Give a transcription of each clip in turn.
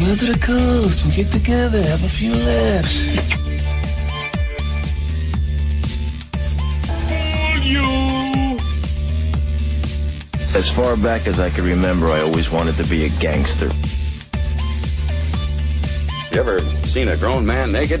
Come to the coast, we get together, have a few laughs. As far back as I can remember, I always wanted to be a gangster. You ever seen a grown man naked?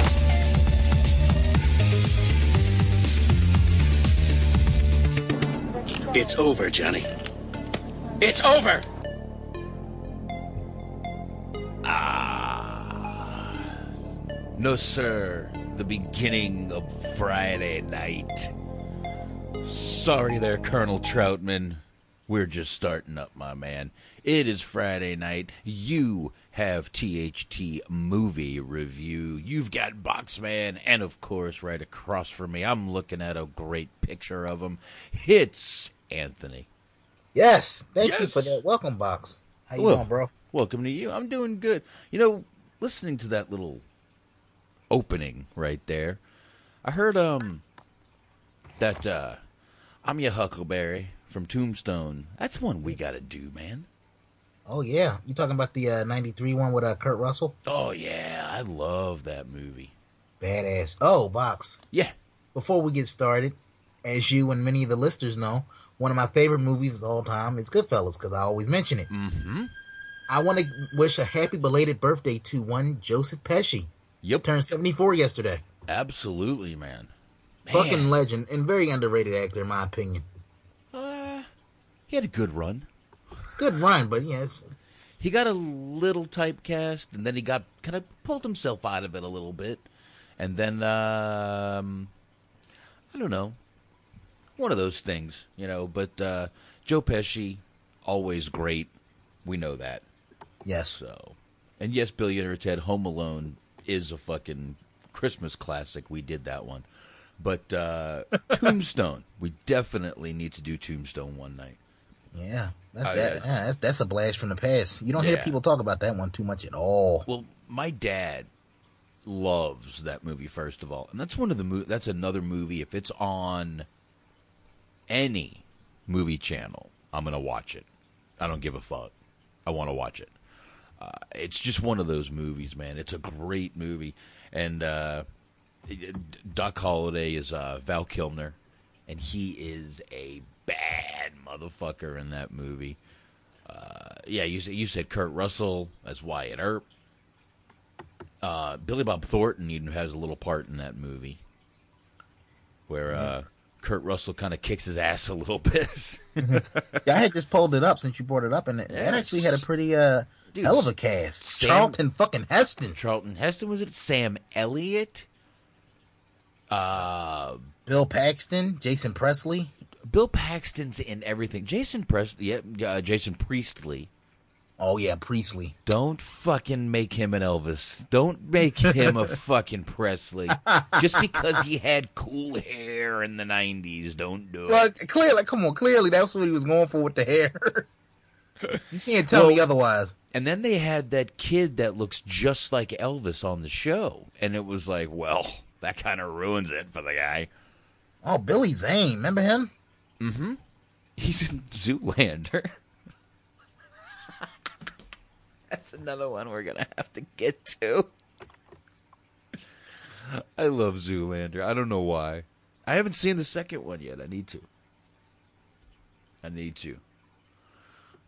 It's over, Johnny. It's over! Ah. No, sir. The beginning of Friday night. Sorry there, Colonel Trautman. We're just starting up, my man. It is Friday night. You have THT movie review. You've got Boxman, and of course, right across from me, I'm looking at a great picture of him. It's Anthony. Yes, thank you for that welcome box. How you Well, doing, bro? Welcome to you. I'm doing good. You know, listening to that little opening right there, I heard um that uh I'm your Huckleberry from Tombstone. That's one we got to do, man. Oh yeah, you talking about the uh, '93 one with uh, Kurt Russell? Oh yeah, I love that movie. Badass. Oh, box. Yeah. Before we get started, as you and many of the listeners know, one of my favorite movies of all time is Goodfellas because I always mention it. Mm-hmm. I want to wish a happy belated birthday to one Joseph Pesci. Yep. Turned 74 yesterday. Absolutely, man. Fucking legend and very underrated actor in my opinion. Uh, he had a good run. Good run, but yes, He got a little typecast, and then he got kind of pulled himself out of it a little bit, and then um, I don't know, one of those things, you know. But uh, Joe Pesci, always great. We know that. Yes. So, and yes, Billionaire Ted Home Alone is a fucking Christmas classic. We did that one, but uh, Tombstone, we definitely need to do Tombstone one night. yeah, that's Oh, that. yeah. Yeah, that's that's a blast from the past. You don't hear people talk about that one too much at all. Well, my dad loves that movie first of all, and that's one of the mo- that's another movie. If it's on any movie channel, I'm gonna watch it. I don't give a fuck. I want to watch it. Uh, it's just one of those movies, man. It's a great movie, and uh, Doc Holliday is uh, Val Kilmer, and he is a bad motherfucker in that movie. Uh, yeah, you you said Kurt Russell as Wyatt Earp. Uh, Billy Bob Thornton even has a little part in that movie, where uh, Kurt Russell kind of kicks his ass a little bit. yeah, I had just pulled it up since you brought it up, and it, it actually had a pretty uh Dude, hell of a cast. Sam- Charlton fucking Heston, Charlton Heston was it? Sam Elliott. Uh, Bill Paxton, Jason Presley. Bill Paxton's in everything. Jason Presley, yeah, uh, Jason Priestley. Oh yeah, Priestley. Don't fucking make him an Elvis. Don't make him a fucking Presley. Just because he had cool hair in the '90s, don't do it. Well, clearly, come on, clearly that's what he was going for with the hair. you can't tell Well, me otherwise. And then they had that kid that looks just like Elvis on the show, and it was like, well, that kind of ruins it for the guy. Oh, Billy Zane, remember him? Mm-hmm. He's in Zoolander. That's another one we're gonna have to get to. I love Zoolander. I don't know why. I haven't seen the second one yet. I need to. I need to.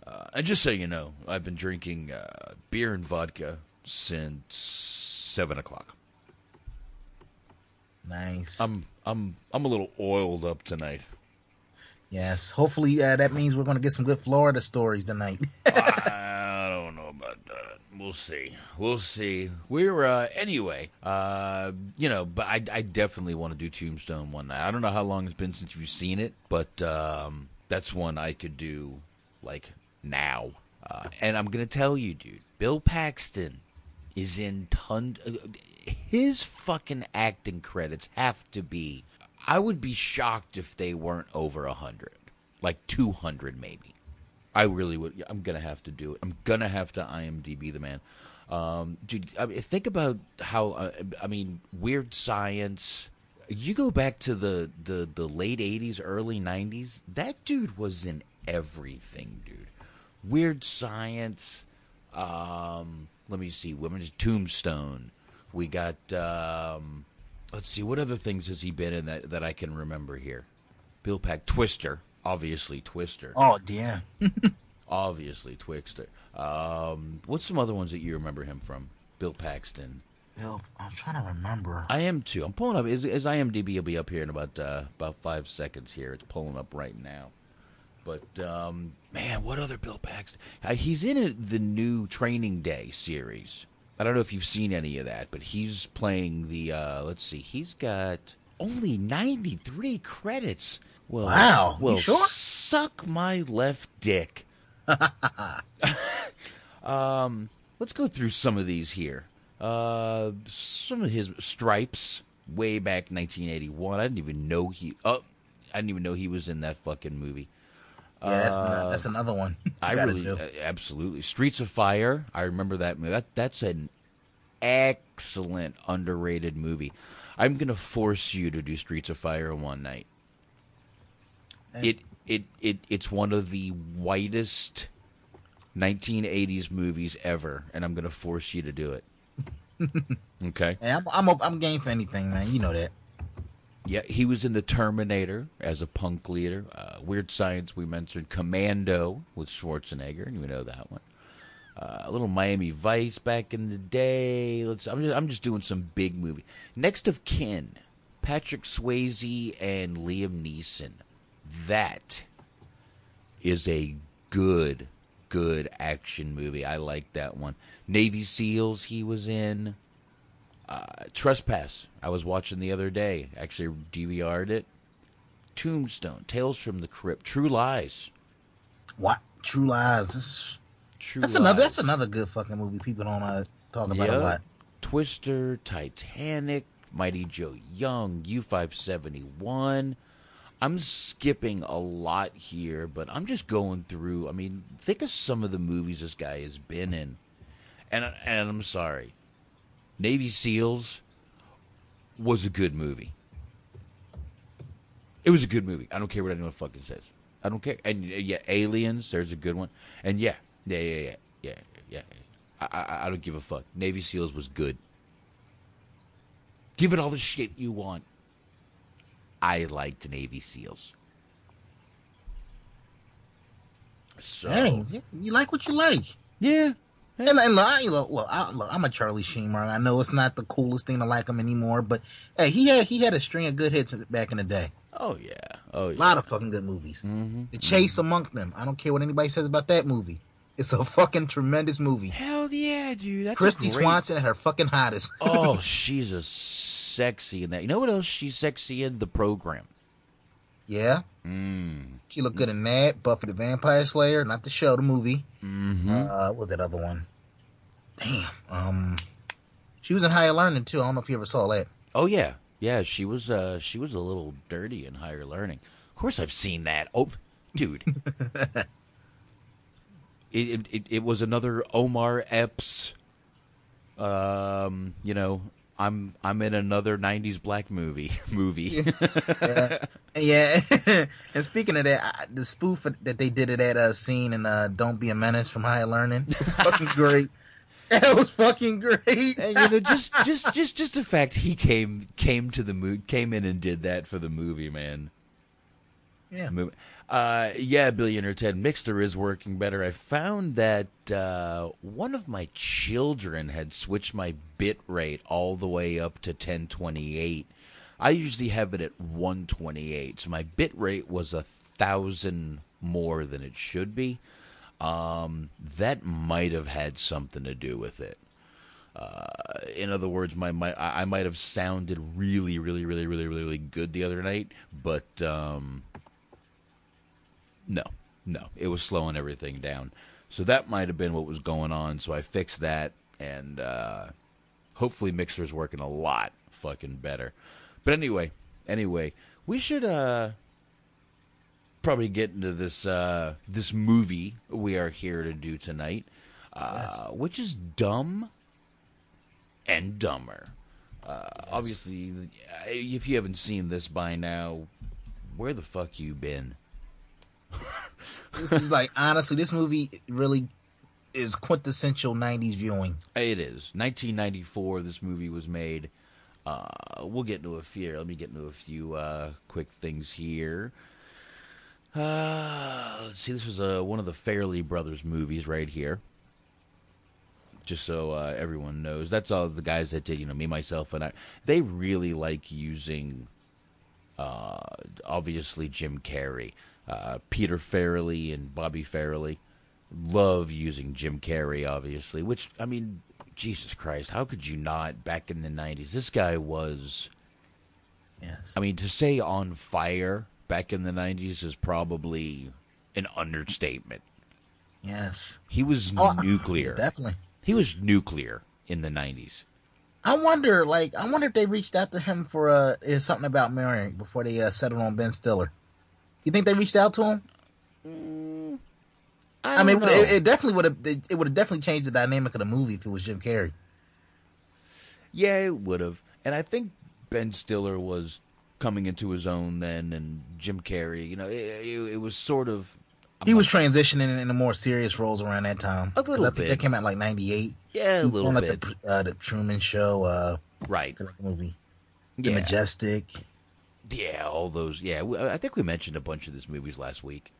Uh, and just so you know, I've been drinking uh, beer and vodka since seven o'clock. Nice. I'm I'm I'm a little oiled up tonight. Yes. Hopefully uh, that means we're going to get some good Florida stories tonight. I don't know about that. We'll see. We'll see. We're uh anyway. Uh, you know, but I I definitely want to do Tombstone one night. I don't know how long it's been since you've seen it, but um, that's one I could do like now. Uh, and I'm gonna tell you, dude, Bill Paxton is in ton. Uh, his fucking acting credits have to be. I would be shocked if they weren't over a hundred, like two hundred maybe. I really would. I'm gonna have to do it. I'm gonna have to IMDb the man. Um, dude, I mean, think about how. Uh, I mean, weird science. You go back to the the the late '80s, early '90s. That dude was in everything, dude. Weird science. Um, let me see. Women's Tombstone. We got. Um, let's see. What other things has he been in that that I can remember here? Bill Pack Twister, obviously Twister. oh, yeah. Obviously Twister. Um, what's some other ones that you remember him from? Bill Paxton. Bill, I'm trying to remember. I am too. I'm pulling up. Is, is IMDb will be up here in about uh, about five seconds. Here, it's pulling up right now. But um, man, what other Bill Paxton? Uh, he's in a, the new Training Day series. I don't know if you've seen any of that, but he's playing the. Uh, let's see, he's got only 93 credits. Well, Wow, you sure? suck my left dick. um, let's go through some of these here. Uh, some of his stripes way back 1981. I didn't even know he. Oh, I didn't even know he was in that fucking movie. Yeah, that's, Uh, that's another one. I really, do. uh, absolutely. Streets of Fire. I remember that movie. That that's an excellent underrated movie. I'm gonna force you to do Streets of Fire one night. It it it it's one of the whitest 1980s movies ever, and I'm gonna force you to do it. okay. Hey, I'm, I'm, I'm game for anything, man. You know that. Yeah, he was in the Terminator as a punk leader. Uh, Weird Science, we mentioned Commando with Schwarzenegger, and you know that one. Uh, a little Miami Vice back in the day. Let's. I'm just, I'm just doing some big movie. Next of kin, Patrick Swayze and Liam Neeson. That is a good, good action movie. I like that one. Navy SEALs he was in. Uh, Trespass. I was watching the other day. Actually, DVR'd it. Tombstone, Tales from the Crypt, True Lies. What? True Lies. This, True that's Lies. another. That's another good fucking movie. People don't uh, talk about Yeah. a lot. Twister, Titanic, Mighty Joe Young, U571. I'm skipping a lot here, but I'm just going through. I mean, think of some of the movies this guy has been in. And, and I'm sorry. Navy SEALs was a good movie. It was a good movie. I don't care what anyone fucking says. I don't care. And yeah, Aliens, there's a good one. And yeah, yeah, yeah, yeah, yeah, yeah. I, I, I don't give a fuck. Navy SEALs was good. Give it all the shit you want. I liked Navy SEALs. So Hey, you- like what you like. yeah, And, and look, I, look, look, I, look, I'm a Charlie Sheen. I know it's not the coolest thing to like him anymore, but hey, he had he had a string of good hits back in the day. oh yeah, oh yeah. A lot of fucking good movies. Mm-hmm. The Chase among them. I don't care what anybody says about that movie. It's a fucking tremendous movie. Hell yeah, dude. That's Christy great- Swanson at her fucking hottest. oh, she's a sexy in that. You know what else she's sexy in? The program. yeah, Mm. She looked good in that. Buffy the Vampire Slayer, not the show, the movie. Mm-hmm. Uh, what was that other one? Damn. Um, she was in Higher Learning too. I don't know if you ever saw that. Oh yeah, yeah. She was uh, she was a little dirty in higher learning. Of course, I've seen that. Oh, dude. it, it it was another Omar Epps. Um, you know, I'm I'm in another '90s black movie movie. yeah. yeah. and speaking of that, I, the spoof that they did it at a scene in uh, "Don't Be a Menace" from Higher Learning, it's fucking great. That was fucking great. and you know, just just just just the fact he came came to the mood came in and did that for the movie, man. Yeah. Movie. Uh, yeah, Billionaire Ted Mixer is working better. I found that uh, one of my children had switched my bit rate all the way up to 1028. I usually have it at 128, so my bit rate was a thousand more than it should be. Um, that might have had something to do with it. Uh, in other words, my, my I might have sounded really, really, really, really, really, really good the other night, but um, no, no, it was slowing everything down. So that might have been what was going on. So I fixed that, and uh, hopefully Mixer's working a lot fucking better. But anyway, anyway, we should uh, probably get into this uh, this movie we are here to do tonight, uh, yes. which is Dumb and Dumber. Uh, yes. Obviously, if you haven't seen this by now, where the fuck you been? This is like honestly, this movie really is quintessential '90s viewing. It is 1994. This movie was made. Uh, we'll get into a few. Let me get into a few uh, quick things here. Uh, let's see. This was uh, one of the Farrelly Brothers movies right here. Just so uh, everyone knows, that's all the guys that did. You know, me, myself, and I. They really like using, uh, obviously, Jim Carrey uh, Peter Farrelly and Bobby Farrelly. Love using Jim Carrey, obviously. Which I mean, Jesus Christ, how could you not? Back in the '90s, this guy was. Yes. I mean, to say on fire back in the '90s is probably an understatement. Yes. He was oh, nuclear. Definitely. He was nuclear in the '90s. I wonder, like, I wonder if they reached out to him for uh, something about marrying before they uh, settled on Ben Stiller. You think they reached out to him? Mm, I, I, mean, it, it, definitely would have. It would have definitely changed the dynamic of the movie if it was Jim Carrey. Yeah, it would have, and I think Ben Stiller was coming into his own then, and Jim Carrey. You know, it, it, it was sort of. I'm he was transitioning into more serious roles around that time. A little bit. That came out like '98. Yeah, a little like bit. The, uh, the Truman Show. Uh, right. movie. The yeah. Majestic. Yeah, all those. Yeah, I think we mentioned a bunch of these movies last week.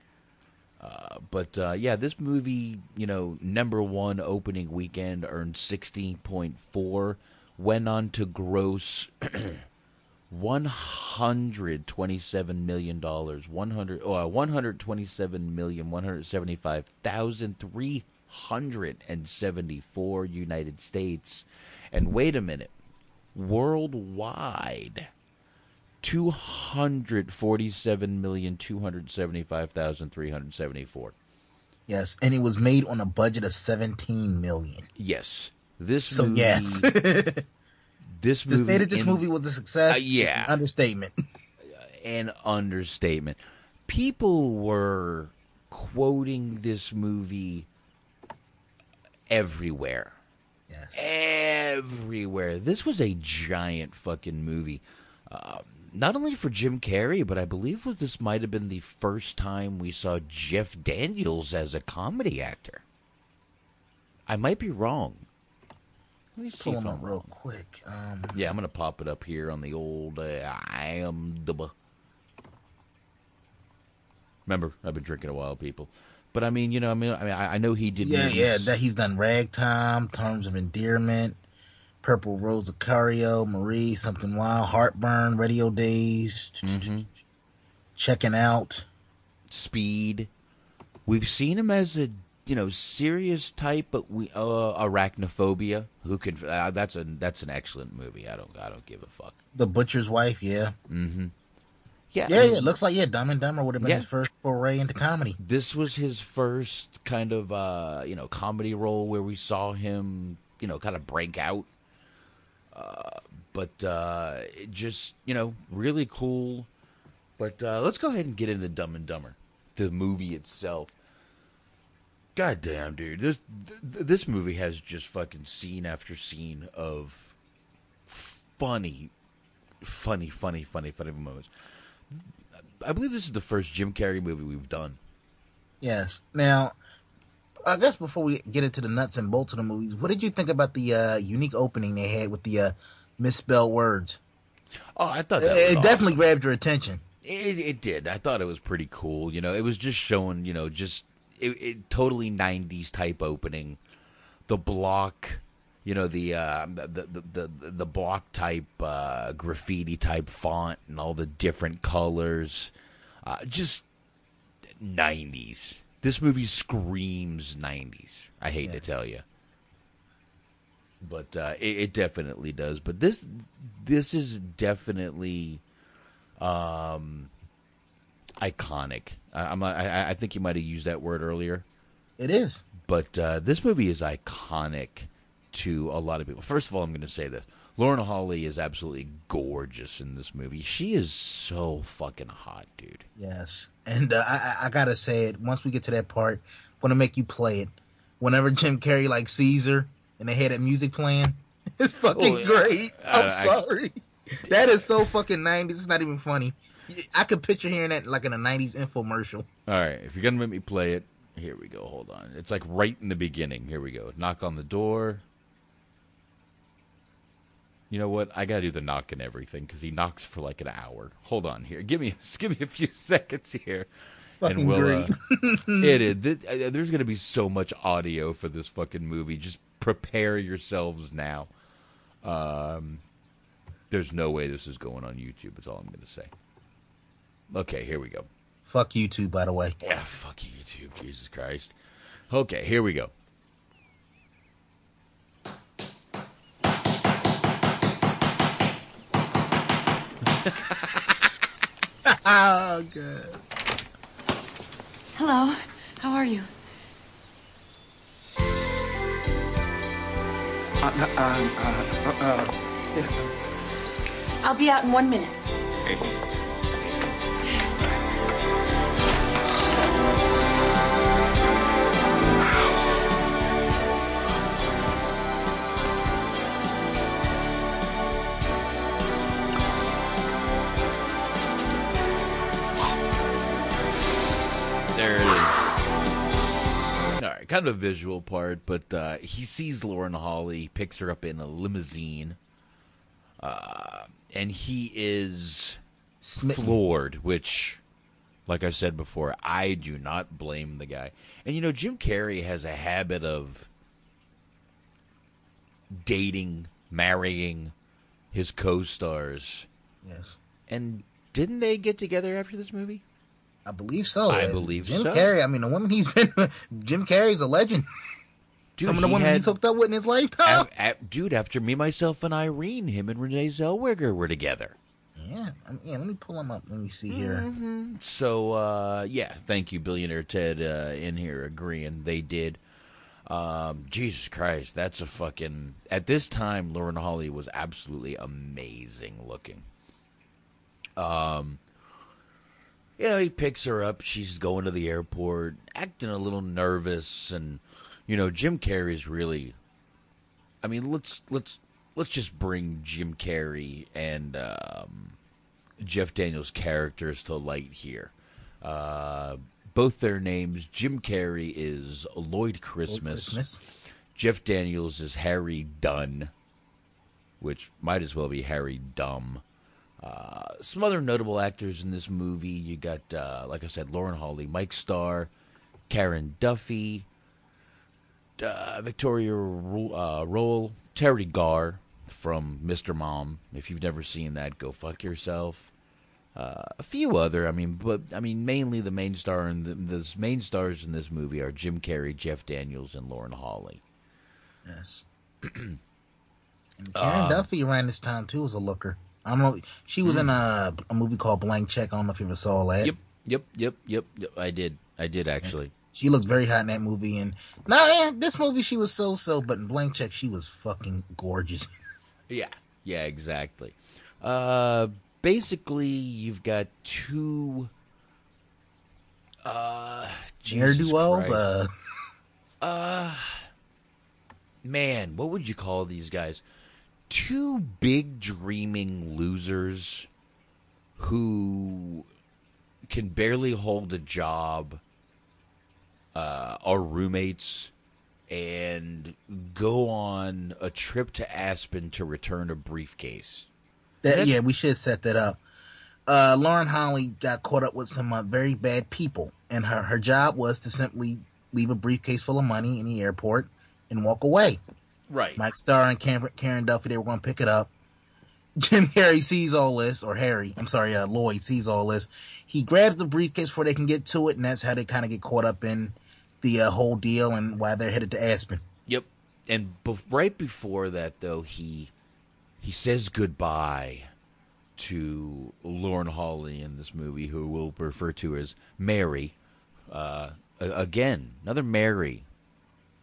Uh, but uh, yeah, this movie, you know, number one opening weekend earned sixteen point four, went on to gross one hundred twenty-seven million dollars, one hundred oh, one hundred twenty-seven million one hundred seventy-five thousand three hundred and seventy-four United States, and wait a minute, worldwide two hundred forty-seven million two hundred seventy-five thousand three hundred seventy-four. Yes, and it was made on a budget of seventeen million. Yes, this so movie, yes, this movie to say that this in, movie was a success, uh, yeah, understatement. An understatement. People were quoting this movie everywhere. Yes, everywhere. This was a giant fucking movie. Um, not only for Jim Carrey, but I believe was this might have been the first time we saw Jeff Daniels as a comedy actor. I might be wrong. Let me Let's see pull him real quick. Um, yeah, I'm gonna pop it up here on the old uh, I am the. Remember, I've been drinking a while, people. But I mean, you know, I mean, I mean, I know he did. Yeah, movies. yeah, that he's done Ragtime, Terms of Endearment, Purple Rose of Cairo, Marie, Something Wild, Heartburn, Radio Days, mm-hmm. Checking Out, Speed. We've seen him as a you know serious type, but we uh, arachnophobia. Who can? Uh, that's a that's an excellent movie. I don't I don't give a fuck. The Butcher's Wife, yeah. Mm-hmm. Yeah, yeah, I mean, yeah. It looks like yeah, Dumb and Dumber would have been Yeah. his first foray into comedy. this was his first kind of uh, you know comedy role where we saw him you know kind of break out. But uh, just you know really cool. But uh, let's go ahead and get into Dumb and Dumber, the movie itself. God damn, dude, this th- this movie has just fucking scene after scene of funny, funny, funny, funny, funny moments. I believe this is the first Jim Carrey movie we've done. Yes. Now, I guess before we get into the nuts and bolts of the movies, what did you think about the uh, unique opening they had with the uh, misspelled words? Oh, I thought that it was it definitely grabbed your attention. It, it did. I thought it was pretty cool. You know, it was just showing, you know, just it, it totally '90s type opening. The block, you know, the uh, the, the the the block type uh, graffiti type font and all the different colors. Uh, just '90s. This movie screams '90s. I hate to tell you, but uh, it, it definitely does. But this this is definitely um, iconic. I, I, I think you might have used that word earlier, It is. but uh, this movie is iconic to a lot of people. First of all, I'm going to say this: Lauren Holly is absolutely gorgeous in this movie. She is so fucking hot, dude. Yes. And uh, I, I- I gotta say it. Once we get to that part, I'm gonna make you play it. Whenever Jim Carrey like Caesar and they had that music playing, it's fucking Oh, yeah. great. I'm I- I- sorry. that is so fucking 90s. It's not even funny. I could picture hearing that like in a 90s infomercial. All right, if you're gonna let me play it, here we go. Hold on. It's like right in the beginning. Here we go. Knock on the door. You know what? I gotta do the knock and everything because he knocks for like an hour. Hold on here. Give me give me a few seconds here. Fucking great. Uh, it is. Th- uh, there's gonna be so much audio for this fucking movie. Just prepare yourselves now. Um, there's no way this is going on YouTube. Is all I'm gonna say. Okay, here we go. Fuck YouTube, by the way. Yeah, fuck YouTube. Jesus Christ. Okay, here we go. Oh, good. Hello, how are you? Uh, uh, uh, uh, uh, I'll be out in one minute. There kind of a visual part, but uh, he sees Lauren Holly, picks her up in a limousine, uh, and he is Smitten. floored. Which, like I said before, I do not blame the guy. And you know, Jim Carrey has a habit of dating, marrying his co-stars, Yes. and didn't they get together after this movie? I believe so. I Uh, believe Jim so. Carrey. I mean, the woman he's been. Jim Carrey's a legend. Dude, Some of the he women had- he's hooked up with in his lifetime. Dude, after me, myself, and Irene, him and Renee Zellweger were together. yeah, I mean, yeah. Let me pull him up. Let me see here. Mm-hmm. So, uh, yeah, thank you, billionaire Ted, uh, in here agreeing they did. Um, Jesus Christ, that's a fucking. At this time, Lauren Holly was absolutely amazing looking. Um, you know, he picks her up. She's going to the airport, acting a little nervous, and you know, Jim Carrey's really. I mean, let's let's let's just bring Jim Carrey and um, Jeff Daniels' characters to light here. Uh, both their names, Jim Carrey is Lloyd Christmas. Christmas. Jeff Daniels is Harry Dunn, which might as well be Harry Dumb. Uh, some other notable actors in this movie. You got, uh, like I said, Lauren Holly, Mike Starr, Karen Duffy, uh, Victoria Ro- uh, Rowell, Teri Garr from Mr. Mom. If you've never seen that, go fuck yourself. Uh, a few other, I mean, but I mean, mainly the main star and the, the main stars in this movie are Jim Carrey, Jeff Daniels, and Lauren Holly. Yes. and Karen Duffy around this time too was a looker. I don't know. She was in a, a movie called Blank Check. I don't know if you ever saw that. Yep, yep, yep, yep. yep. I did. I did actually. She looks very hot in that movie. And no, yeah, this movie she was so so, but in Blank Check she was fucking gorgeous. Yeah, yeah, exactly. Uh, basically, you've got two. Uh, Ne'er do wells. Uh, Uh, man, what would you call these guys? Two big dreaming losers who can barely hold a job, uh, are roommates, and go on a trip to Aspen to return a briefcase. that, yeah, we should set that up. Uh, Lauren Holly got caught up with some uh, very bad people, and her her job was to simply leave a briefcase full of money in the airport and walk away. Right. Mike Starr and Karen, Karen Duffy, they were going to pick it up. Jim Harry sees all this, or Harry, I'm sorry, uh, Lloyd sees all this. He grabs the briefcase before they can get to it, and that's how they kind of get caught up in the uh, whole deal and why they're headed to Aspen. Yep. And bef- right before that, though, he he says goodbye to Lauren Holly in this movie, who we'll refer to as Mary. Uh, again, another Mary.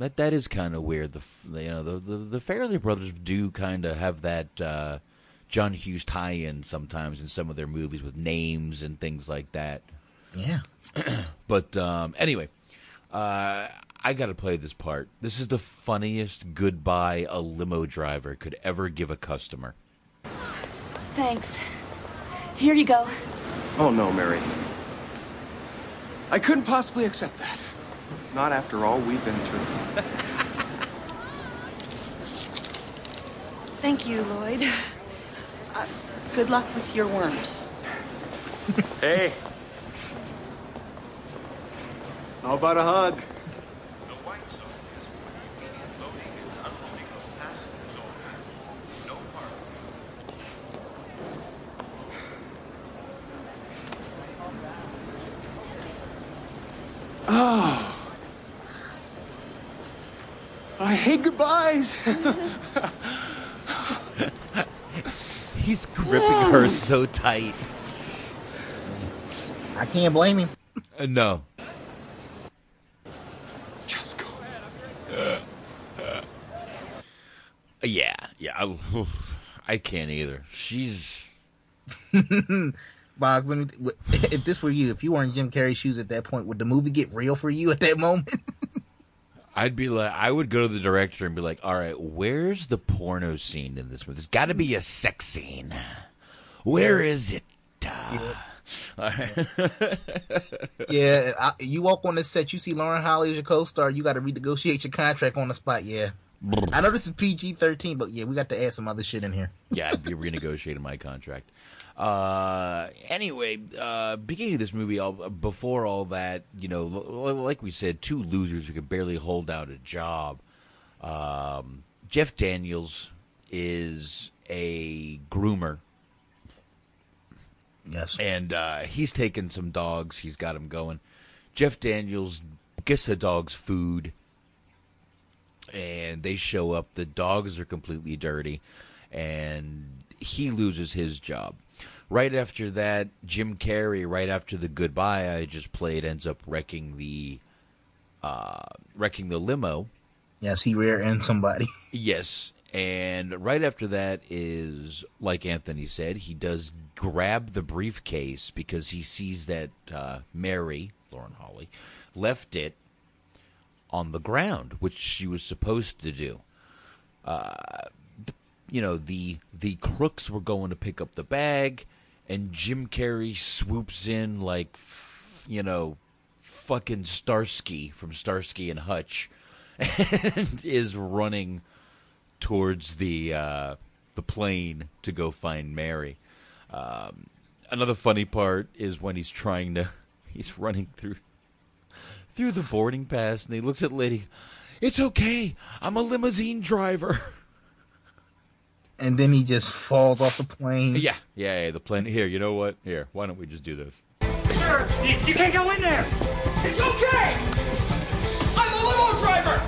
That that is kind of weird. The you know the the, the Farrelly brothers do kind of have that uh, John Hughes tie-in sometimes in some of their movies with names and things like that. Yeah. But um, anyway, uh, I got to play this part. This is the funniest goodbye a limo driver could ever give a customer. Thanks. Here you go. Oh, no, Mary. I couldn't possibly accept that. Not after all we've been through. Thank you, Lloyd. Uh, good luck with your worms. Hey. How about a hug? Oh. I hate goodbyes. He's gripping her so tight. I can't blame him. Uh, no. Just go. Yeah, yeah. I, I can't either. She's Boggs, let me. If this were you, if you were in Jim Carrey's shoes at that point, would the movie get real for you at that moment? I'd be like, I would go to the director and be like, all right, where's the porno scene in this movie? There's got to be a sex scene. Where is it? Uh, yeah, I, you walk on the set, you see Lauren Holly as your co-star, you got to renegotiate your contract on the spot. Yeah, I know this is PG thirteen, but yeah, we got to add some other shit in here. yeah, I'd be renegotiating my contract. Uh, anyway, uh, beginning of this movie, all, before all that, you know, l- like we said, two losers who can barely hold down a job. Um, Jeff Daniels is a groomer. Yes. And uh, he's taken some dogs. He's got them going. Jeff Daniels gets the dogs food, and they show up. The dogs are completely dirty, and he loses his job. Right after that, Jim Carrey, right after the goodbye I just played, ends up wrecking the uh, wrecking the limo. Yes, he rear ends somebody. Yes. And right after that is, like Anthony said, he does grab the briefcase because he sees that uh, Mary, Lauren Holly, left it on the ground, which she was supposed to do. Uh, you know, the the crooks were going to pick up the bag, and Jim Carrey swoops in like, you know, fucking Starsky from Starsky and Hutch, and is running towards the uh, the plane to go find Mary. Um, another funny part is when he's trying to he's running through through the boarding pass and he looks at lady. It's okay. I'm a limousine driver. and then he just falls off the plane. Yeah, yeah, yeah. The plane. Here, you know what? Here, why don't we just do this? Sir, you, you can't go in there. It's okay. I'm a limo driver.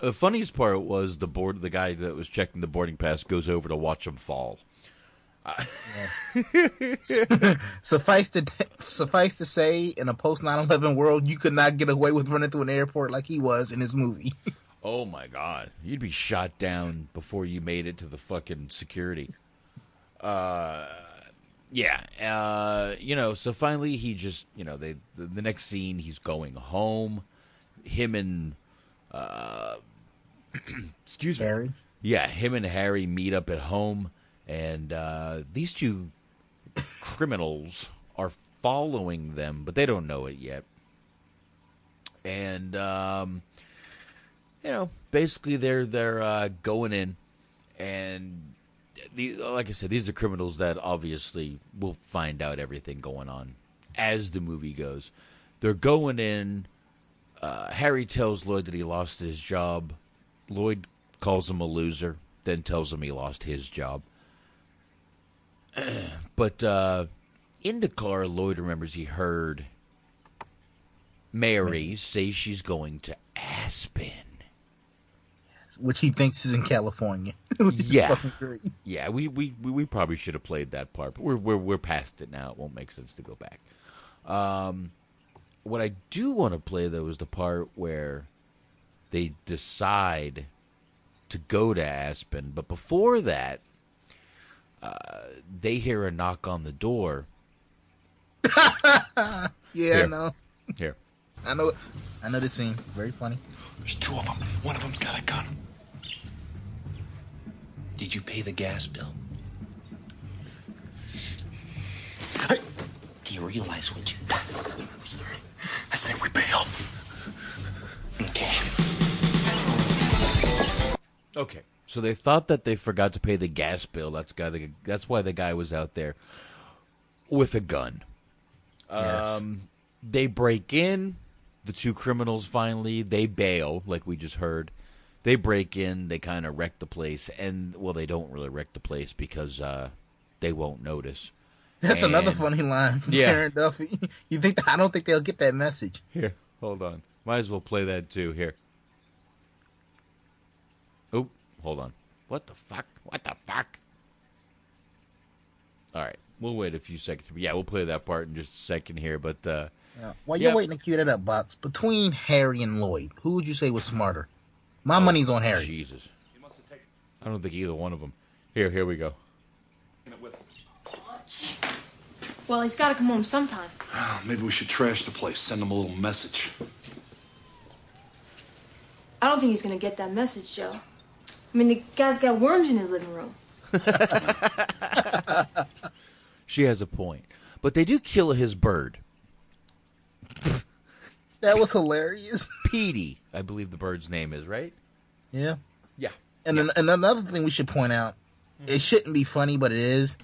The funniest part was the board. The guy that was checking the boarding pass goes over to watch him fall. suffice to suffice to say, in a post 9/11 world, you could not get away with running through an airport like he was in his movie. Oh my god, you'd be shot down before you made it to the fucking security. Uh, yeah. Uh, you know, so finally he just, you know, they the, the next scene he's going home. Him and uh, excuse me, Yeah, him and Harry meet up at home, and uh, these two criminals are following them, but they don't know it yet. And um, you know, basically they're they're uh, going in, and the, like I said, these are criminals that obviously will find out everything going on as the movie goes. They're going in. Uh, Harry tells Lloyd that he lost his job. Lloyd calls him a loser, then tells him he lost his job. but uh, in the car, Lloyd remembers he heard Mary say she's going to Aspen. Which he thinks is in California. Yeah, yeah. We, we we we probably should have played that part, but we're we're we're past it now. It won't make sense to go back. Um, what I do want to play though is the part where they decide to go to Aspen, but before that, uh, they hear a knock on the door. Yeah, Here. I know. Here, I know. I know the scene. Very funny. There's two of them. One of them's got a gun. Did you pay the gas bill? Do you realize what you I'm sorry. I said we bail. Okay. Okay, so they thought that they forgot to pay the gas bill. That's guy. The, that's why the guy was out there with a gun. Yes. Um, they break in. The two criminals finally they bail, like we just heard. They break in. They kind of wreck the place, and well, they don't really wreck the place because uh, they won't notice. That's another funny line from Yeah. Karen Duffy. You think I don't think they'll get that message. Here, hold on. Might as well play that too. Here. Oh, hold on. What the fuck? What the fuck? All right, we'll wait a few seconds. Yeah, we'll play that part in just a second here. But uh, Yeah. While you're Yeah. waiting to cue that up, Box, between Harry and Lloyd, who would you say was smarter? My money's on Harry. Jesus, I don't think either one of them. Here, here we go. Well, he's got to come home sometime. Oh, maybe we should trash the place, send him a little message. I don't think he's gonna get that message, Joe. I mean, the guy's got worms in his living room. She has a point, but they do kill his bird, That was hilarious. Petey. I believe the bird's name is right. Yeah. Yeah. And then and another thing we should point out, it shouldn't be funny, but it is.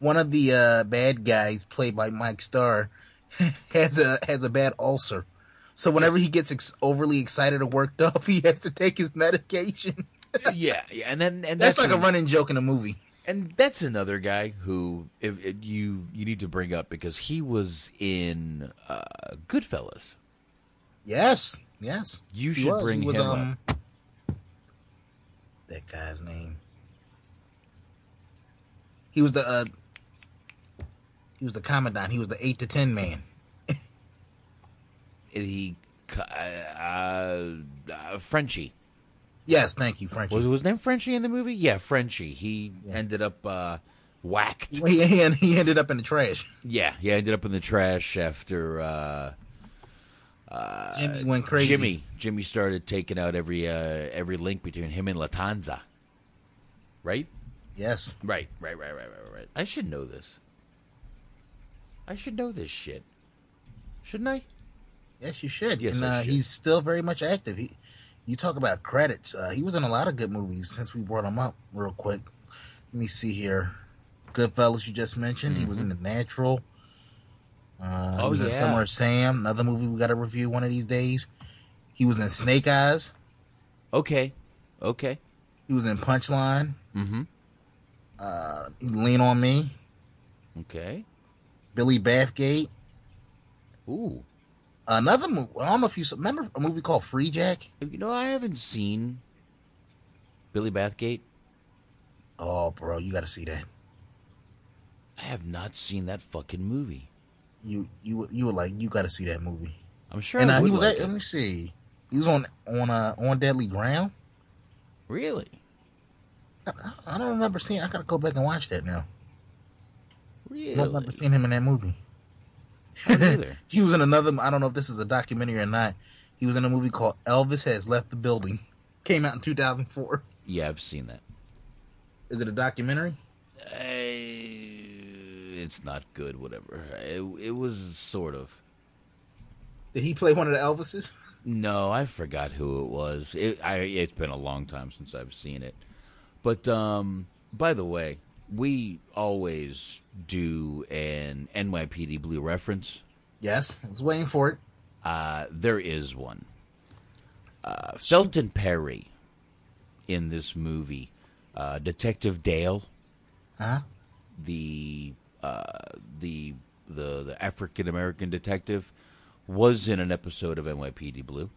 One of the uh, bad guys, played by Mike Starr, has a has a bad ulcer. So whenever he gets ex- overly excited or worked up, he has to take his medication. Yeah, yeah, and then and That's, that's, like a running joke in a movie. And that's another guy who if, if you you need to bring up because he was in uh, Goodfellas. Yes, yes. You should was. bring was, him um, up. That guy's name. He was the uh, he was the commandant. He was the eight to ten man. He uh, uh, Frenchie. Yes, thank you, Frenchie. Was, was name Frenchie in the movie? Yeah, Frenchie. He ended up uh, whacked. He, he, he ended up in the trash. Yeah, he ended up in the trash after uh, uh, Jimmy went crazy. Jimmy, Jimmy started taking out every uh, every link between him and Latanza. Right. Yes. Right. Right. Right. Right. Right. Right. I should know this. I should know this shit. Shouldn't I? Yes, you should. Yes, and uh, should. he's still very much active. He, you talk about credits. Uh, he was in a lot of good movies. Since we brought him up real quick, let me see here. Goodfellas, you just mentioned. He was in The Natural. Uh, Oh, he was in. Summer of Sam, another movie we got to review one of these days. He was in Snake Eyes. Okay. Okay. He was in Punchline. Mm-hmm. Uh, Lean on Me. Okay. Billy Bathgate. Ooh. Another movie. I don't know if you remember a movie called Freejack. You know, I haven't seen Billy Bathgate. Oh, bro, you got to see that. I have not seen that fucking movie. You you you were like you got to see that movie. I'm sure. and I uh, he was. like at, let me see. He was on on uh, on Deadly Ground. Really? I, I don't remember seeing. I gotta go back and watch that now. Really? I don't remember seeing him in that movie. I don't either. He was in another. I don't know if this is a documentary or not. He was in a movie called Elvis Has Left the Building. Came out in 2004. Yeah, I've seen that. Is it a documentary? it's not good. Whatever. It, it was sort of. Did he play one of the Elvises? No, I forgot who it was. It, I, it's been a long time since I've seen it. But um, by the way, we always do an NYPD Blue reference. Yes, I was waiting for it. Uh, there is one. Uh, Felton Perry in this movie, uh, Detective Dale, Huh? the uh, the the the African American detective, was in an episode of NYPD Blue.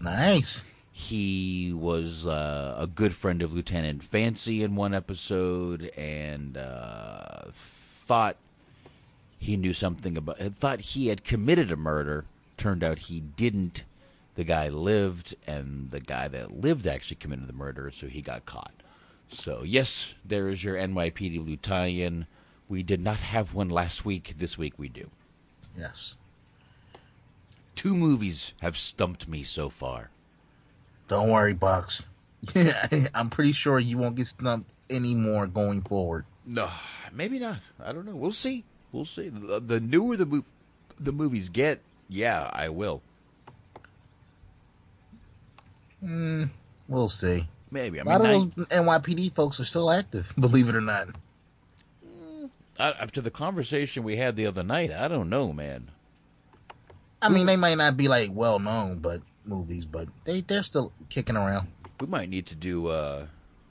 Nice. He was uh, a good friend of Lieutenant Fancy in one episode, and uh, thought he knew something about. Thought he had committed a murder. Turned out he didn't. The guy lived, and the guy that lived actually committed the murder, so he got caught. So yes, there is your NYPD tie-in. We did not have one last week. This week we do. Yes. Two movies have stumped me so far. Don't worry, Bucks. I'm pretty sure you won't get stumped anymore going forward. No, maybe not. I don't know. We'll see. We'll see. The, the newer the mo- the movies get, yeah, I will. Hmm. We'll see. Maybe. I A lot mean, of those NYPD folks are still active, believe it or not. I, after the conversation we had the other night, I don't know, man. I mean, they might not be like well known, but movies, but they they're still kicking around. We might need to do uh,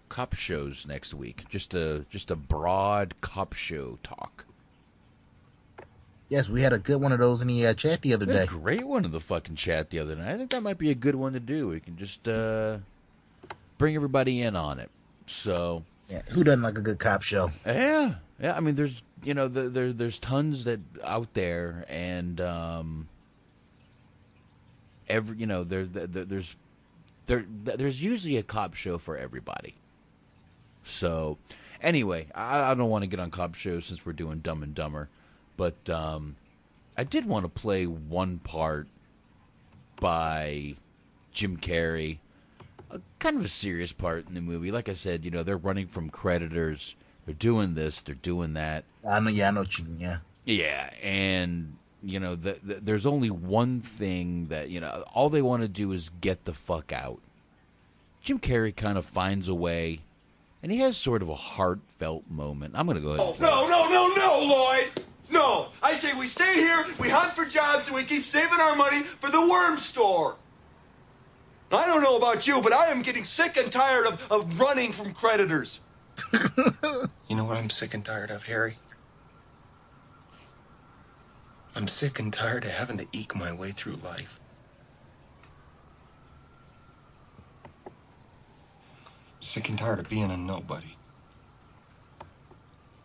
cop shows next week. Just a just a broad cop show talk. Yes, we had a good one of those in the uh, chat the other We had a day. great one in the fucking chat the other night. I think that might be a good one to do. We can just uh, bring everybody in on it. So Yeah, who doesn't like a good cop show? Yeah, yeah. I mean, there's you know the, there there's tons that out there, and um, every you know there, there there's there there's usually a cop show for everybody. So anyway, I, I don't want to get on cop shows since we're doing Dumb and Dumber, but um, I did want to play one part by Jim Carrey a kind of a serious part in the movie. Like I said, you know, they're running from creditors. They're doing this. They're doing that. I know. Yeah, I know. Yeah. Yeah, and you know, the, the, there's only one thing that you know. All they want to do is get the fuck out. Jim Carrey kind of finds a way, and he has sort of a heartfelt moment. I'm gonna go ahead. and play No, no, no, no, Lloyd! No! I say we stay here, we hunt for jobs, and we keep saving our money for the worm store. I don't know about you, but I am getting sick and tired of, of running from creditors. You know what I'm sick and tired of, Harry? I'm sick and tired of having to eke my way through life. Sick and tired of being a nobody.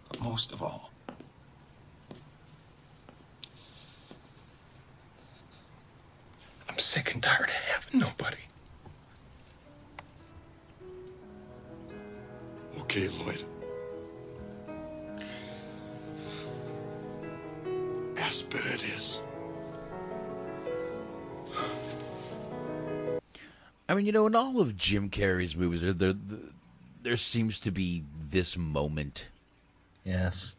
But most of all, I'm sick and tired of having nobody. Okay, Lloyd. Aspen it is. I mean, you know, in all of Jim Carrey's movies, there there, there seems to be this moment. Yes.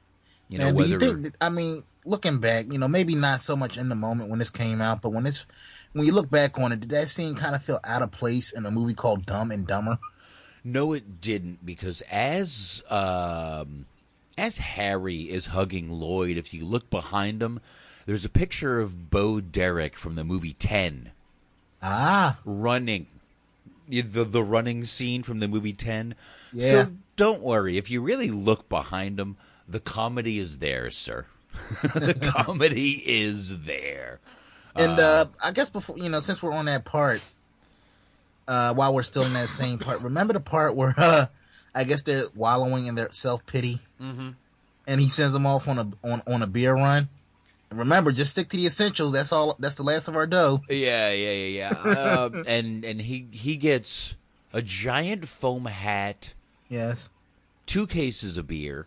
You know, And do you whether think? I mean, looking back, you know, maybe not so much in the moment when this came out, but when it's when you look back on it, did that scene kind of feel out of place in a movie called Dumb and Dumber? No, it didn't because as um, as Harry is hugging Lloyd, if you look behind him, there's a picture of Bo Derek from the movie Ten. Ah, running the the running scene from the movie Ten. Yeah. So don't worry if you really look behind him, the comedy is there, sir. the comedy is there. And uh, I guess before you know, since we're on that part, uh, while we're still in that same part, remember the part where uh, I guess they're wallowing in their self pity, Mhm. and he sends them off on a on, on a beer run. And remember, just stick to the essentials. That's all. That's the last of our dough. Yeah, yeah, yeah, yeah. um, and and he he gets a giant foam hat. Yes. Two cases of beer.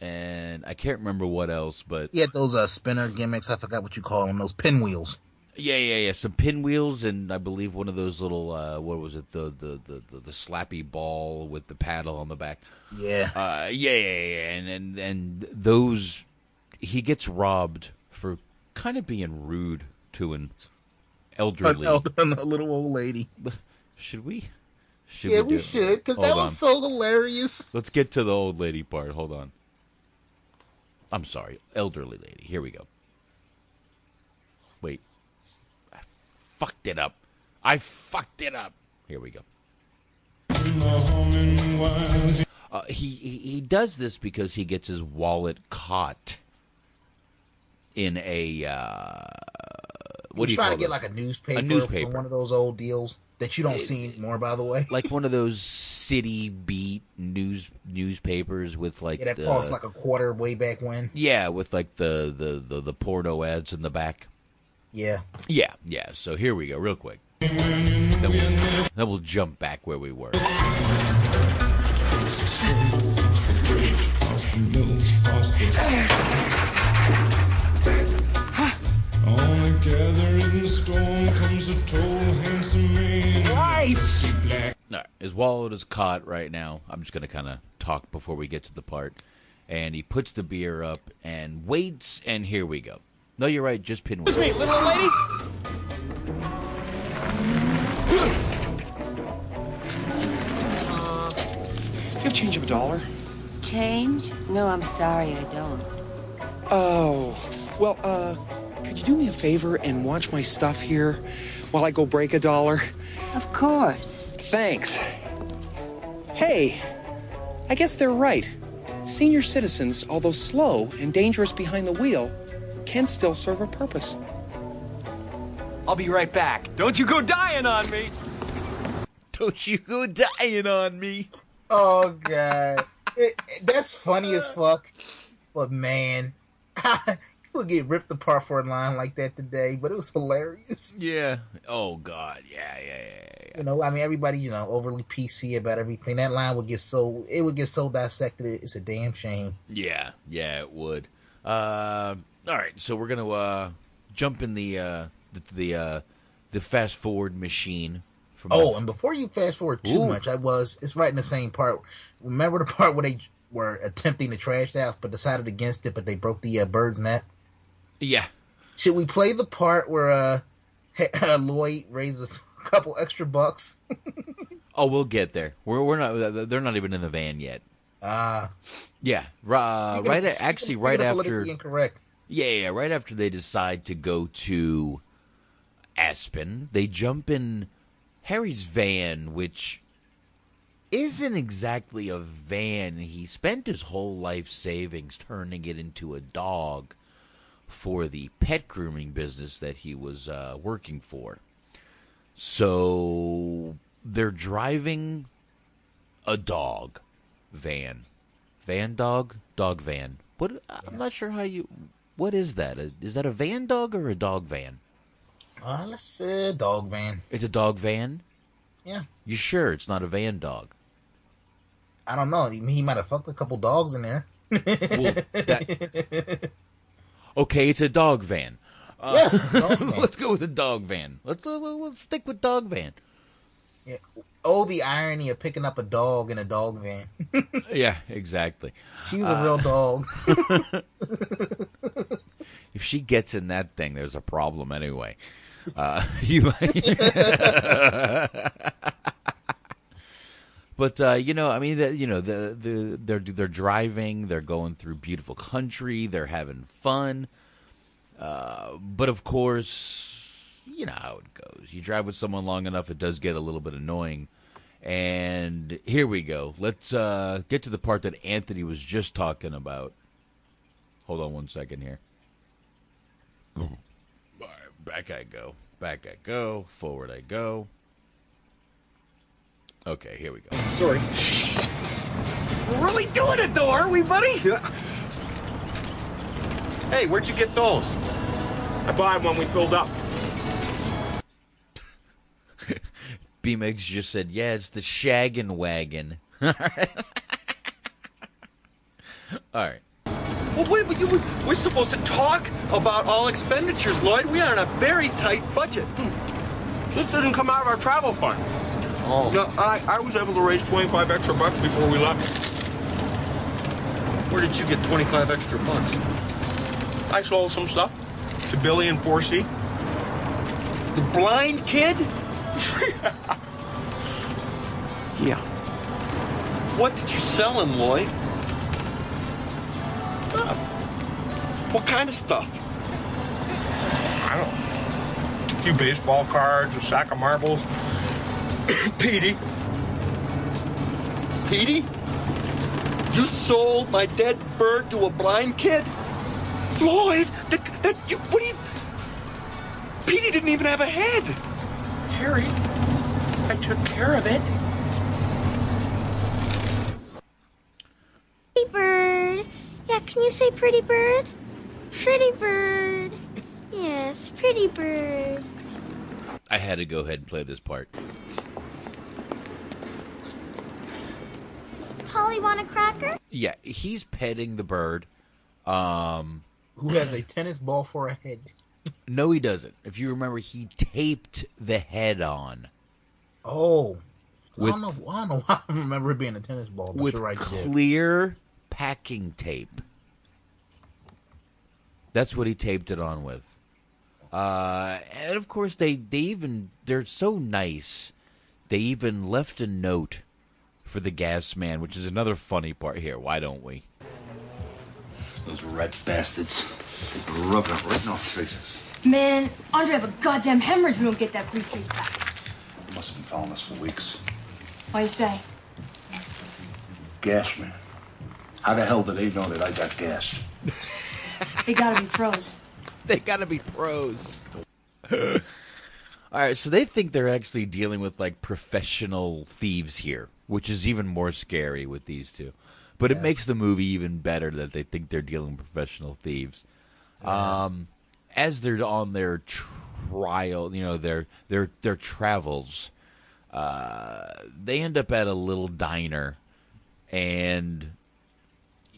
And I can't remember what else, but He had those uh, spinner gimmicks. I forgot what you call them. Those pinwheels. Yeah, yeah, yeah. Some pinwheels and I believe one of those little uh, what was it? The the, the the the slappy ball with the paddle on the back. Yeah. Uh, yeah, yeah, yeah. And and and those he gets robbed for kind of being rude to an elderly. An elder- a little old lady. Should we? Should yeah, do we should because that on. was so hilarious. Let's get to the old lady part. Hold on. I'm sorry, elderly lady. Here we go. Wait. I fucked it up. I fucked it up. Here we go. Uh, he, he he does this because he gets his wallet caught in a uh, what do you trying call to get those? like a newspaper, A newspaper. one of those old deals that you don't see anymore. By the way, like one of those city beat news newspapers with like yeah, that the, cost like a quarter way back when. yeah with like the, the the the porno ads in the back Yeah, yeah yeah so here we go real quick then we'll, then we'll jump back where we were On a gathering storm comes a tall, handsome man. Lights! His wallet is caught right now. I'm just going to kind of talk before we get to the part. And he puts the beer up and waits, and here we go. No, you're right, just pinwheel. Excuse me, little old lady. Do you have change of a dollar? Change? No, I'm sorry, I don't. Oh, well, uh, could you do me a favor and watch my stuff here while I go break a dollar? Of course. Thanks. Hey, I guess they're right. Senior citizens, although slow and dangerous behind the wheel, can still serve a purpose. I'll be right back. Don't you go dying on me. Don't you go dying on me. Oh god, It- it- that's funny as fuck. But man, people get ripped apart for a line like that today. But it was hilarious. Yeah. Oh God. Yeah. Yeah. Yeah. You know, I mean, everybody, you know, overly PC about everything. That line would get so it would get so dissected. It's a damn shame. Yeah, yeah, it would. Uh, all right, so we're gonna uh, jump in the uh, the the, uh, the fast forward machine. From Oh, and before you fast forward too Ooh. much, I was it's right in the same part. Remember the part where they were attempting to trash the house but decided against it, but they broke the uh, bird's net. yeah, Should we play the part where uh, Lloyd raises a couple extra bucks? oh, we'll get there. We're we're not. They're not even in the van yet. Ah, Yeah, uh, right. of- at, actually, speaking right after. incorrect. Yeah, yeah, right after they decide to go to Aspen, they jump in Harry's van, which isn't exactly a van. He spent his whole life savings turning it into a dog for the pet grooming business that he was uh, working for. So they're driving a dog van, van dog, dog van. What? I'm not sure how you. What is that? Is that a van dog or a dog van? Uh, let's say dog van. It's a dog van. Yeah, You sure it's not a van dog? I don't know. He, he might have fucked a couple dogs in there. Well, that- okay, it's a dog van. Uh, Yes, dog van. let's go with a dog van. Let's uh, let's stick with dog van. Yeah. Oh, the irony of picking up a dog in a dog van. Yeah, exactly. She's a Uh, real dog. If she gets in that thing, there's a problem anyway. Uh, you might. but uh, you know, I mean, the, you know, the, the they're they're driving, they're going through beautiful country, they're having fun. Uh, but of course, you know how it goes. You drive with someone long enough, it does get a little bit annoying. And here we go. Let's uh, get to the part that Anthony was just talking about. Hold on one second here. back I go. Back I go. Forward I go. Okay, here we go. Sorry. We're really doing it though, aren't we, buddy? Yeah. Hey, where'd you get those? I bought when we filled up. B-Megs just said, yeah, it's the shaggin' wagon. All right. Well, wait, but you, we're supposed to talk about all expenditures, Lloyd. We are on a very tight budget. Hmm. This didn't come out of our travel fund. Oh. No, I, I was able to raise 25 extra bucks before we left. Where did you get 25 extra bucks? I sold some stuff to Billy and 4C. The blind kid? Yeah. What did you sell him, Lloyd? What kind of stuff? I don't know. A few baseball cards, a sack of marbles. Petey. Petey? You sold my dead bird to a blind kid? Lloyd, that, that you, what do you... Petey didn't even have a head. Harry, I took care of it. Pretty bird. Yeah, can you say pretty bird? Pretty bird. Yes, pretty bird. I had to go ahead and play this part. Polly want a cracker? Yeah, he's petting the bird. Um, Who has a tennis ball for a head? No, he doesn't. If you remember, he taped the head on Oh. I don't know. I don't know why I remember it being a tennis ball, with right. clear packing tape. That's what he taped it on with. Uh, and of course, they they even they're so nice. They even left a note for the gas man, which is another funny part here. Why don't we? Those red bastards. They were rubbing it right in our faces. Man, Andre have a goddamn hemorrhage we don't get that briefcase back. They must have been following us for weeks. Why you say? Gas, man. How the hell do they know that I got gas? They gotta be pros. They gotta be pros. All right, so they think they're actually dealing with like professional thieves here, which is even more scary with these two. But it makes the movie even better that they think they're dealing with professional thieves. Um, as they're on their trial, you know, their their their travels, uh, they end up at a little diner, and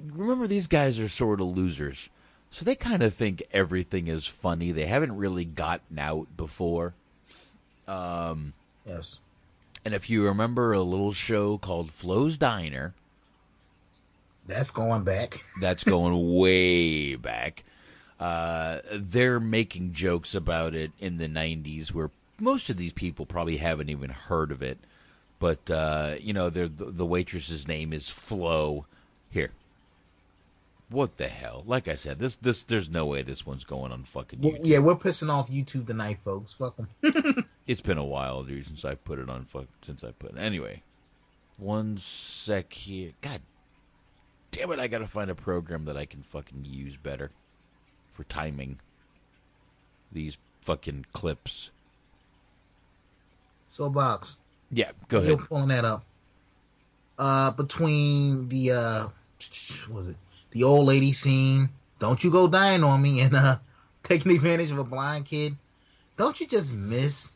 remember these guys are sort of losers. So they kind of think everything is funny. They haven't really gotten out before. Um, yes. And if you remember a little show called Flo's Diner, That's going back. that's going way back. Uh, they're making jokes about it in the 90s where most of these people probably haven't even heard of it. But, uh, you know, they're, the, the waitress's name is Flo. Here. What the hell? Like I said, this this there's no way this one's going on fucking Well, YouTube. yeah, we're pissing off YouTube tonight, folks. Fuck them. It's been a while, dude, since I put it on. Fuck, since I put it. Anyway, one sec here. God damn it! I gotta find a program that I can fucking use better for timing these fucking clips. so, box. Yeah, go You're pulling that up. Uh, between the uh, what was it the old lady scene? Don't you go dying on me and uh, taking advantage of a blind kid. Don't you just miss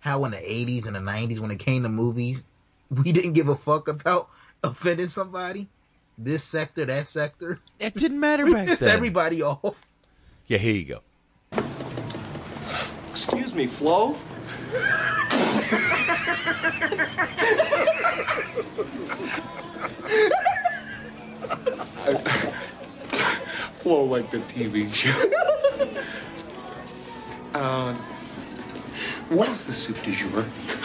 how in the '80s and the '90s when it came to movies, we didn't give a fuck about offending somebody? This sector, that sector. It didn't matter we back pissed then. everybody off. Yeah, here you go. Excuse me, Flo? Flo like the TV show. uh, what is the soup du jour?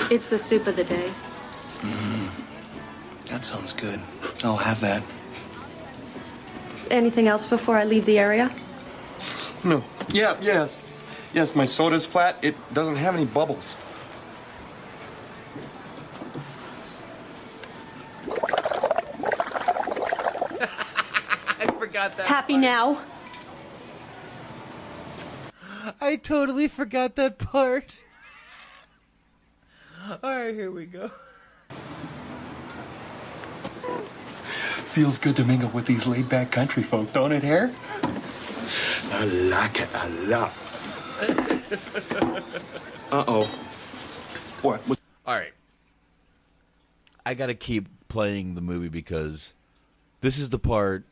It's the soup of the day. That sounds good. I'll have that. Anything else before I leave the area? No. Yeah, yes. Yes, my soda's flat. It doesn't have any bubbles. I forgot that. Happy now? I totally forgot that part. All right, here we go. Feels good to mingle with these laid back country folk, don't it, Hare? I like it a lot. uh oh. What? All right. I got to keep playing the movie because this is the part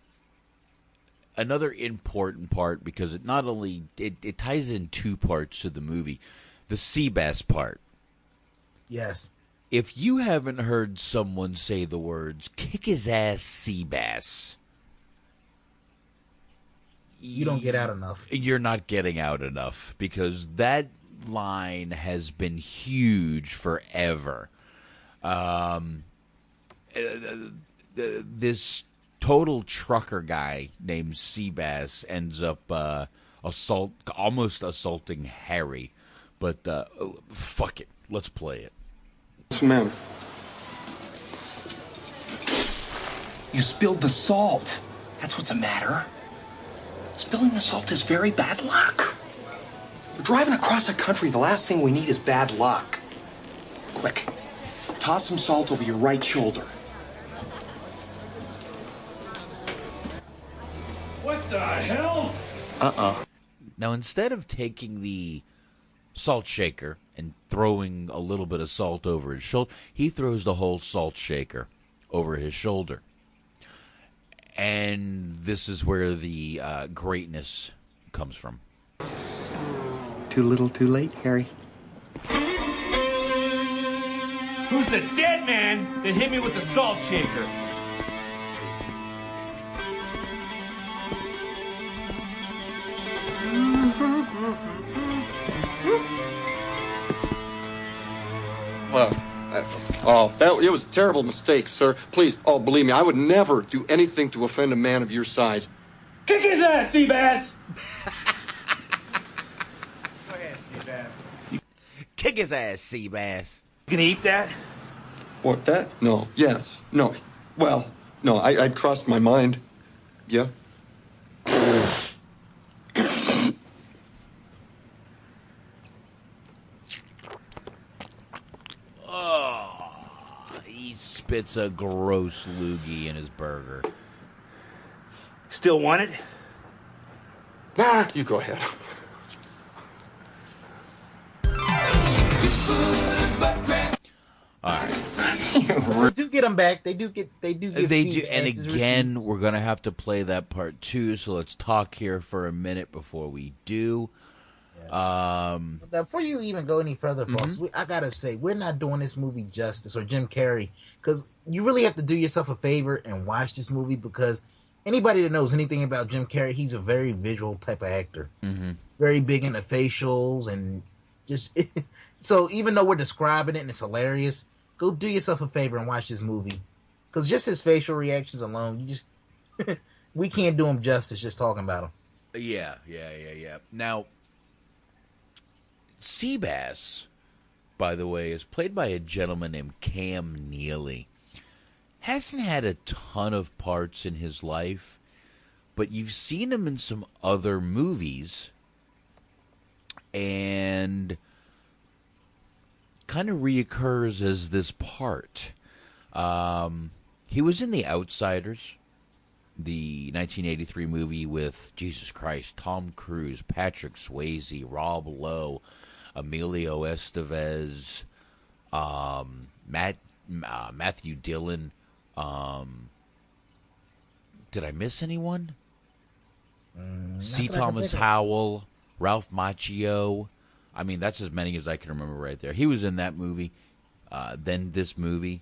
another important part because it not only it, it ties in two parts to the movie. The sea bass part. Yes. If you haven't heard someone say the words kick his ass sea bass, You don't get out enough. you're not getting out enough because that line has been huge forever. Um, uh, uh, this total trucker guy named Seabass ends up uh, assault, almost assaulting Harry, but uh, oh, fuck it, let's play it. Yes, ma'am. You spilled the salt. That's what's the matter. Spilling the salt is very bad luck. We're driving across the country. The last thing we need is bad luck. Quick, toss some salt over your right shoulder. What the hell? Uh uh Now, instead of taking the salt shaker and throwing a little bit of salt over his shoulder, he throws the whole salt shaker over his shoulder. And this is where the uh, greatness comes from. Too little, too late, Harry. Who's the dead man that hit me with the salt shaker? Uh, uh, oh, that it was a terrible mistake, sir. Please, oh, believe me, I would never do anything to offend a man of your size. Kick his ass, sea bass. Kick his ass, sea bass. You gonna eat that? What, that? No. Yes. No. Well, no, I, I'd crossed my mind. Yeah? Oh, he spits a gross loogie in his burger. Still want it? Nah, you go ahead. All right. they do get them back. They do get. They do give. they Steve do, and Asses again, we're gonna have to play that part too. So let's talk here for a minute before we do. Um, Now, before you even go any further, Mm-hmm. we, I gotta say we're not doing this movie justice or Jim Carrey because you really have to do yourself a favor and watch this movie because anybody that knows anything about Jim Carrey, he's a very visual type of actor, mhm. very big into facials and just. so even though we're describing it and it's hilarious, go do yourself a favor and watch this movie because just his facial reactions alone, you just we can't do him justice just talking about him. Yeah, yeah, yeah, yeah. Now, Seabass, by the way, is played by a gentleman named Cam Neely. Hasn't had a ton of parts in his life, but you've seen him in some other movies, and kind of reoccurs as this part. Um, he was in The Outsiders, the 1983 movie with Jesus Christ, Tom Cruise, Patrick Swayze, Rob Lowe, Emilio Estevez, um, Matt uh, Matthew Dillon. Um, did I miss anyone? C. I can Thomas. Howell, Ralph Macchio. I mean, that's as many as I can remember right there. He was in that movie, uh, then this movie.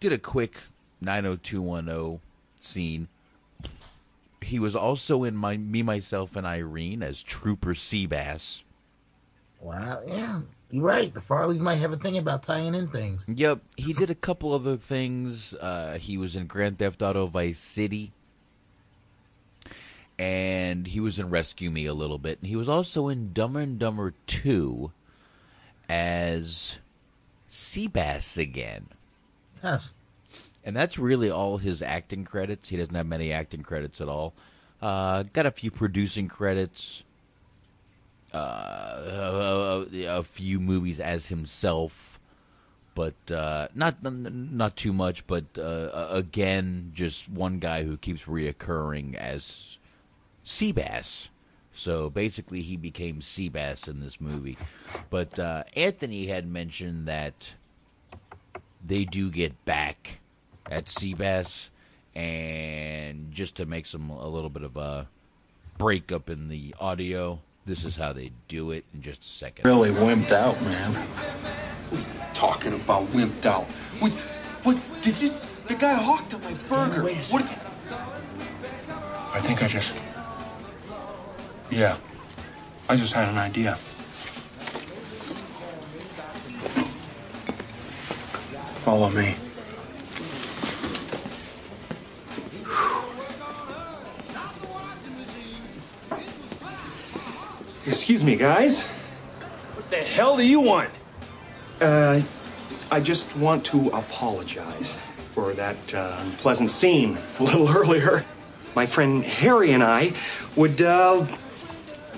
Did a quick 90210 scene. He was also in my Me, Myself, and Irene as Trooper Seabass. Wow, yeah, you're right. The Farrellys might have a thing about tying in things. Yep, he did a couple other things. Uh, he was in Grand Theft Auto Vice City, and he was in Rescue Me a little bit. And he was also in Dumber and Dumber Two as Seabass again. Yes. And that's really all his acting credits. He doesn't have many acting credits at all. Uh, got a few producing credits. Uh, a, a, few movies as himself, but uh, not not too much. But uh, again, just one guy who keeps reoccurring as Seabass. So basically, he became Seabass in this movie. But uh, Anthony had mentioned that they do get back at Seabass, and just to make some a little bit of a breakup in the audio, this is how they do it in just a second. Really wimped out, man. What are you talking about wimped out? What? What? Did you? The guy hawked on my burger. Wait a What? I think I just. Yeah. I just had an idea. Follow me. Excuse me, guys. What the hell do you want? Uh, I just want to apologize for that uh, unpleasant scene a little earlier. My friend Harry and I would uh,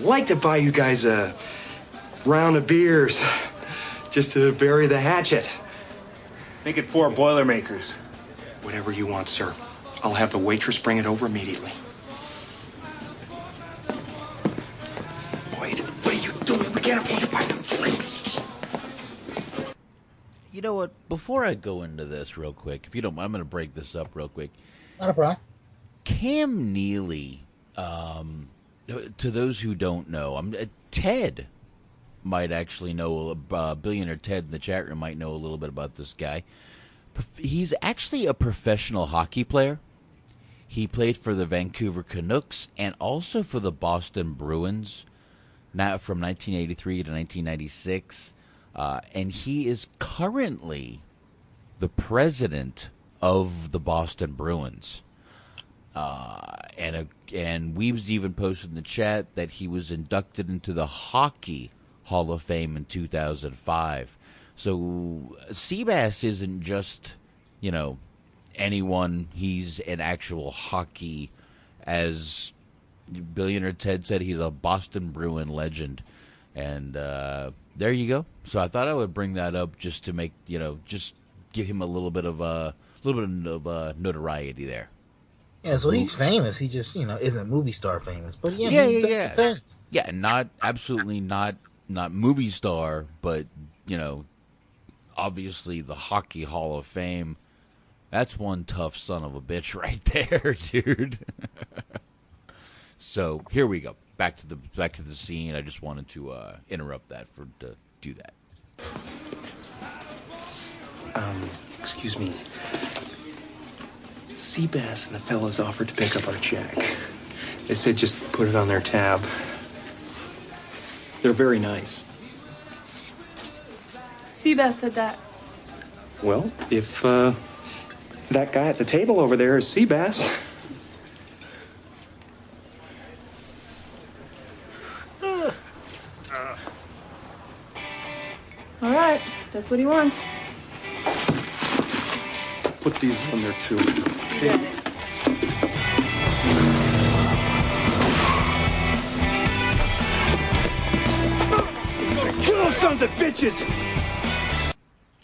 like to buy you guys a round of beers just to bury the hatchet. Make it four Boilermakers. Whatever you want, sir. I'll have the waitress bring it over immediately. Can't afford to buy them drinks. You know what? Before I go into this real quick, if you don't, I'm going to break this up real quick. Not a problem. Cam Neely, um, to those who don't know, I'm uh, Ted might actually know. Uh, Billionaire Ted in the chat room might know a little bit about this guy. He's actually a professional hockey player. He played for the Vancouver Canucks and also for the Boston Bruins, now from 1983 to 1996, uh, and he is currently the president of the Boston Bruins. Uh, and a, and Weebs even posted in the chat that he was inducted into the Hockey Hall of Fame in 2005. So Seabass isn't just, you know, anyone. He's an actual hockey, as billionaire Ted said, he's a Boston Bruin legend. And uh, there you go. So I thought I would bring that up just to make you know, just give him a little bit of a little bit of uh, notoriety there. Yeah, so he's famous. He just, you know, isn't movie star famous. But yeah, yeah, yeah, yeah. Yeah, not absolutely not not movie star, but you know, obviously the Hockey Hall of Fame. That's one tough son of a bitch right there, dude. so here we go. Back to the back to the scene. I just wanted to uh, interrupt that for to do that. Um, excuse me. Seabass and the fellows offered to pick up our check. They said just put it on their tab. They're very nice. Seabass said that. Well, if uh, that guy at the table over there is Seabass. All right, that's what he wants. Put these on there too. You got it. Kill those sons of bitches!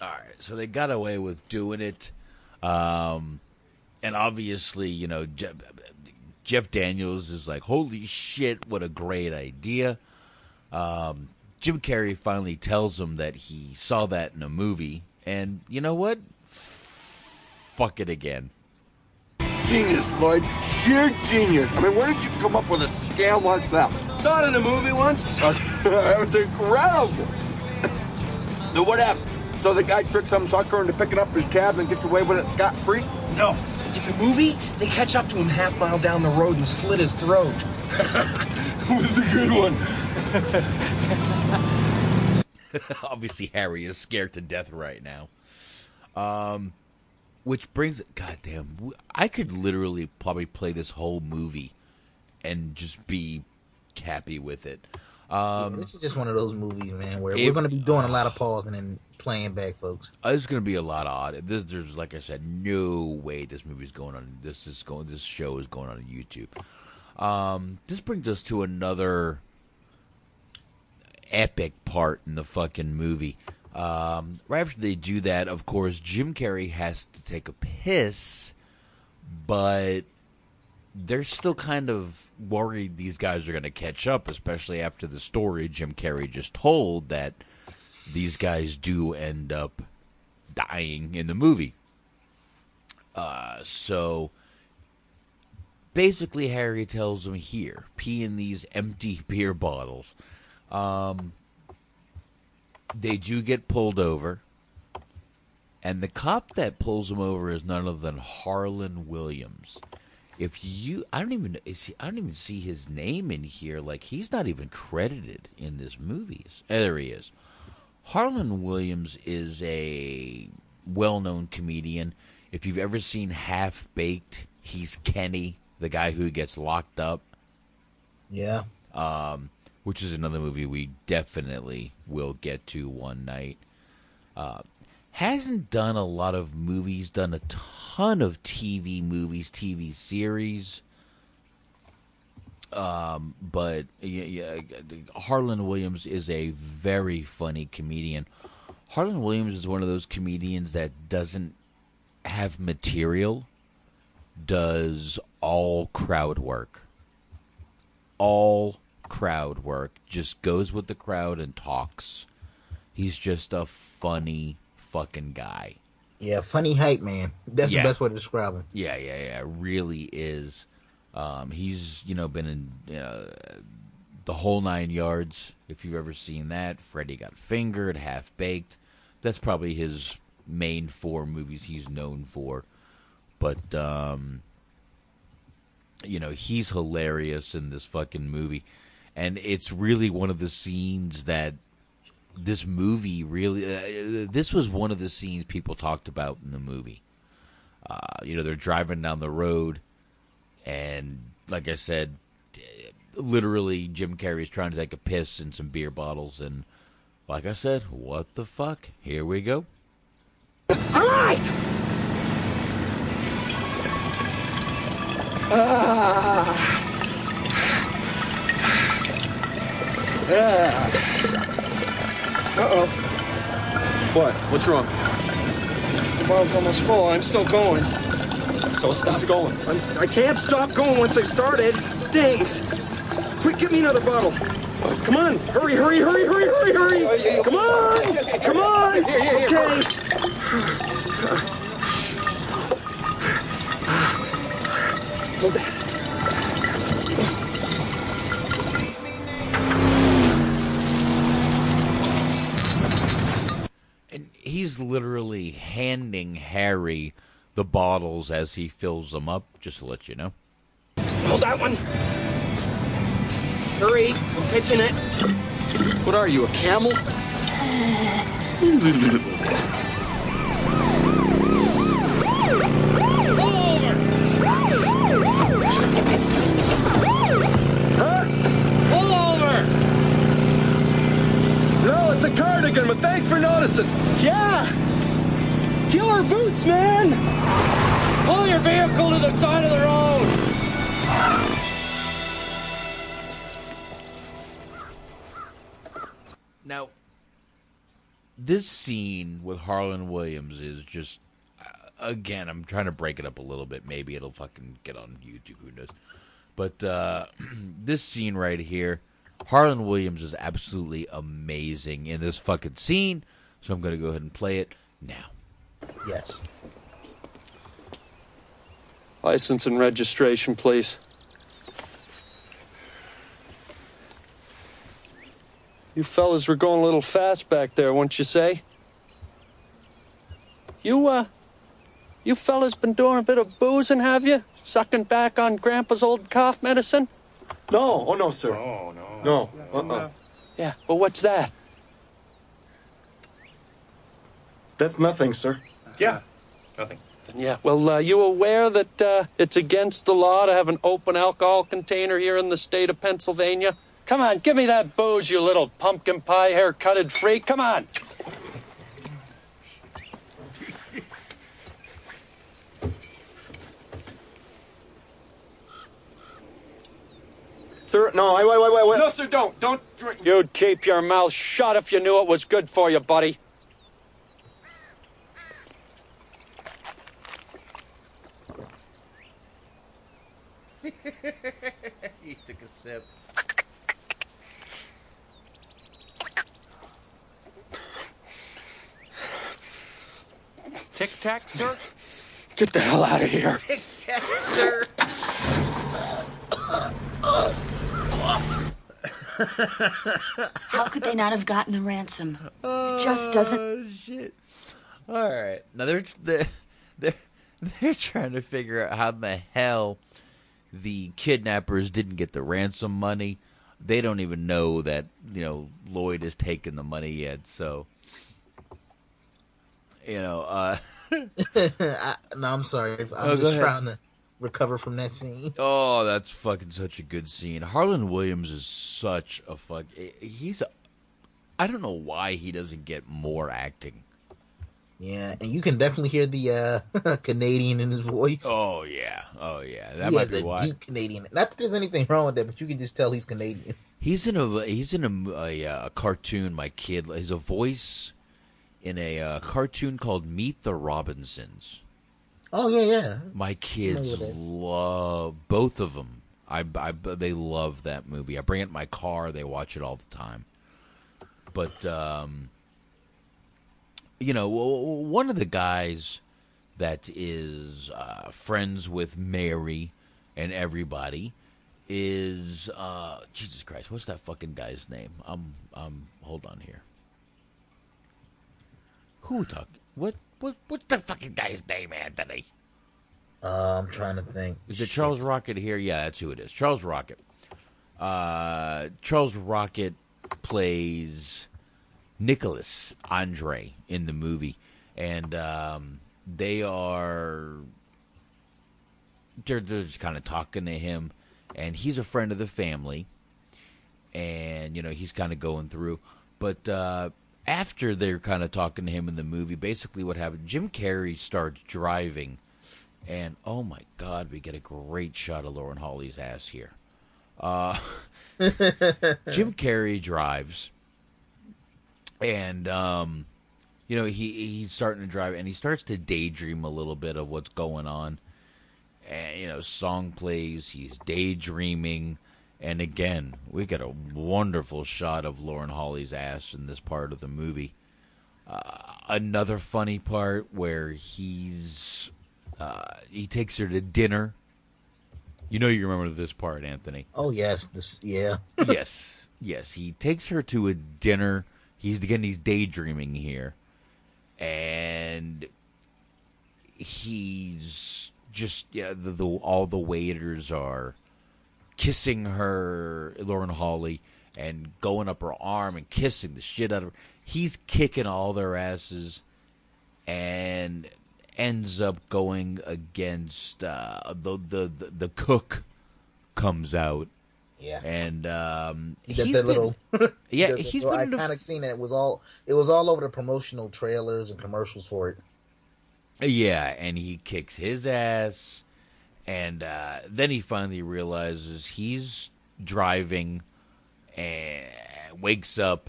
All right, so they got away with doing it, um, and obviously, you know, Jeff, Jeff Daniels is like, "Holy shit, what a great idea!" Um, Jim Carrey finally tells him that he saw that in a movie, and you know what? Fuck it again. Genius, Lloyd. Sheer genius. I mean, where did you come up with a scam like that? Saw it in a movie once. that was incredible. then what happened? So the guy tricks some sucker into picking up his tab and gets away with it scot free? No. In the movie, they catch up to him half mile down the road and slit his throat. it was a good one. obviously, Harry is scared to death right now. Um, which brings, goddamn, I could literally probably play this whole movie and just be happy with it. Um, this is just one of those movies, man, where it- we're going to be doing a lot of pause and then playing back, folks. Uh, It's going to be a lot of odd. This, there's like I said, no way this movie's going on. This is going. This show is going on YouTube. Um, this brings us to another epic part in the fucking movie. Um, right after they do that, of course, Jim Carrey has to take a piss, but they're still kind of worried these guys are going to catch up, especially after the story Jim Carrey just told that these guys do end up dying in the movie. Uh, so basically, Harry tells him here, pee in these empty beer bottles. Um, they do get pulled over, and the cop that pulls them over is none other than Harland Williams. If you, I don't even, he, I don't even see his name in here. Like he's not even credited in this movie. There he is. Harland Williams is a well-known comedian. If you've ever seen Half Baked, he's Kenny, the guy who gets locked up. Yeah. Um, which is another movie we definitely will get to one night. Uh, hasn't done a lot of movies, done a ton of TV movies, TV series. Um, but yeah, yeah, Harland Williams is a very funny comedian. Harland Williams is one of those comedians that doesn't have material, does all crowd work. All crowd work, just goes with the crowd and talks. He's just a funny fucking guy. Yeah, funny hype man. That's Yeah. the best way to describe him. Yeah, yeah, yeah. Really is. Um, he's you know been in uh, the whole nine yards. If you've ever seen that, Freddy got fingered, half baked. That's probably his main four movies he's known for. But um, you know he's hilarious in this fucking movie, and it's really one of the scenes that this movie really. Uh, this was one of the scenes people talked about in the movie. Uh, you know, they're driving down the road, and like I said, literally Jim Carrey's trying to take a piss in some beer bottles, and like I said, what the fuck? Here we go. All right. Ah. Yeah. Uh-oh. What? What's wrong? The bottle's almost full. I'm still going. So stop going. I'm, I can't stop going once I've started. It stings. Quick, get me another bottle. Come on. Hurry, hurry, hurry, hurry, hurry, hurry. Come on. Come on. Okay. Hold that. And he's literally handing Harry the bottles as he fills them up, just to let you know. Hold that one. Hurry. I'm pitching it. What are you, a camel? this scene with Harland Williams is just uh, again. I'm trying to break it up a little bit. Maybe it'll fucking get on YouTube. Who knows? But uh, this scene right here, Harland Williams is absolutely amazing in this fucking scene. So I'm going to go ahead and play it now. Yes. License and registration, please. You fellas were going a little fast back there, wouldn't you say? You, uh, you fellas been doing a bit of boozing, have you? Sucking back on Grandpa's old cough medicine? No, oh no, sir. No, no. No, uh-uh. Yeah, well, what's that? That's nothing, sir. Yeah, nothing. Yeah, well, uh, you aware that uh, it's against the law to have an open alcohol container here in the state of Pennsylvania? Come on, give me that booze, you little pumpkin pie haircutted freak. Come on. Sir, sir. No, wait, wait, wait, wait. No, sir, don't. Don't drink. You'd keep your mouth shut if you knew it was good for you, buddy. he took a sip. Tic Tac, sir? Get the hell out of here. Tic Tac, sir. How could they not have gotten the ransom? It just doesn't. Oh, shit. All right. Now they're they're they're, they're trying to figure out how in the hell the kidnappers didn't get the ransom money. They don't even know that you know Lloyd has taken the money yet. So you know, uh, I, no, I'm sorry. I'm Oh, just trying to recover from that scene. oh, that's fucking such a good scene. Harland Williams is such a fuck. He's a. I don't know why he doesn't get more acting. Yeah, and you can definitely hear the uh, Canadian in his voice. Oh yeah, oh yeah. That he might has be a why. deep Canadian. Not that there's anything wrong with that, but you can just tell he's Canadian. He's in a he's in a, a, uh, cartoon. My kid, he's a voice in a uh, cartoon called Meet the Robinsons. Oh yeah, yeah. My kids Familiar with that. love both of them. I, I they love that movie. I bring it in my car. They watch it all the time. But um, you know, one of the guys that is uh, friends with Mary and everybody is uh, Jesus Christ. What's that fucking guy's name? Um, um, hold on here. Who talk? What? What? What's the fucking guy's name, Anthony? Uh, I'm trying to think. Is it Charles Rocket here? Yeah, that's who it is. Charles Rocket. Uh, Charles Rocket plays Nicholas Andre in the movie, and um, they are they're, they're just kind of talking to him, and he's a friend of the family, and you know he's kind of going through, but. Uh, after they're kind of talking to him in the movie, basically what happened, Jim Carrey starts driving, and oh my god, we get a great shot of Lauren Holly's ass here. Uh, Jim Carrey drives, and um, you know he he's starting to drive, and he starts to daydream a little bit of what's going on. And you know, song plays, he's daydreaming, and again, we get a wonderful shot of Lauren Holly's ass in this part of the movie. Uh, another funny part where he's uh, he takes her to dinner. You know, you remember this part, Anthony. Oh yes, this yeah. yes, yes. He takes her to a dinner. He's again. He's daydreaming here, and he's just yeah. The, the all the waiters are kissing her, Lauren Holly, and going up her arm and kissing the shit out of her. He's kicking all their asses, and ends up going against uh, the, the the the cook comes out. Yeah, and um, He did that been- little, yeah, he's little been iconic scene that was all it was all over the promotional trailers and commercials for it. Yeah, and he kicks his ass, and uh, then he finally realizes he's driving and wakes up.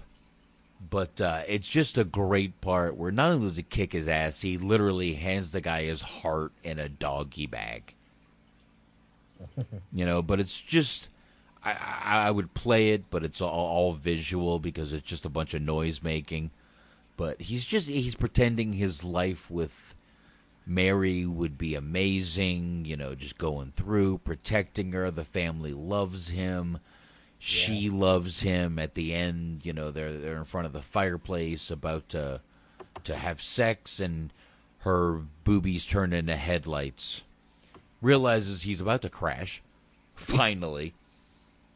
But uh, it's just a great part where not only does he kick his ass, he literally hands the guy his heart in a doggy bag. you know, but it's just I, I, would play it, but it's all, all visual because it's just a bunch of noise making. But he's just he's pretending his life with Mary would be amazing, you know, just going through, protecting her. The family loves him. She loves him. At the end, you know, they're they're in front of the fireplace about to to have sex, and her boobies turn into headlights. Realizes he's about to crash. Finally,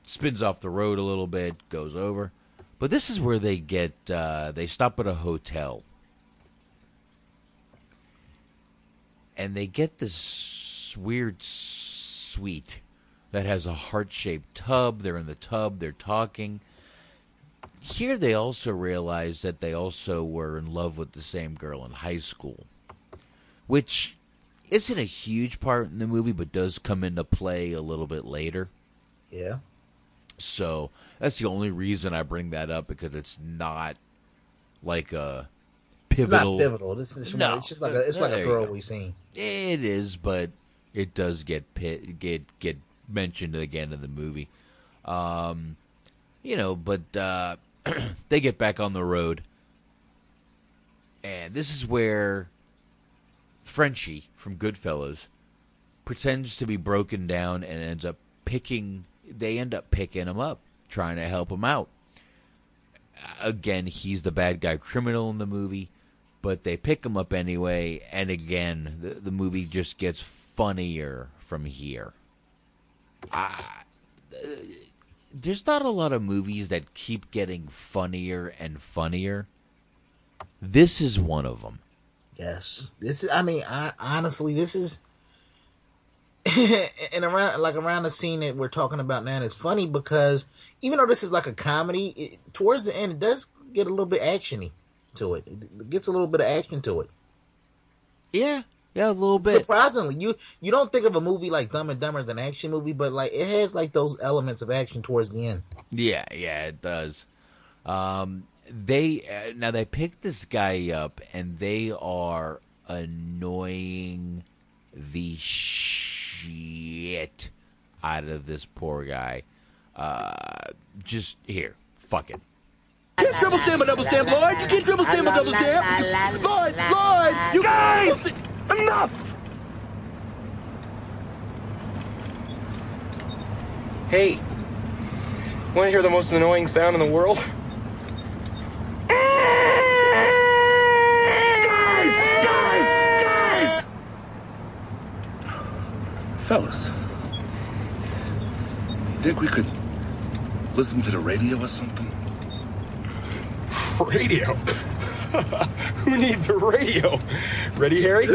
spins off the road a little bit, goes over. But this is where they get uh, they stop at a hotel. And they get this weird suite that has a heart-shaped tub. They're in the tub. They're talking. Here, they also realize that they also were in love with the same girl in high school, which isn't a huge part in the movie, but does come into play a little bit later. Yeah. So that's the only reason I bring that up because it's not like a pivotal. Not pivotal. This is no, it's just like a it's like a throwaway scene. It is, but it does get pit, get get mentioned again in the movie. Um, you know, but uh, they get back on the road, and this is where Frenchie from Goodfellas pretends to be broken down and ends up picking. They end up picking him up, trying to help him out. Again, he's the bad guy criminal in the movie, but they pick him up anyway. And again, the, the movie just gets funnier from here. Uh, there's not a lot of movies that keep getting funnier and funnier. This is one of them. Yes, this is. I mean, I honestly, this is. and around like around the scene that we're talking about now, it's funny because even though this is like a comedy, it, towards the end it does get a little bit actiony to it. It gets a little bit of action to it. Yeah, yeah, a little bit. Surprisingly, you you don't think of a movie like Dumb and Dumber as an action movie, but like it has like those elements of action towards the end. Yeah, yeah, it does. Um, they uh, now they pick this guy up, and they are annoying the shit out of this poor guy. Uh, just here, fuck it. You can't triple stamp a double stamp, Lloyd. You can't triple stamp a double stamp. Lloyd, Lloyd, you guys, enough. Hey, want to hear the most annoying sound in the world? Guys, guys, guys! Fellas, you think we could listen to the radio or something? Radio? Who needs a radio? Ready, Harry?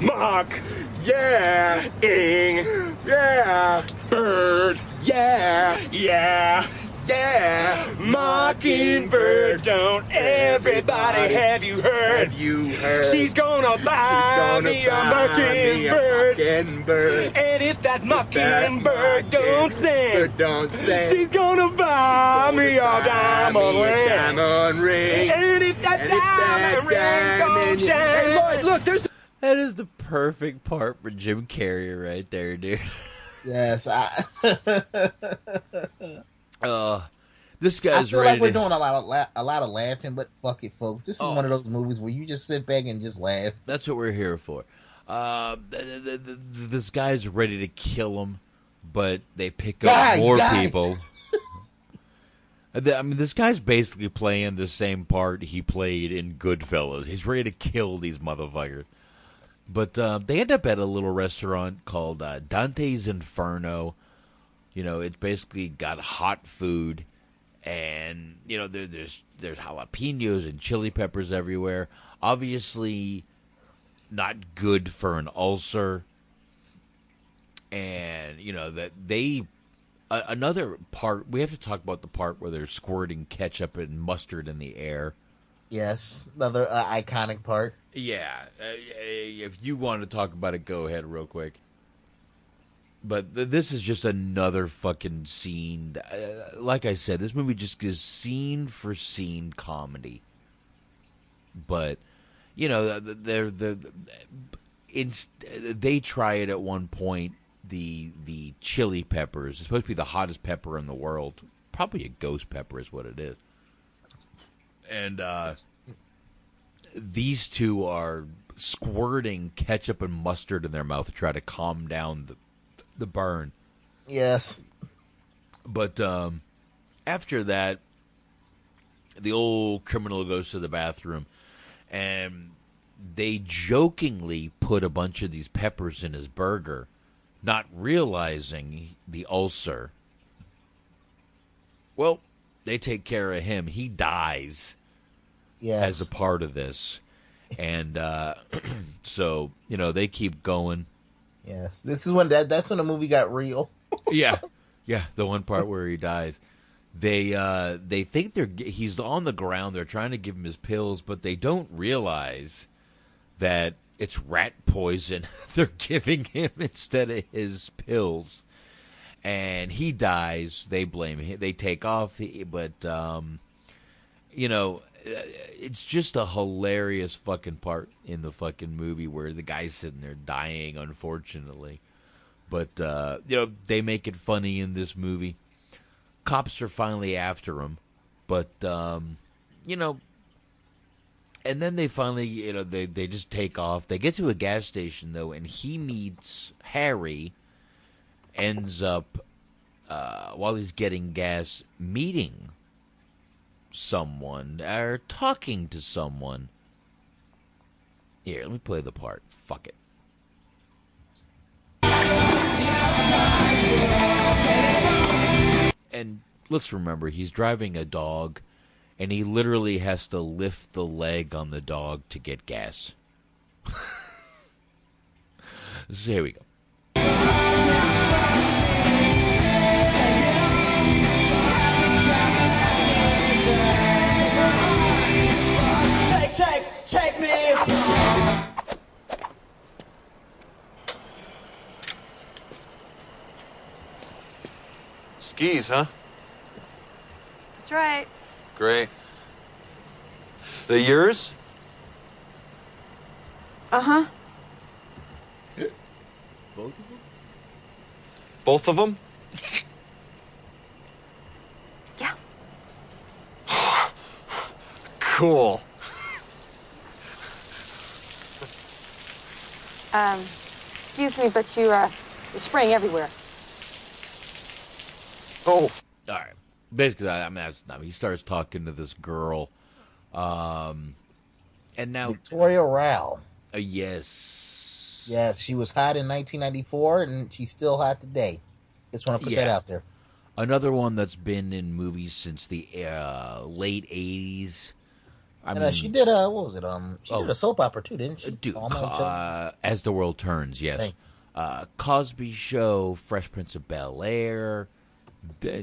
Mock. Yeah. Ing. Yeah. Bird. Yeah. Yeah. Yeah. Mockingbird, don't everybody have you heard? Have you heard? She's gonna buy gonna me a buy me a mockingbird. mockingbird. And if that mockingbird don't sing, don't sing, she's gonna buy me a diamond me a ring. diamond ring. And if that And if that diamond ring don't shine, Hey, Lloyd, look, there's That is the perfect part for Jim Carrey right there, dude. Yes, I. Uh, this guy's I feel like we're to- doing a lot of la- a lot of laughing, but fuck it, folks. This is Oh. one of those movies where you just sit back and just laugh. That's what we're here for. Uh, th- th- th- th- this guy's ready to kill him, but they pick up Guys, more guys. people. Uh, I mean, this guy's basically playing the same part he played in Goodfellas. He's ready to kill these motherfuckers. But uh, they end up at a little restaurant called uh, Dante's Inferno. You know, it's basically got hot food, and you know there, there's there's jalapenos and chili peppers everywhere. Obviously, not good for an ulcer. And you know that they another part we have to talk about the part where they're squirting ketchup and mustard in the air. Yes, another uh, iconic part. Yeah, uh, if you want to talk about it, go ahead real quick. But th- this is just another fucking scene. Uh, like I said, this movie just is scene for scene comedy. But you know, they're the they try it at one point. The the chili peppers it's supposed to be the hottest pepper in the world. Probably a ghost pepper is what it is. And uh, these two are squirting ketchup and mustard in their mouth to try to calm down the the burn. Yes. But um, after that, the old criminal goes to the bathroom, and they jokingly put a bunch of these peppers in his burger, not realizing the ulcer. Well, they take care of him. He dies Yes. as a part of this. And uh, so, you know, they keep going. Yes. This is when that that's when the movie got real. yeah, yeah. The one part where he dies, they uh, they think they're he's on the ground. They're trying to give him his pills, but they don't realize that it's rat poison they're giving him instead of his pills. and he dies. They blame him. They take off, but um, you know, it's just a hilarious fucking part in the fucking movie where the guy's sitting there dying, unfortunately. But uh, you know, they make it funny in this movie. Cops are finally after him, but um, you know, and then they finally, you know, they they just take off. They get to a gas station though, and he meets Harry. Ends up uh, while he's getting gas, meeting someone or talking to someone. Here, let me play the part. Fuck it. And let's remember, he's driving a dog, and he literally has to lift the leg on the dog to get gas. so here we go. Skis, huh? That's right. Great. They yours? Uh huh. Both of them? Both of them? Yeah. Cool. Um, excuse me, but you, uh, you're spraying everywhere. Oh. All right. Basically, I I mean, that's not. He starts talking to this girl, um, and now Victoria Rowell. Uh, yes. Yeah, she was hot in 1994, and she's still hot today. Just want to put that out there. Another one that's been in movies since the uh, late '80s. I and mean, uh, she did a what was it? Um, she Oh. did a soap opera too, didn't she? Dude, Alma and Joe? uh, as the world turns, yes. Uh, Cosby Show, Fresh Prince of Bel Air,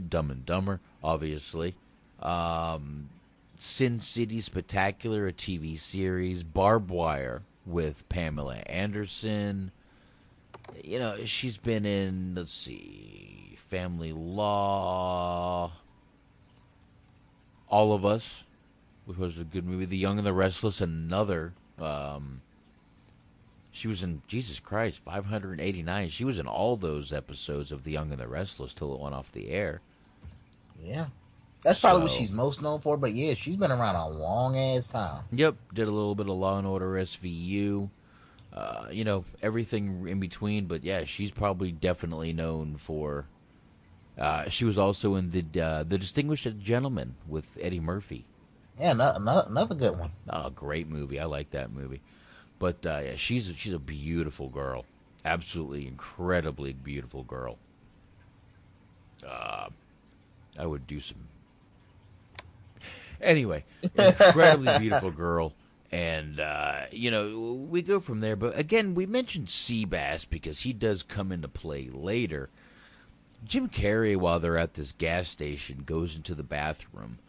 Dumb and Dumber, obviously. Um, Sin City Spectacular, a TV series. Barb Wire with Pamela Anderson. You know, she's been in, let's see, Family Law. All of Us, which was a good movie. The Young and the Restless, another. Um, she was in Jesus Christ, 589. She was in all those episodes of The Young and the Restless till it went off the air. Yeah, that's probably what she's most known for. But yeah, she's been around a long ass time. Yep, did a little bit of Law and Order SVU. Uh, you know, everything in between, but yeah, she's probably definitely known for. Uh, she was also in the uh, the Distinguished Gentleman with Eddie Murphy. Yeah, no, no, another good one. Oh, great movie! I like that movie. But uh, yeah, she's a, she's a beautiful girl, absolutely incredibly beautiful girl. Uh, I would do some. Anyway, incredibly beautiful girl, and uh, you know we go from there. But again, we mentioned Seabass because he does come into play later. Jim Carrey, while they're at this gas station, goes into the bathroom.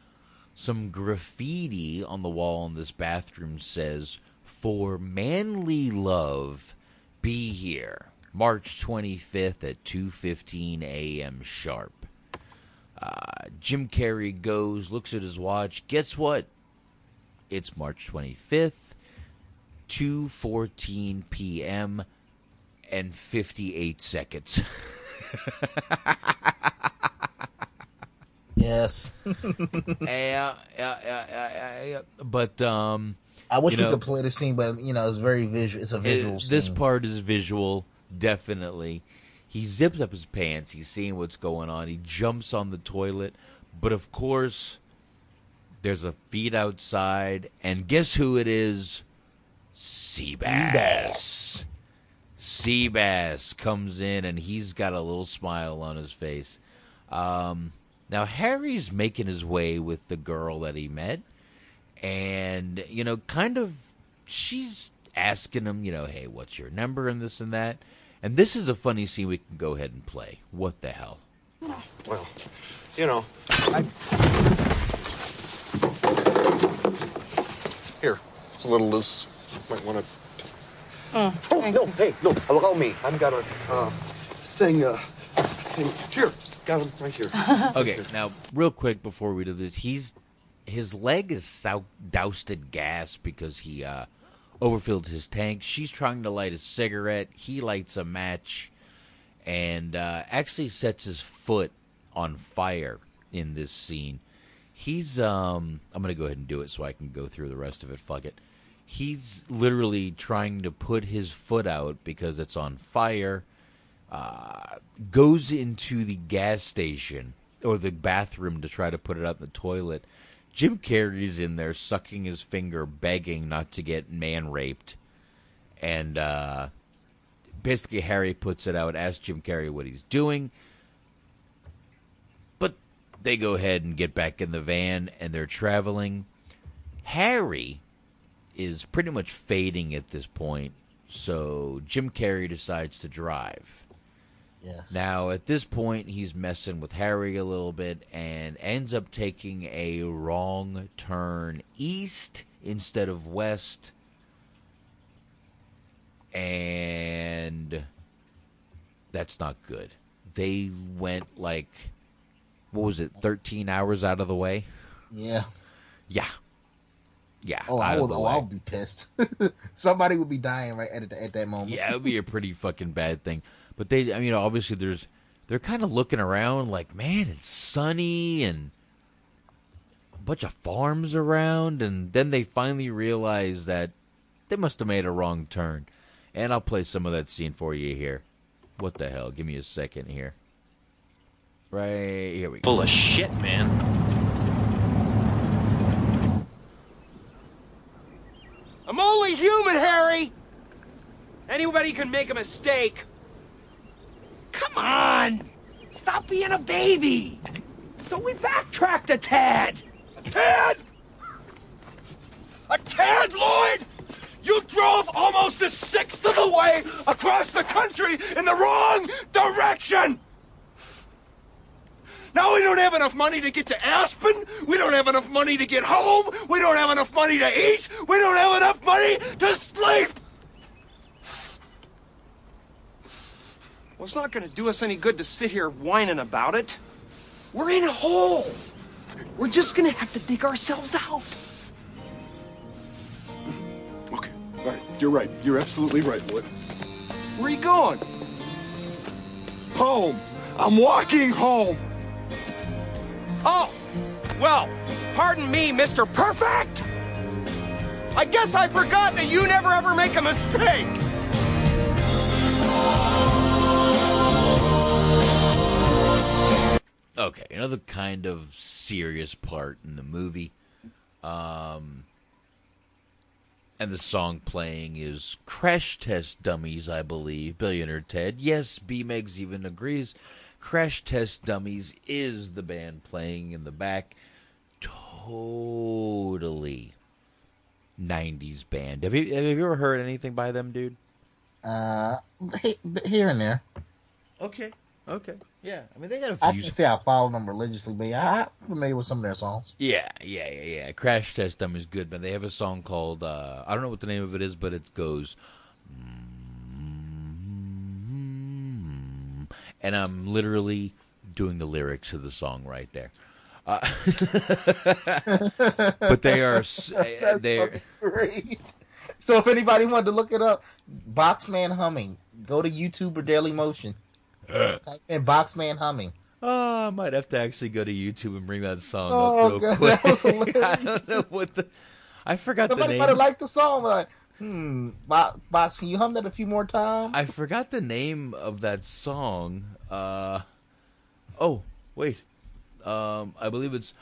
Some graffiti on the wall in this bathroom says, For manly love, be here. March 25th at 2.15 a.m. sharp. Uh, Jim Carrey goes, looks at his watch. Guess what? It's March 25th, 2.14 p.m. and 58 seconds. Yes. yeah, yeah, yeah, yeah, yeah. But um, I wish you we know, could play the scene, but you know, it's very visual. It's a visual it- scene. this part is visual, definitely. He zips up his pants. He's seeing what's going on. He jumps on the toilet, but of course, there's a feed outside, and guess who it is? Seabass. Seabass comes in, and he's got a little smile on his face. Um, now Harry's making his way with the girl that he met, and you know, kind of, she's asking him, you know, hey, what's your number and this and that. And this is a funny scene we can go ahead and play. What the hell? Well, you know, I... Here, it's a little loose. Might want to. Mm, Oh no! Hey, no! Allow me. I've got a uh, thing. Uh, thing. Here, got him right here. okay, now real quick before we do this, he's his leg is sou- doused in gas because he uh, overfilled his tank. She's trying to light a cigarette. He lights a match and uh, actually sets his foot on fire in this scene. He's um I'm gonna go ahead and do it so I can go through the rest of it. Fuck it. He's literally trying to put his foot out because it's on fire. Uh, goes into the gas station or the bathroom to try to put it out in the toilet. Jim Carrey's in there sucking his finger, begging not to get man raped. And uh, basically, Harry puts it out, asks Jim Carrey what he's doing. But they go ahead and get back in the van and they're traveling. Harry is pretty much fading at this point, so Jim Carrey decides to drive. Yes. Now, at this point, he's messing with Harry a little bit and ends up taking a wrong turn east instead of west. And that's not good. They went like, what was it, 13 hours out of the way? Yeah. Yeah. Yeah. Oh, I would. the Oh. I would be pissed. Somebody would be dying right at, at that moment. Yeah, it would be a pretty fucking bad thing. But they, I mean, obviously, there's they're kind of looking around like, man, it's sunny and a bunch of farms around, and then they finally realize that they must have made a wrong turn. And I'll play some of that scene for you here. What the hell? Give me a second here. Right here we go. Full of shit, man. I'm only human, Harry! Anybody can make a mistake. Come on! Stop being a baby! So we backtracked a tad! A tad? A tad, Lloyd? You drove almost a sixth of the way across the country in the wrong direction! Now we don't have enough money to get to Aspen. We don't have enough money to get home. We don't have enough money to eat. We don't have enough money to sleep. Well, it's not gonna do us any good to sit here whining about it. We're in a hole. We're just gonna have to dig ourselves out. Okay, all right, you're right. You're absolutely right, Lloyd. Where are you going? Home. I'm walking home. Oh, well, pardon me, Mr. Perfect. I guess I forgot that you never ever make a mistake. Okay, another kind of serious part in the movie. Um, and the song playing is Crash Test Dummies, I believe. Billionaire Ted. Yes, B Megs even agrees. Crash Test Dummies is the band playing in the back. Totally 90s band. Have you, have you ever heard anything by them, dude? Uh, here and there. Okay, okay. Yeah, I mean, they got a I few. I can say I follow them religiously, but yeah, I'm familiar with some of their songs. Yeah, yeah, yeah, yeah. Crash Test Dummy is good, but they have a song called uh, I don't know what the name of it is, but it goes. "Mm-hmm." And I'm literally doing the lyrics of the song right there. Uh, but they are s- uh, That's they're fucking great. So if anybody wanted to look it up, Boxman humming. Go to YouTube or Daily Motion. Type in Boxman humming. Oh, I might have to actually go to YouTube and bring that song Oh, up real God, quick. that was hilarious. I don't know what the. I forgot Somebody the might name. have liked the song. Like, hmm, Bo- Box, can you hum that a few more times? I forgot the name of that song. Uh, oh, wait. Um, I believe it's.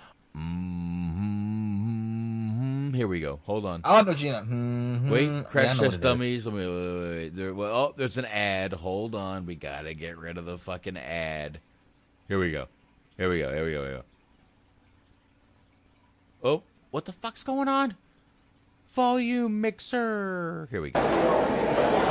Mm Here we go. Hold on. I know Gina. Mhm. Wait, crash what test dummies. Let me. Wait, wait, wait. There, well, oh, there's an ad. Hold on. We gotta get rid of the fucking ad. Here we go. Here we go. Here we go. Here we go. Oh, what the fuck's going on? Volume mixer. Here we go.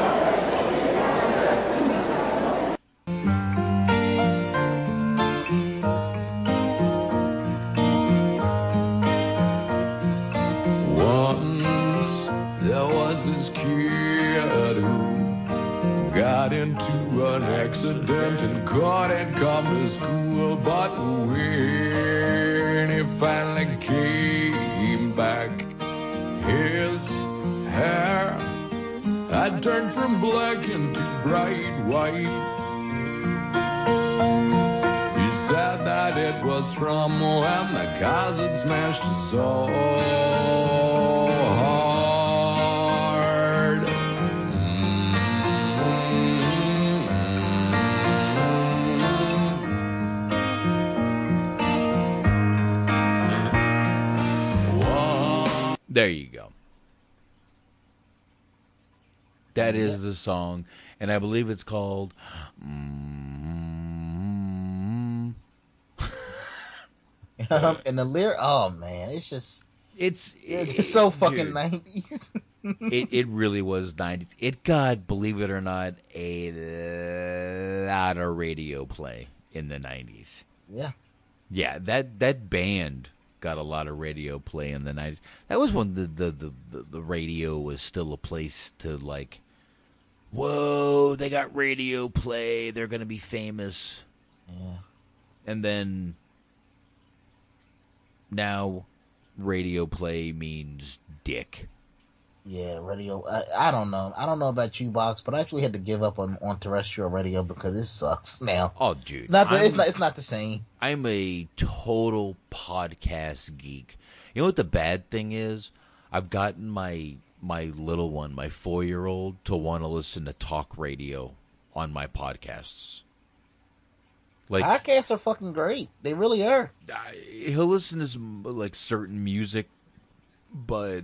An accident and couldn't come to school. But when he finally came back, his hair had turned from black into bright white. He said that it was from when the cars had smashed his soul There you go. That is the song, and I believe it's called. mm, and the lyric, oh man, it's just it's it's so fucking nineties. it it really was 90s. It got, believe it or not, a lot of radio play in the 90s. Yeah. Yeah, that that band got a lot of radio play in the 90s. That was when the the, the, the, the radio was still a place to like whoa, they got radio play, they're going to be famous. Yeah. And then now radio play means dick. Yeah, radio. I, I don't know. I don't know about you, box, but I actually had to give up on, on terrestrial radio because it sucks now. Oh, dude, it's not. The, it's not. It's not the same. I'm a total podcast geek. You know what the bad thing is? I've gotten my my little one, my four year old, to want to listen to talk radio on my podcasts. Like Podcasts are fucking great. They really are. he'll listen to some like certain music, but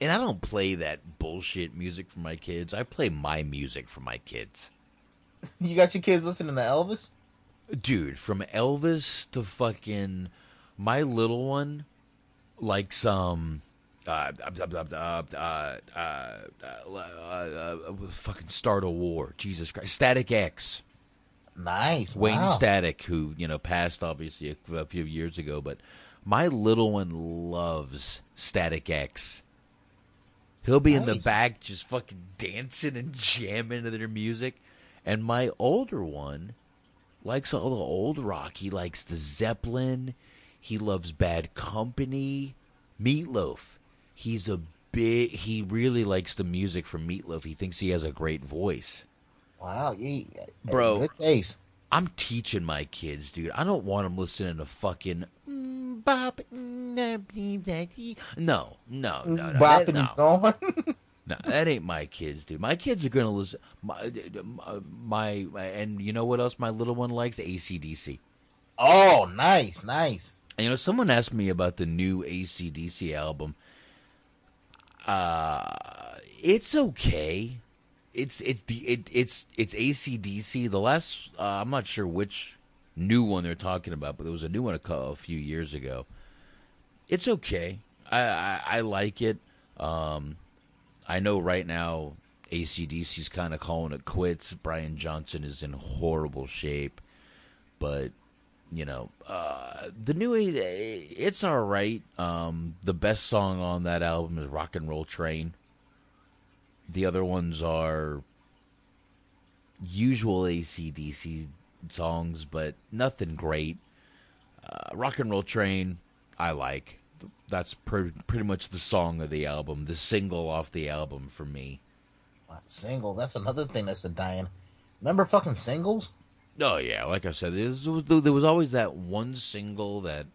and I don't play that bullshit music for my kids. I play my music for my kids. You got your kids listening to Elvis? Dude, from Elvis to fucking my little one like some uh, uh, uh, fucking start a war. Jesus Christ. Static X. Nice. Wayne wow. Static, who, you know, passed obviously a, a few years ago, but my little one loves Static X. He'll be in the back just fucking dancing and jamming to their music, and my older one likes all the old rock. He likes the Zeppelin. He loves Bad Company, Meatloaf. He's a big. He really likes the music from Meatloaf. He thinks he has a great voice Wow, yeah, bro. Good taste. I'm teaching my kids, dude. I don't want them listening to fucking. Bop, No, no, no, no. Bop and no. he's gone. No, that ain't my kids, dude. My kids are gonna listen. My, my, my and you know what else my little one likes? ACDC. oh, nice, nice. And, you know, someone asked me about the new ACDC album. Uh, it's okay. It's it's the it, it's it's ACDC. The last uh, I'm not sure which new one they're talking about, but there was a new one a, cou- a few years ago. It's okay. I I, I like it. Um, I know right now ACDC's kind of calling it quits. Brian Johnson is in horrible shape, but you know, uh, the new it's all right. Um, the best song on that album is "Rock and Roll Train." The other ones are usual ACDC songs, but nothing great. Uh, "Rock and Roll Train," I like. That's pre- pretty much the song of the album, the single off the album for me. Singles. That's another thing that's a dying. Remember fucking singles? Oh yeah, like I said, there was, there was always that one single that,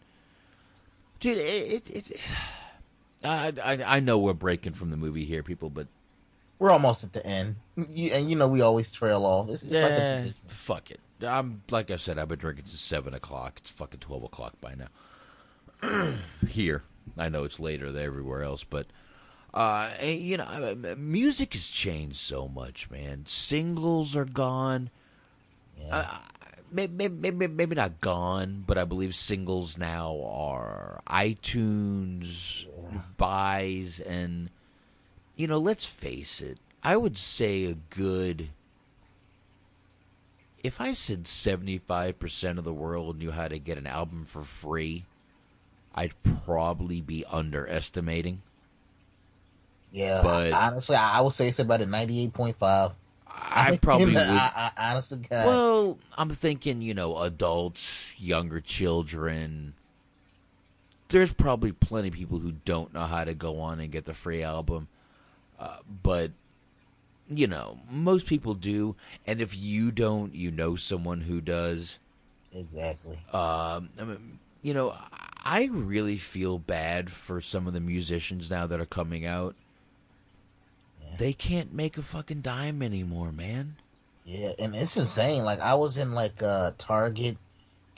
dude. It, it, it I, I I know we're breaking from the movie here, people, but We're almost at the end, you, and you know we always trail off. It's, it's like a eh, fuck it. I'm like I said, I've been drinking since seven o'clock. It's fucking twelve o'clock by now. here, I know it's later than everywhere else, but uh, you know, music has changed so much, man. Singles are gone. Uh, maybe, maybe, maybe not gone, but I believe singles now are iTunes buys, and you know, let's face it. I would say a good. If I said seventy-five percent of the world knew how to get an album for free, I'd probably be underestimating. Yeah, But- honestly, I would say it's about a ninety-eight point five. I probably would. I, I, honest to God. Well, I'm thinking, you know, adults, younger children. There's probably plenty of people who don't know how to go on and get the free album. Uh, but, you know, most people do. And if you don't, you know someone who does. exactly. Um, I mean, you know, I really feel bad for some of the musicians now that are coming out. They can't make a fucking dime anymore, man. Yeah, and it's insane. Like I was in like uh Target,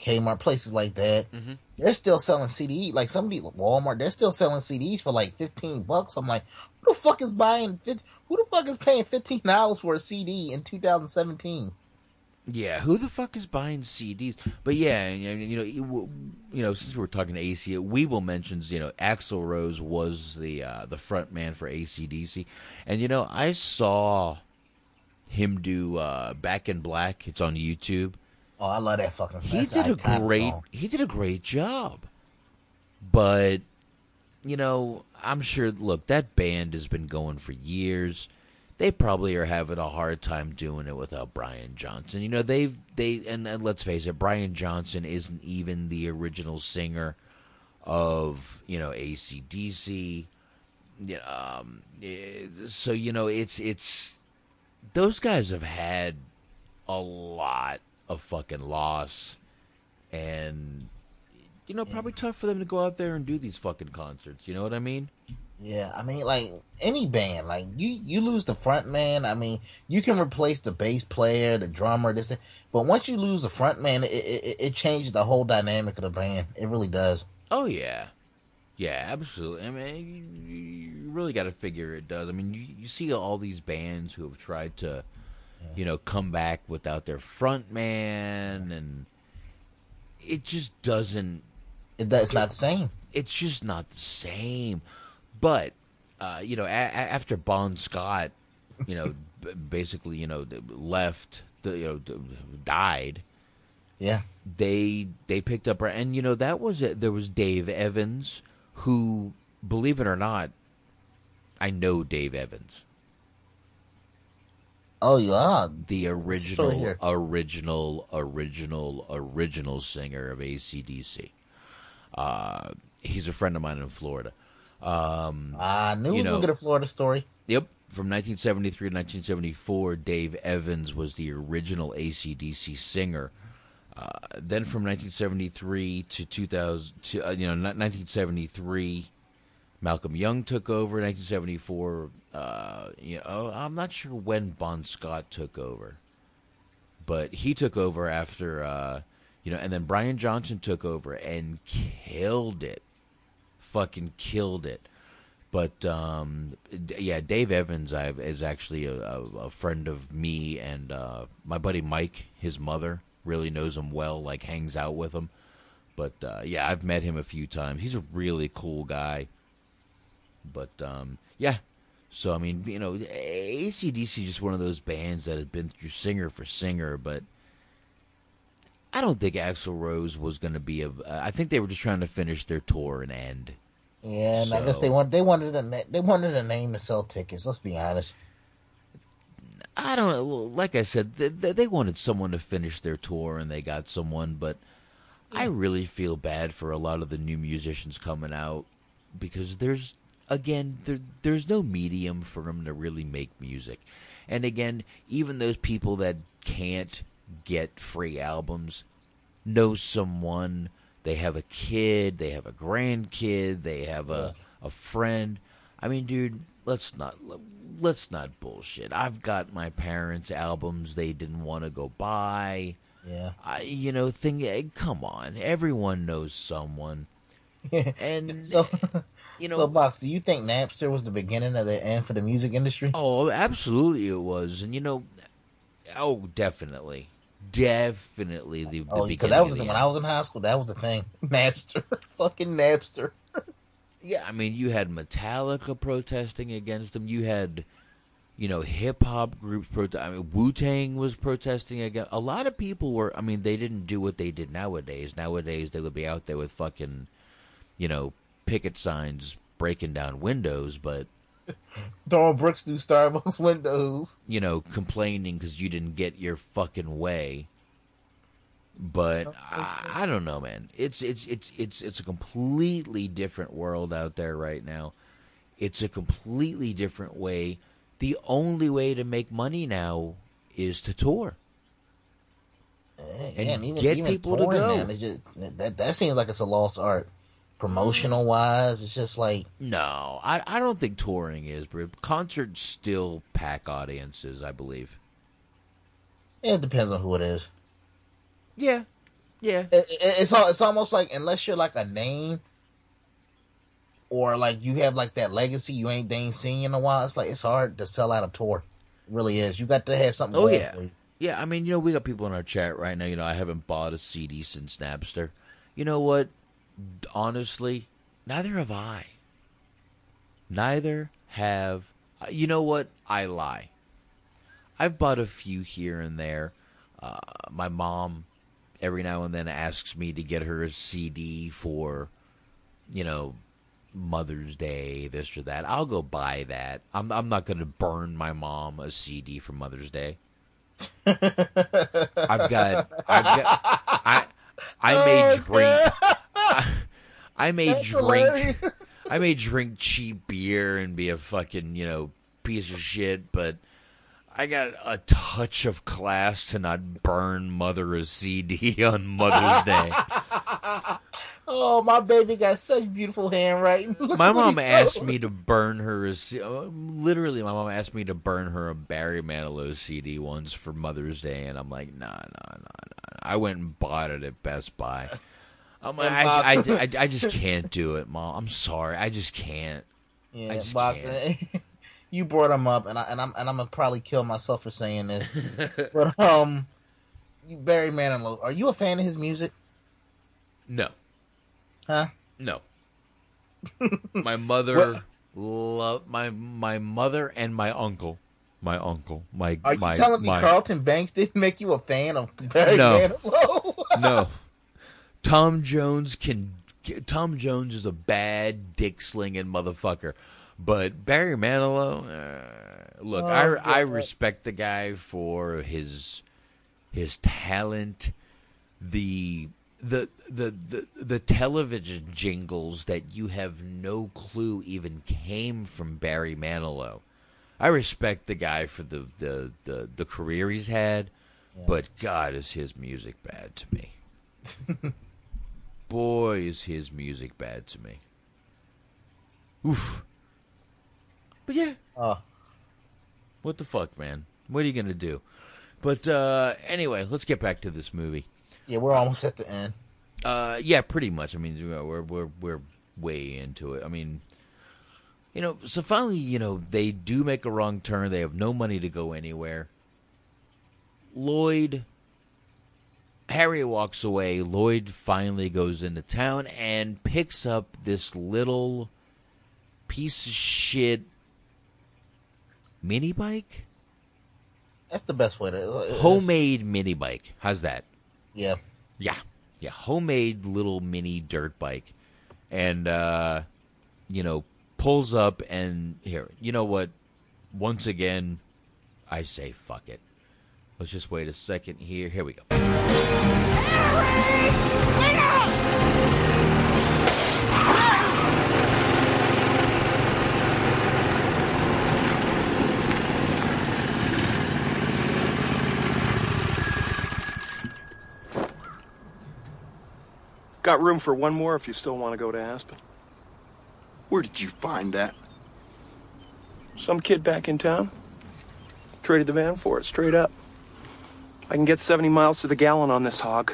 Kmart, places like that. Mhm. They're still selling CD. Like somebody Walmart, they're still selling CDs for like fifteen bucks. I'm like, who the fuck is buying? 50, who the fuck is paying fifteen dollars for a CD in 2017? Yeah, who the fuck is buying CDs? But yeah, you know, you, know, since we're talking to AC, Weeble mentions, you know, Axl Rose was the uh, the front man for ACDC, and you know, I saw him do uh, Back in Black. It's on YouTube. Oh, I love that fucking song. He did a great song. he did a great job. But you know, I'm sure look, that band has been going for years. They probably are having a hard time doing it without Brian Johnson. You know, they've they and, and let's face it, Brian Johnson isn't even the original singer of, you know, ACDC. Um, eh, so you know, it's it's those guys have had a lot of fucking loss and you know probably tough for them to go out there and do these fucking concerts you know what i mean Yeah, I mean, like any band, like you, you lose the front man. I mean, you can replace the bass player, the drummer, this, that, but once you lose the front man, it, it, it changes the whole dynamic of the band. It really does. oh yeah yeah absolutely i mean you, you really got to figure it does i mean you, you see all these bands who have tried to you know come back without their front man and it just doesn't It, it's not the same. it's just not the same. But uh, you know, a- a- after Bon Scott, you know, b- basically, you know, left, the, you know, d- died. Yeah. They they picked up, and you know, that was it. There was Dave Evans, who, believe it or not, I know Dave Evans. Oh, you are The original, original, original, original singer of ACDC. Uh, he's a friend of mine in Florida. Um, I knew you we was know, gonna get a Florida story. Yep. From 1973 to 1974, Dave Evans was the original ACDC singer. Uh, then from 1973 to 2000, to, uh, you know, 1973, Malcolm Young took over. 1974, uh, you know, I'm not sure when Bon Scott took over, but he took over after, uh, you know, and then Brian Johnson took over and killed it, fucking killed it. But um, yeah, Dave Evans I, is actually a, a, a friend of me and uh, my buddy Mike. His mother really knows him well, like hangs out with him. But uh, yeah, I've met him a few times. He's a really cool guy. But um, yeah, so I mean, you know, ACDC is just one of those bands that has been through singer for singer, but. I don't think Axl Rose was going to be a. I think they were just trying to finish their tour and end. Yeah, and I guess they want they wanted a they wanted a name to sell tickets. Let's be honest. I don't know. Like I said, they, they they wanted someone to finish their tour, and they got someone. But I really feel bad for a lot of the new musicians coming out because there's again there, there's no medium for them to really make music. And again, even those people that can't get free albums know someone. They have a kid. They have a grandkid. They have a a friend. I mean, dude, let's not let's not bullshit. I've got my parents' albums they didn't want to go buy. Yeah. I, you know, thing. eh, Come on, everyone knows someone. And so, you know, so box. Do you think Napster was the beginning of the end for the music industry? Oh, absolutely, it was, and you know, oh, definitely, definitely the. the Oh, because that was the, when. I was in high school. That was the thing. Napster, fucking Napster. Yeah, I mean, you had Metallica protesting against them. You had, you know, hip hop groups protest. I mean, Wu Tang was protesting against. A lot of people were. I mean, they didn't do what they did nowadays. Nowadays, they would be out there with fucking, you know, picket signs breaking down windows. But Throwing bricks through Starbucks windows. you know, complaining because you didn't get your fucking way. But I, I don't know, man. It's it's it's it's it's a completely different world out there right now. It's a completely different way. The only way to make money now is to tour. Eh, and Yeah, and even, get even people to go. now, it's just, that that seems like it's a lost art. Promotional wise, it's just like No, I I don't think touring is, But Concerts still pack audiences, I believe. it depends on who it is. Yeah, yeah. It, it- it's all, it's almost like unless you're like a name, or like you have like that legacy you ain't been seen in a while. It's like it's hard to sell out a tour. It really is. You got to have something. Oh yeah, yeah. I mean, you know, we got people in our chat right now. You know, I haven't bought a CD since Napster. You know what? Honestly, neither have I. Neither have. You know what? I lie. I've bought a few here and there. Uh, my mom, every now and then, asks me to get her a CD for, you know, Mother's Day, this or that. I'll go buy that. I'm I'm not going to burn my mom a CD for Mother's Day. I've got I've got I I may drink I, I may That's drink hilarious. I may drink cheap beer and be a fucking, you know, piece of shit, but I got a touch of class to not burn mother a CD on Mother's Day. Oh, my baby got such beautiful handwriting. My mom asked me to burn her a C- uh, literally. My mom asked me to burn her a Barry Manilow CD once for Mother's Day, and I'm like, nah, nah, nah, nah. I went and bought it at Best Buy. I'm like, I, I, I, I just can't do it, mom. I'm sorry, I just can't. Yeah, just Bach, can't. you brought him up, and I and I'm and I'm gonna probably kill myself for saying this, but um, you Barry Manilow, are you a fan of his music? No, Huh? no. my mother What? love my my mother and my uncle. My uncle, my Are you my, telling me my, Carlton Banks didn't make you a fan of Barry No. Manilow? no. Tom Jones can. Tom Jones is a bad dick slinging motherfucker, but Barry Manilow. Uh, look, Oh, I I God. respect the guy for his his talent, the the the the the television jingles that you have no clue even came from Barry Manilow. I respect the guy for the the the, the career he's had, but God is his music bad to me. Boy, is his music bad to me. Oof. But yeah. Oh. What the fuck, man? What are you gonna do? But uh anyway, let's get back to this movie. Yeah, we're almost at the end. Uh, yeah, pretty much. I mean, you know, we're we're we're way into it. I mean, you know, so finally, you know, they do make a wrong turn. They have no money to go anywhere. Lloyd, Harry walks away. Lloyd finally goes into town and picks up this little piece of shit mini bike, That's the best way to it's- homemade mini bike. How's that? Yeah. Yeah. Yeah. Homemade little mini dirt bike. And, uh, you know, pulls up and here, you know what? Once again, I say fuck it. Let's just wait a second here. Here we go. Got room for one more if you still want to go to Aspen. Where did you find that? Some kid back in town. Traded the van for it, straight up. I can get 70 miles to the gallon on this hog.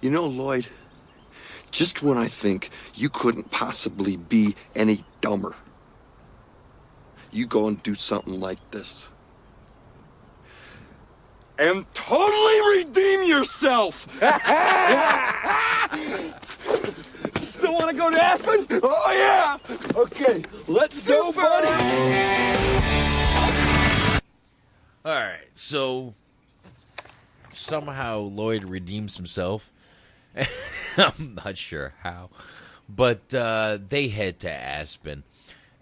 You know, Lloyd, just when I think you couldn't possibly be any dumber, you go and do something like this. And totally redeem yourself! Still want to go to Aspen? Oh, yeah! Okay, let's go, buddy! All right. So somehow Lloyd redeems himself. I'm not sure how, but uh, they head to Aspen,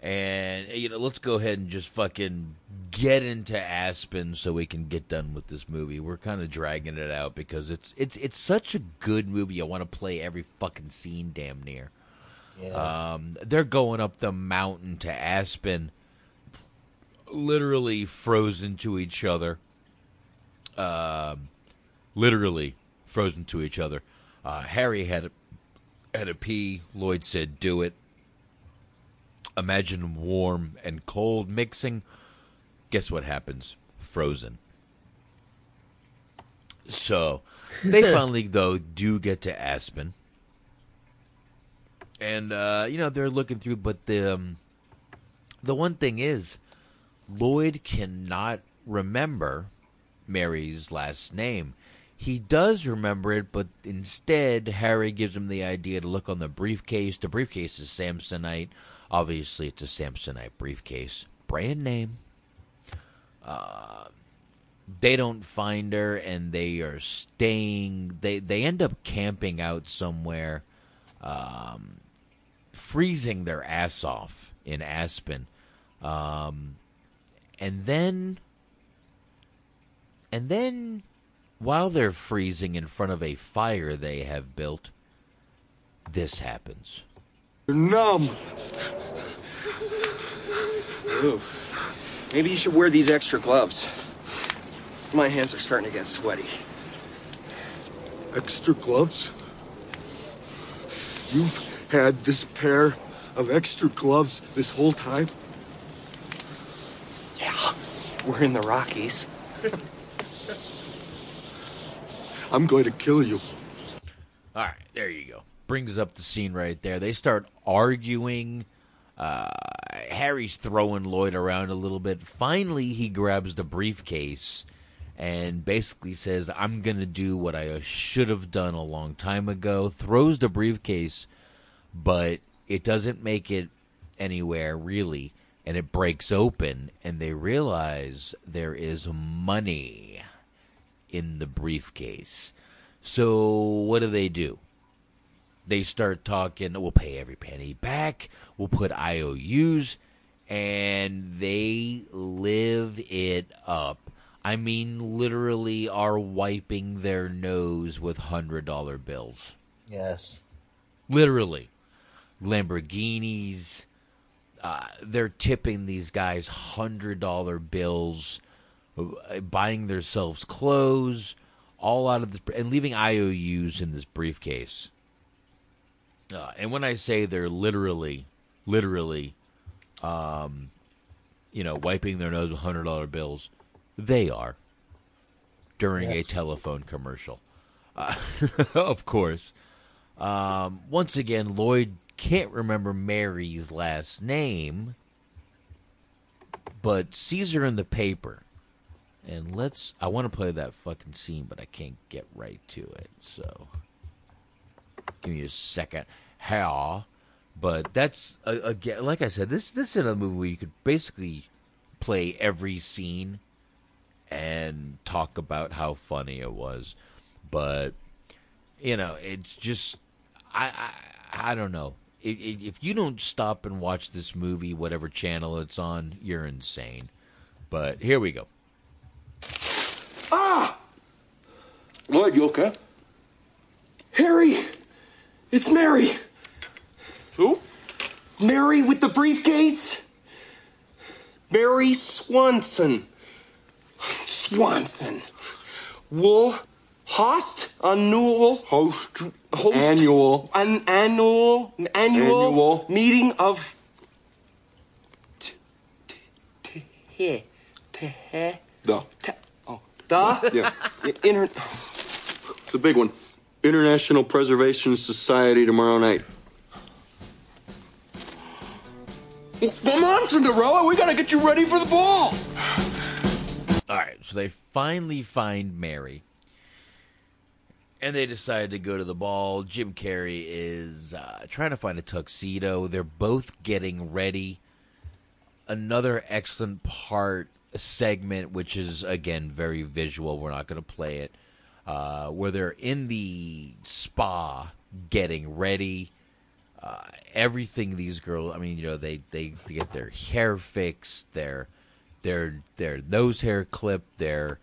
and you know, let's go ahead and just fucking get into Aspen so we can get done with this movie. We're kind of dragging it out because it's it's it's such a good movie. I want to play every fucking scene, damn near. Yeah. Um, they're going up the mountain to Aspen, literally frozen to each other. Um, literally frozen to each other. Uh, Harry had a, had a pee. Lloyd said, "Do it." Imagine warm and cold mixing. Guess what happens? Frozen. So they finally, though, do get to Aspen, and uh, you know they're looking through. But the um, the one thing is, Lloyd cannot remember Mary's last name. He does remember it, but instead, Harry gives him the idea to look on the briefcase. The briefcase is Samsonite. Obviously, it's a Samsonite briefcase. Brand name. Uh, they don't find her, and they are staying. They they end up camping out somewhere, um, freezing their ass off in Aspen, um, and then and then, while they're freezing in front of a fire they have built, this happens. You're numb. Ooh. Maybe you should wear these extra gloves. My hands are starting to get sweaty. Extra gloves? You've had this pair of extra gloves this whole time? Yeah. We're in the Rockies. I'm going to kill you. All right, there you go. Brings up the scene right there. They start arguing. Uh, Harry's throwing Lloyd around a little bit. Finally, he grabs the briefcase and basically says, I'm going to do what I should have done a long time ago. Throws the briefcase, but it doesn't make it anywhere really. And it breaks open, and they realize there is money in the briefcase. So, what do they do? They start talking, we'll pay every penny back, we'll put IOUs, and they live it up. I mean, literally are wiping their nose with $100 bills. Yes. Literally. Lamborghinis. Uh, they're tipping these guys $100 bills, uh, buying themselves clothes, all out of this, and leaving IOUs in this briefcase. Uh, and when I say they're literally, literally, um, you know, wiping their nose with hundred dollar bills, they are during Yes. a telephone commercial. Uh, of course. Um, once again, Lloyd can't remember Mary's last name, but sees her in the paper. And let's. I want to play that fucking scene, but I can't get right to it. So, give me a second. How? But that's again, like I said, this this is a movie where you could basically play every scene and talk about how funny it was. But you know, it's just I I, I don't know. It, it, if you don't stop and watch this movie, whatever channel it's on, you're insane. But here we go. Ah! Lloyd, you? Harry! It's Mary! Who? Mary with the briefcase? Mary Swanson. Swanson. Wool Host annual Host. host Annual. an annual annual, Annual. meeting of t- t- t- he- t- he- The. t- oh the Yeah. inter It's a big one. International Preservation Society tomorrow night. Come on, Cinderella, we gotta get you ready for the ball. All right, so they finally find Mary, and they decide to go to the ball. Jim Carrey is uh, trying to find a tuxedo. They're both getting ready. Another excellent part segment, which is again very visual. We're not going to play it. Uh, where they're in the spa getting ready. Uh, everything these girls, I mean, you know, they, they, they get their hair fixed, their their their nose hair clipped, their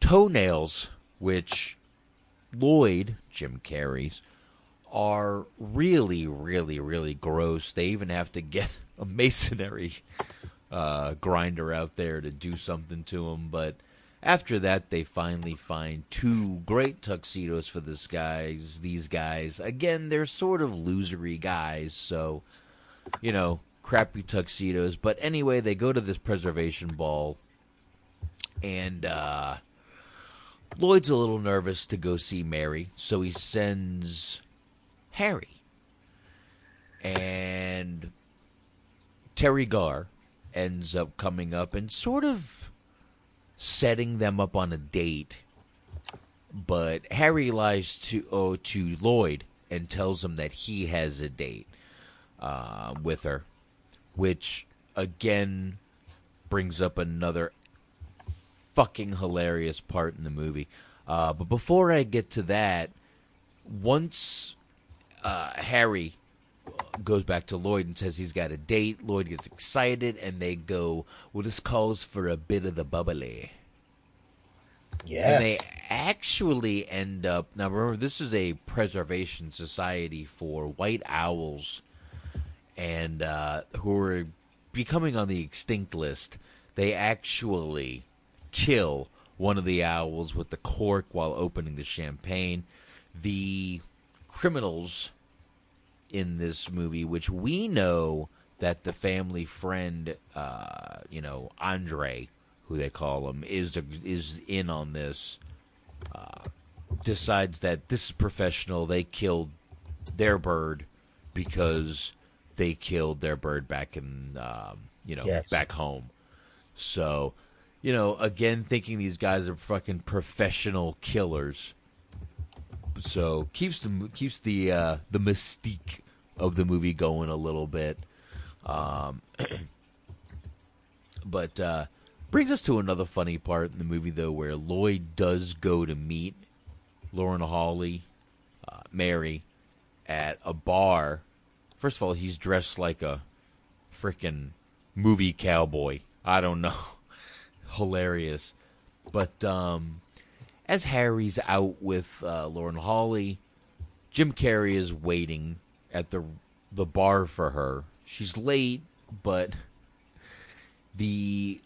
toenails, which Lloyd, Jim Carrey's, are really, really, really gross. They even have to get a masonry uh, grinder out there to do something to them. But after that, they finally find two great tuxedos for this guys. These guys, again, they're sort of losery guys, so you know, crappy tuxedos. But anyway, they go to this preservation ball, and uh, Lloyd's a little nervous to go see Mary, so he sends Harry. And Teri Garr ends up coming up and sort of setting them up on a date. But Harry lies to oh, to Lloyd and tells him that he has a date uh, with her, which again brings up another fucking hilarious part in the movie. Uh, but before I get to that, once uh, Harry goes back to Lloyd and says he's got a date, Lloyd gets excited and they go, Well, this calls for a bit of the bubbly. Yes. And they actually end up. Now, remember, this is a preservation society for white owls and uh, who are becoming on the extinct list. They actually kill one of the owls with the cork while opening the champagne. The criminals in this movie, which we know that the family friend, uh, you know, Andre, who they call him, is is in on this. Uh, decides that this is professional. They killed their bird because they killed their bird back in, um, you know, Yes. back home. So, you know, again, thinking these guys are fucking professional killers. So keeps the keeps the uh, the mystique of the movie going a little bit. Um, but uh, brings us to another funny part in the movie, though, where Lloyd does go to meet Lauren Holly, uh, Mary, at a bar. First of all, he's dressed like a freaking movie cowboy. I don't know. Hilarious. But um, as Harry's out with uh, Lauren Holly, Jim Carrey is waiting at the the bar for her. She's late, but the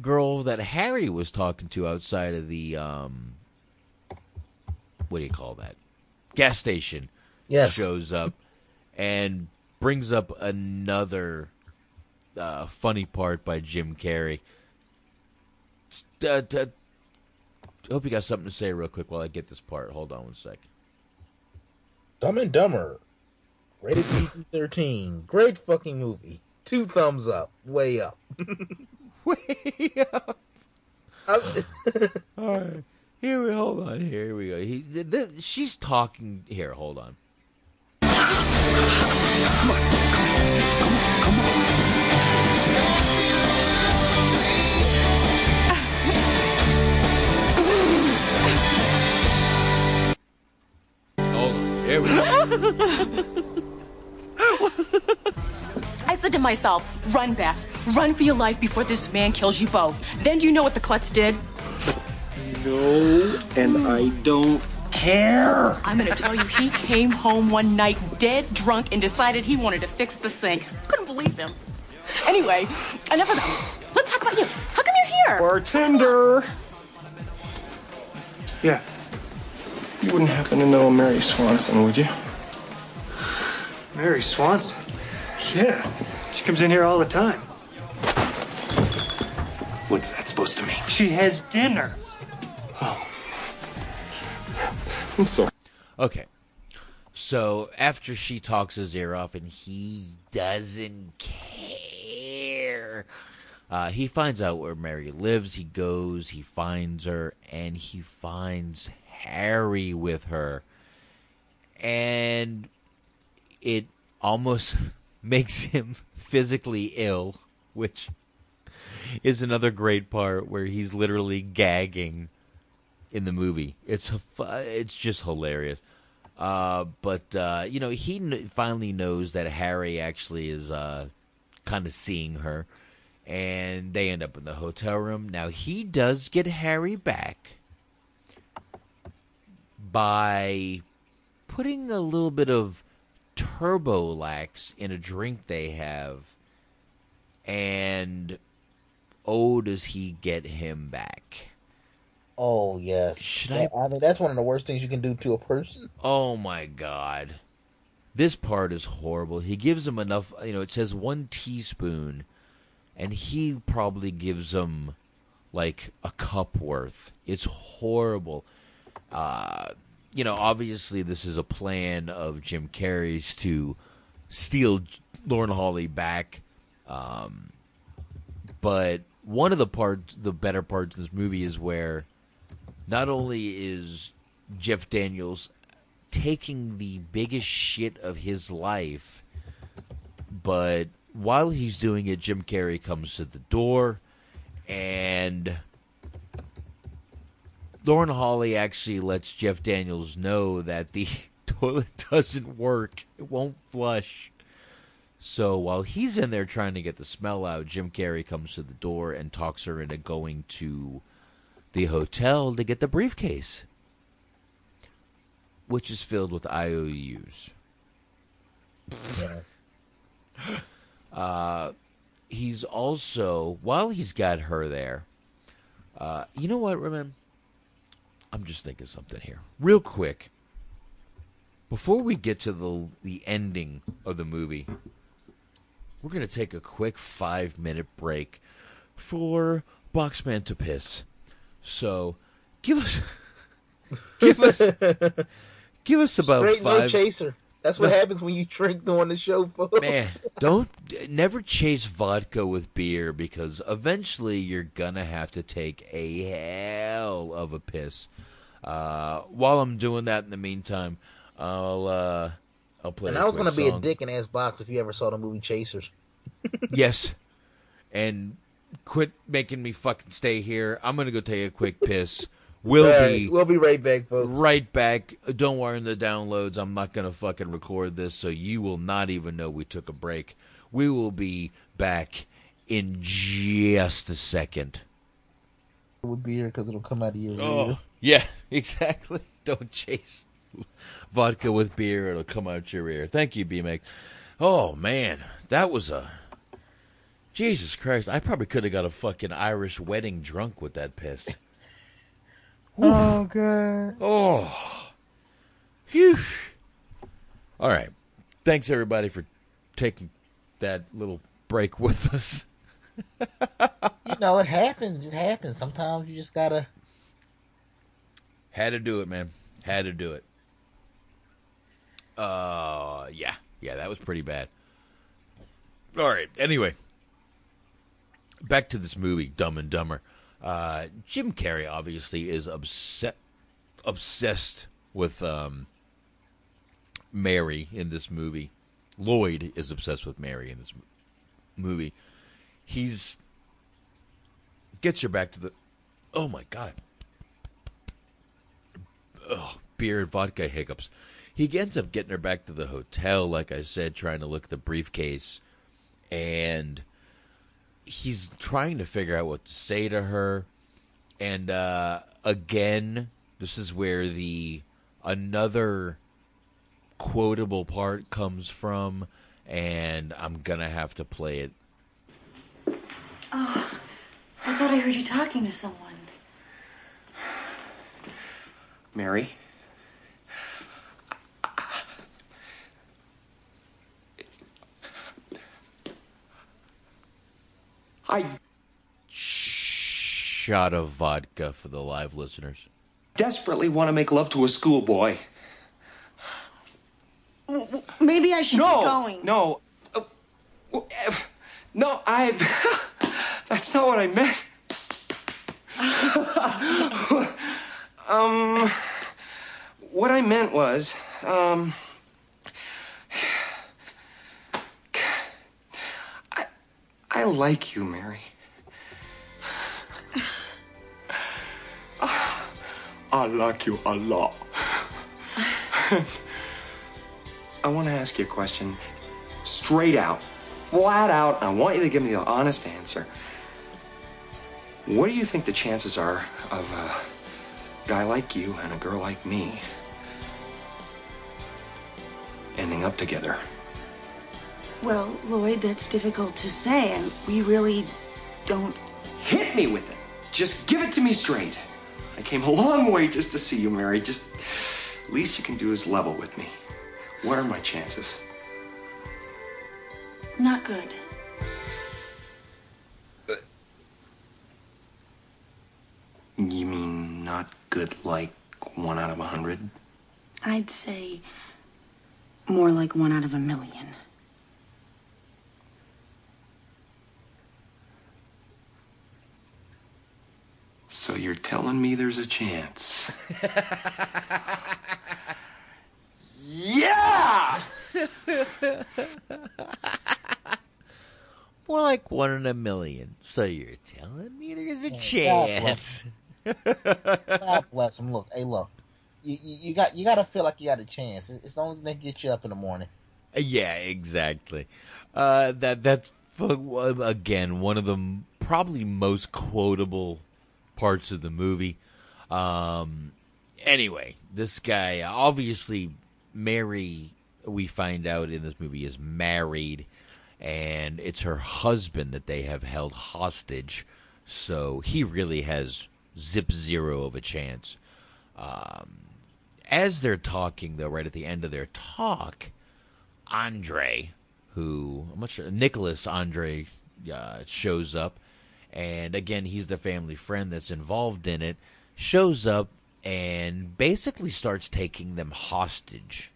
girl that Harry was talking to outside of the um what do you call that? Gas station. Yes. Shows up and brings up another uh, funny part by Jim Carrey. Uh, hope you got something to say real quick while I get this part. Hold on one sec. Dumb and Dumber, rated PG thirteen. Great fucking movie. Two thumbs up, way up. way up. All right. Here we hold on. Here we go. He, this, she's talking. Here, hold on. I said to myself, run, Beth. Run for your life before this man kills you both. Then do you know what the klutz did? No, and I don't care. I'm gonna tell you, he came home one night dead drunk and decided he wanted to fix the sink. Couldn't believe him. Anyway, enough of that. Let's talk about you. How come you're here? Bartender. Yeah. You wouldn't happen to know Mary Swanson, would you? Mary Swanson. Yeah, she comes in here all the time. What's that supposed to mean? She has dinner. Oh. I'm sorry. Okay. So after she talks his ear off and he doesn't care, uh, he finds out where Mary lives. He goes, he finds her, and he finds Harry with her. And it almost makes him physically ill, which is another great part where he's literally gagging in the movie. It's it's just hilarious. Uh, but uh, you know, he finally knows that Harry actually is uh, kind of seeing her, and they end up in the hotel room. Now he does get Harry back by putting a little bit of turbolax in a drink they have, and oh, does he get him back? Oh yes. Should That- I mean, that's one of the worst things you can do to a person. Oh my god. This part is horrible. He gives him enough, you know, it says one teaspoon, and he probably gives him like a cup worth. It's horrible. Uh, you know, obviously, this is a plan of Jim Carrey's to steal Lauren Holly back. Um, but one of the parts, the better parts of this movie is where not only is Jeff Daniels taking the biggest shit of his life, but while he's doing it, Jim Carrey comes to the door and Lauren Holly actually lets Jeff Daniels know that the toilet doesn't work. It won't flush. So while he's in there trying to get the smell out, Jim Carrey comes to the door and talks her into going to the hotel to get the briefcase, which is filled with IOUs. Uh, he's also, while he's got her there, uh, you know what, remember? I'm just thinking something here. Real quick. Before we get to the the ending of the movie, we're going to take a quick five minute break for Boxman to piss. So, give us, give us, give us about Straight five. no chaser. That's what happens when you drink during the show, folks. Man, don't never chase vodka with beer because eventually you're gonna have to take a hell of a piss. Uh, while I'm doing that, in the meantime, I'll uh, I'll play. And I was gonna be a dick and ass box if you ever saw the movie Chasers. yes, and quit making me fucking stay here. I'm gonna go take a quick piss. We'll All right, be we'll be right back, folks. right back. Uh, don't worry in the downloads. I'm not gonna fucking record this, so you will not even know we took a break. We will be back in just a second. With beer because it'll come out of your Oh, ear. yeah, exactly. Don't chase vodka with beer; it'll come out your ear. Thank you, BMX. Oh man, that was a Jesus Christ! I probably could have got a fucking Irish wedding drunk with that piss. Oh god. Oh, phew. All right. Thanks everybody for taking that little break with us. You know, it happens. It happens. Sometimes you just gotta. Had to do it, man. Had to do it. Uh, yeah, yeah, that was pretty bad. All right. Anyway, back to this movie, Dumb and Dumber. Uh, Jim Carrey obviously is upset, obsessed with um, Mary in this movie. Lloyd is obsessed with Mary in this movie. He's gets her back to the. Oh my god! oh, beer and vodka hiccups. He ends up getting her back to the hotel, like I said, trying to look at the briefcase, and he's trying to figure out what to say to her. And uh, again, this is where the another quotable part comes from, and I'm gonna have to play it. Oh, I thought I heard you talking to someone. Mary? I Shot of vodka for the live listeners. desperately want to make love to a schoolboy. W- w- Maybe I should no, be going. No, w- uh, no, I. That's not what I meant. um, what I meant was, um, I like you, Mary. I like you a lot. I want to ask you a question straight out, flat out. I want you to give me the honest answer. What do you think the chances are of a guy like you and a girl like me ending up together? Well, Lloyd, that's difficult to say, and we really don't. Hit me with it. Just give it to me straight. I came a long way just to see you, Mary. Just least you can do is level with me. What are my chances? Not good. You mean not good like one out of a hundred? I'd say more like one out of a million. So you're telling me there's a chance? yeah! More like one in a million. So you're telling me there's a Yeah, God chance? God bless him. Look, hey, look. You, you, you got you got to feel like you got a chance. It's the only thing that gets you up in the morning. Yeah, exactly. Uh, that that's again one of the probably most quotable parts of the movie. Um, anyway, this guy obviously Mary. We find out in this movie is married, and it's her husband that they have held hostage. So he really has zip zero of a chance. Um, as they're talking, though, right at the end of their talk, Andre, who I'm not sure, Nicholas Andre uh, shows up, and again, he's the family friend that's involved in it. Shows up and basically starts taking them hostage.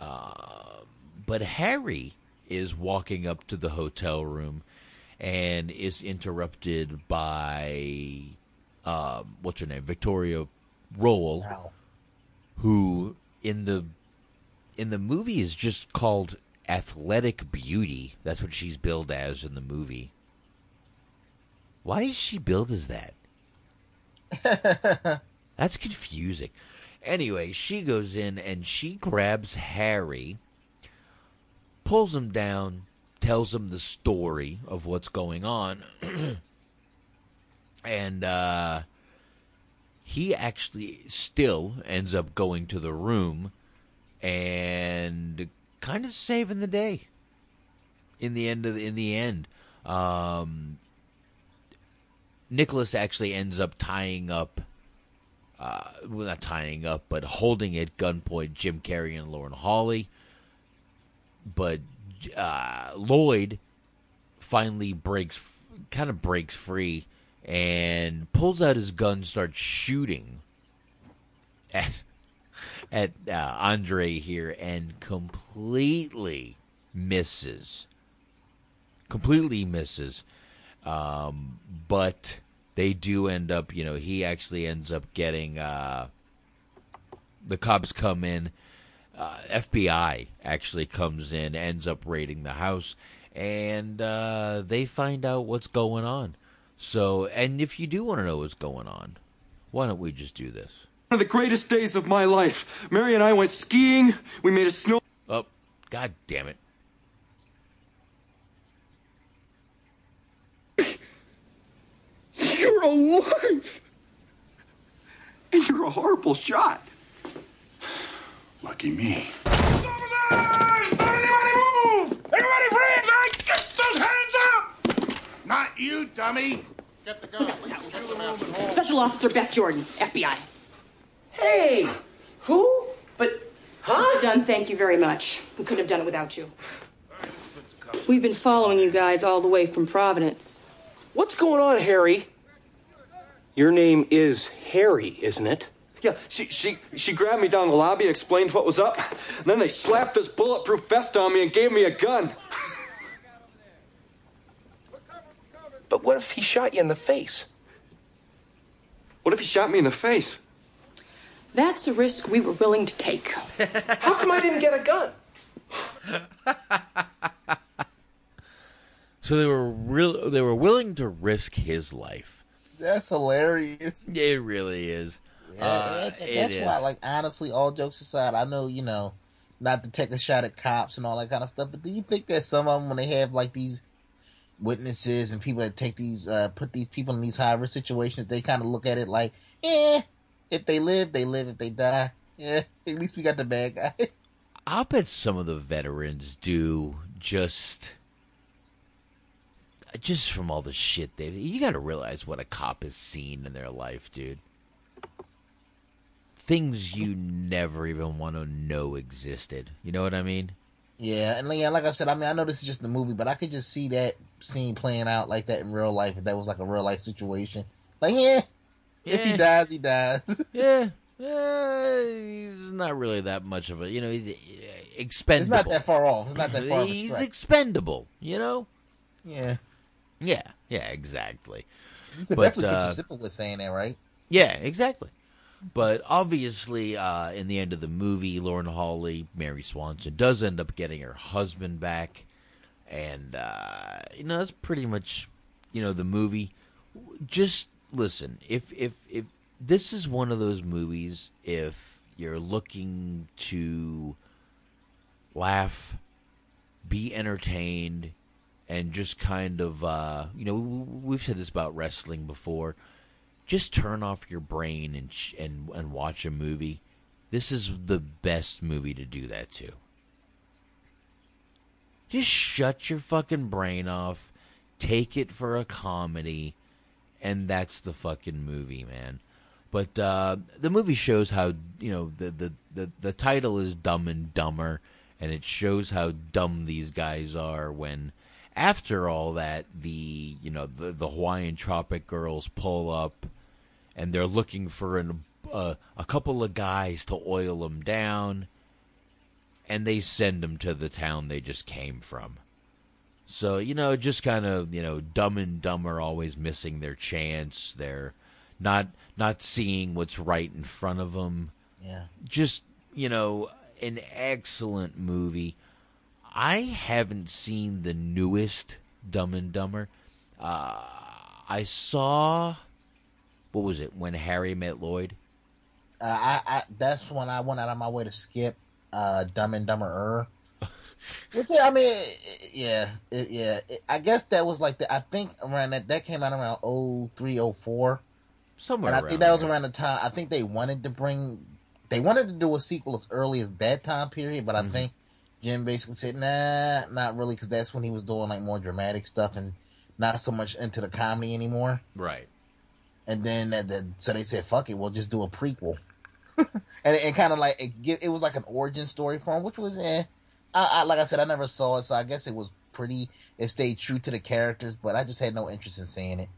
Uh, but Harry is walking up to the hotel room and is interrupted by um, what's her name, Victoria Rowell, who in the in the movie is just called athletic beauty. That's what she's billed as in the movie. Why is she billed as that? That's confusing. Anyway, she goes in and she grabs Harry, pulls him down, tells him the story of what's going on, and uh, he actually still ends up going to the room and kind of saving the day in the end of the, in the end um Nicholas actually ends up tying up uh well not tying up but holding at gunpoint Jim Carrey and Lauren Holly but uh Lloyd finally breaks kind of breaks free and pulls out his gun starts shooting at at uh, Andre here and completely misses. Completely misses. Um, but they do end up, you know, he actually ends up getting. Uh, the cops come in. Uh, FBI actually comes in, ends up raiding the house, and uh, they find out what's going on. So, and if you do want to know what's going on, why don't we just do this? One of the greatest days of my life. Mary and I went skiing. We made a snow. Oh, god damn it. You're alive! And you're a horrible shot. Lucky me. Everybody freeze! I get those hands up! Not you, dummy. Get the gun. Special Officer Beth Jordan, FBI. Hey! Who? But, huh? Done, thank you very much. We couldn't have done it without you. We've been following you guys all the way from Providence. What's going on, Harry? Your name is Harry, isn't it? Yeah, she she she grabbed me down the lobby and explained what was up. then they slapped this bulletproof vest on me and gave me a gun. But what if he shot you in the face? What if he shot me in the face? That's a risk we were willing to take. How come I didn't get a gun? So they were real. They were willing to risk his life. That's hilarious. It really is. Uh, that- it that's is. why, like, honestly, all jokes aside, I know, you know, not to take a shot at cops and all that kind of stuff, but do you think that some of them, when they have, like, these witnesses and people that take these, uh, put these people in these high risk situations, they kind of look at it like, eh, if they live, they live. If they die, yeah, at least we got the bad guy. I'll bet some of the veterans do just just from all the shit they you got to realize what a cop has seen in their life, dude. Things you never even want to know existed. You know what I mean? Yeah, and yeah, like I said, I mean, I know this is just a movie, but I could just see that scene playing out like that in real life if that was like a real life situation. Like, yeah, if he dies, he dies. Yeah. Uh, he's not really that much of a, you know, he's expendable. It's not that far off. It's not that far He's expendable, you know? Yeah. Yeah, yeah, exactly. You could But, definitely uh, put your simple with saying that, right? Yeah, exactly. But obviously, uh, in the end of the movie, Lauren Holly, Mary Swanson, does end up getting her husband back, and uh, you know that's pretty much, you know, the movie. Just listen, if if if this is one of those movies, if you're looking to laugh, be entertained, and just kind of, uh, you know, we've said this about wrestling before. Just turn off your brain and sh- and and watch a movie. This is the best movie to do that to. Just shut your fucking brain off, take it for a comedy, and that's the fucking movie, man. But uh, the movie shows how you know the, the the the title is Dumb and Dumber, and it shows how dumb these guys are when, after all that, the you know the the Hawaiian Tropic girls pull up, and they're looking for an uh, a couple of guys to oil them down, and they send them to the town they just came from. So you know, just kind of you know, dumb and dumber, always missing their chance. They're not not seeing what's right in front of them. Yeah. Just you know, an excellent movie. I haven't seen the newest Dumb and Dumber. Uh, I saw what was it when Harry met Lloyd? Uh, I, I that's when I went out of my way to skip uh, Dumb and Dumber. Which I mean, yeah, it, yeah. It, I guess that was like the. I think around that that came out around oh three oh four. Somewhere and I around think that was there. around the time. I think they wanted to bring. They wanted to do a sequel as early as that time period, but I Mm-hmm. think Jim basically said, "Nah, not really," because that's when he was doing like more dramatic stuff and not so much into the comedy anymore. Right. And then, the, so they said, "Fuck it, we'll just do a prequel." and it, kind of like it, it was like an origin story for him, which was eh. I, I like I said, I never saw it, so I guess it was pretty. It stayed true to the characters, but I just had no interest in seeing it.